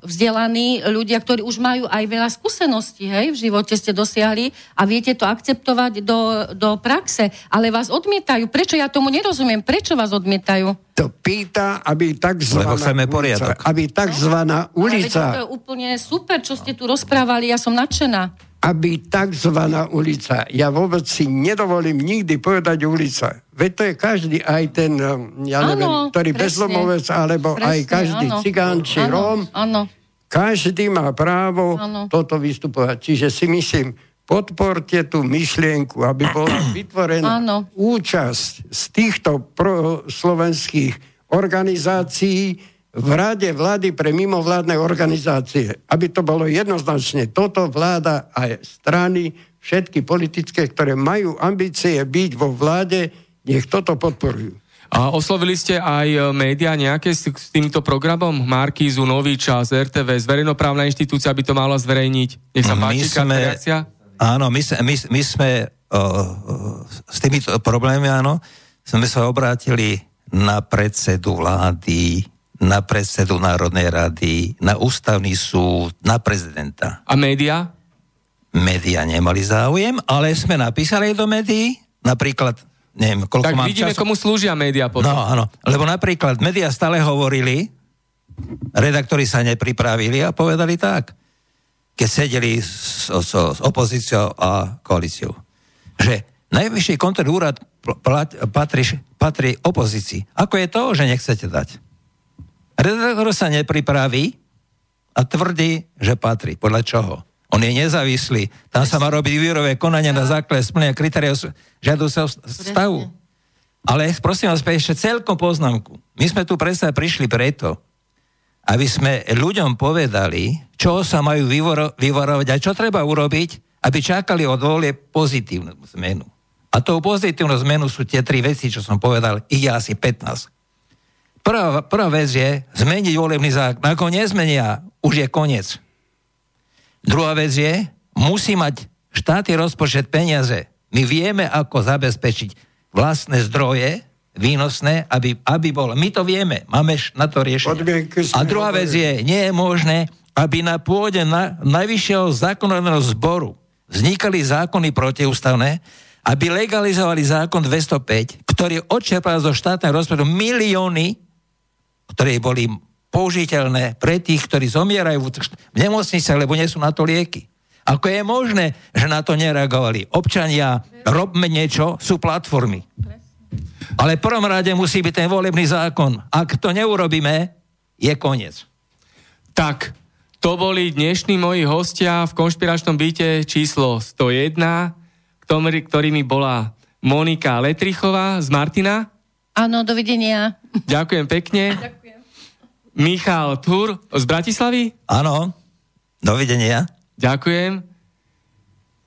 vzdelaní ľudia, ktorí už majú aj veľa skúseností, hej, v živote ste dosiahli a viete to akceptovať do, do praxe, ale vás odmietajú. Prečo ja tomu nerozumiem? Prečo vás odmietajú? To pýta, aby takzvaná ulica, aby takzvaná ulica... Ale to je úplne super, čo ste tu rozprávali, ja som nadšená aby tzv. ulica, ja vôbec si nedovolím nikdy povedať ulica. Veď to je každý, aj ten, um, ja neviem, ano, ktorý presne, bezdomovec, alebo presne, aj každý ano, cigán či ano, Róm. Ano. Každý má právo ano. toto vystupovať. Čiže si myslím, podporte tú myšlienku, aby bola vytvorená ano. účasť z týchto slovenských organizácií, v rade vlády pre mimovládne organizácie, aby to bolo jednoznačne toto vláda aj strany, všetky politické, ktoré majú ambície byť vo vláde, nech toto podporujú. A oslovili ste aj e, médiá nejaké s, s týmto programom? Markízu, Nový čas, RTV, verejnoprávna inštitúcia by to mala zverejniť. Nech sa páči, sme, reakcia? Áno, my, my, my sme uh, s týmito problémami, áno, sme sa obrátili na predsedu vlády na predsedu Národnej rady, na ústavný súd, na prezidenta. A média? Média nemali záujem, ale sme napísali do médií, napríklad, neviem, koľko tak mám vidíme, času. komu slúžia médiá potom. No, áno, lebo napríklad médiá stále hovorili, redaktori sa nepripravili a povedali tak, keď sedeli s, s, s opozíciou a koalíciou, že najvyšší kontrolný úrad patrí, patrí opozícii. Ako je to, že nechcete dať? Redaktor sa nepripraví a tvrdí, že patrí. Podľa čoho? On je nezávislý. Tam sa má robiť výrové konanie na základe splnenia kritéria žiadúceho stavu. Ale prosím vás, ešte celkom poznámku. My sme tu predsa prišli preto, aby sme ľuďom povedali, čo sa majú vyvarovať a čo treba urobiť, aby čakali od volie pozitívnu zmenu. A tou pozitívnu zmenu sú tie tri veci, čo som povedal, ich je asi 15. Prvá, prvá vec je zmeniť volebný zákon. Ako nezmenia, už je koniec. Druhá vec je, musí mať štátny rozpočet peniaze. My vieme, ako zabezpečiť vlastné zdroje, výnosné, aby, aby bol. My to vieme, máme na to riešenie. A druhá vec je, nie je možné, aby na pôde na, najvyššieho zákonodárneho zboru vznikali zákony protiústavné, aby legalizovali zákon 205, ktorý odčerpal zo štátneho rozpočtu milióny, ktoré boli použiteľné pre tých, ktorí zomierajú v nemocniciach, lebo nie sú na to lieky. Ako je možné, že na to nereagovali? Občania, robme niečo, sú platformy. Ale v prvom rade musí byť ten volebný zákon. Ak to neurobíme, je koniec. Tak, to boli dnešní moji hostia v konšpiračnom byte číslo 101, ktorými bola Monika Letrichová z Martina. Áno, dovidenia. Ďakujem pekne. Ďakujem. Michal Tur z Bratislavy? Áno, dovidenia. Ďakujem.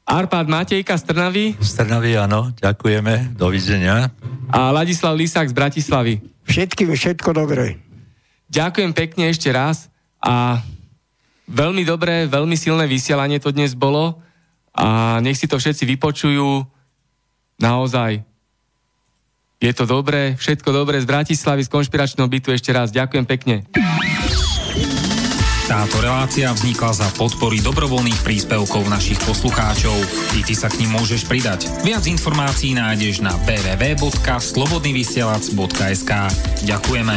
Arpad Matejka z Trnavy? Z Trnavy, áno, ďakujeme, dovidenia. A Ladislav Lisák z Bratislavy? Všetkým všetko dobré. Ďakujem pekne ešte raz a veľmi dobré, veľmi silné vysielanie to dnes bolo a nech si to všetci vypočujú naozaj je to dobré, všetko dobré z Bratislavy, z konšpiračného bytu ešte raz. Ďakujem pekne. Táto relácia vznikla za podpory dobrovoľných príspevkov našich poslucháčov. I ty sa k ním môžeš pridať. Viac informácií nájdeš na www.slobodnyvysielac.sk Ďakujeme.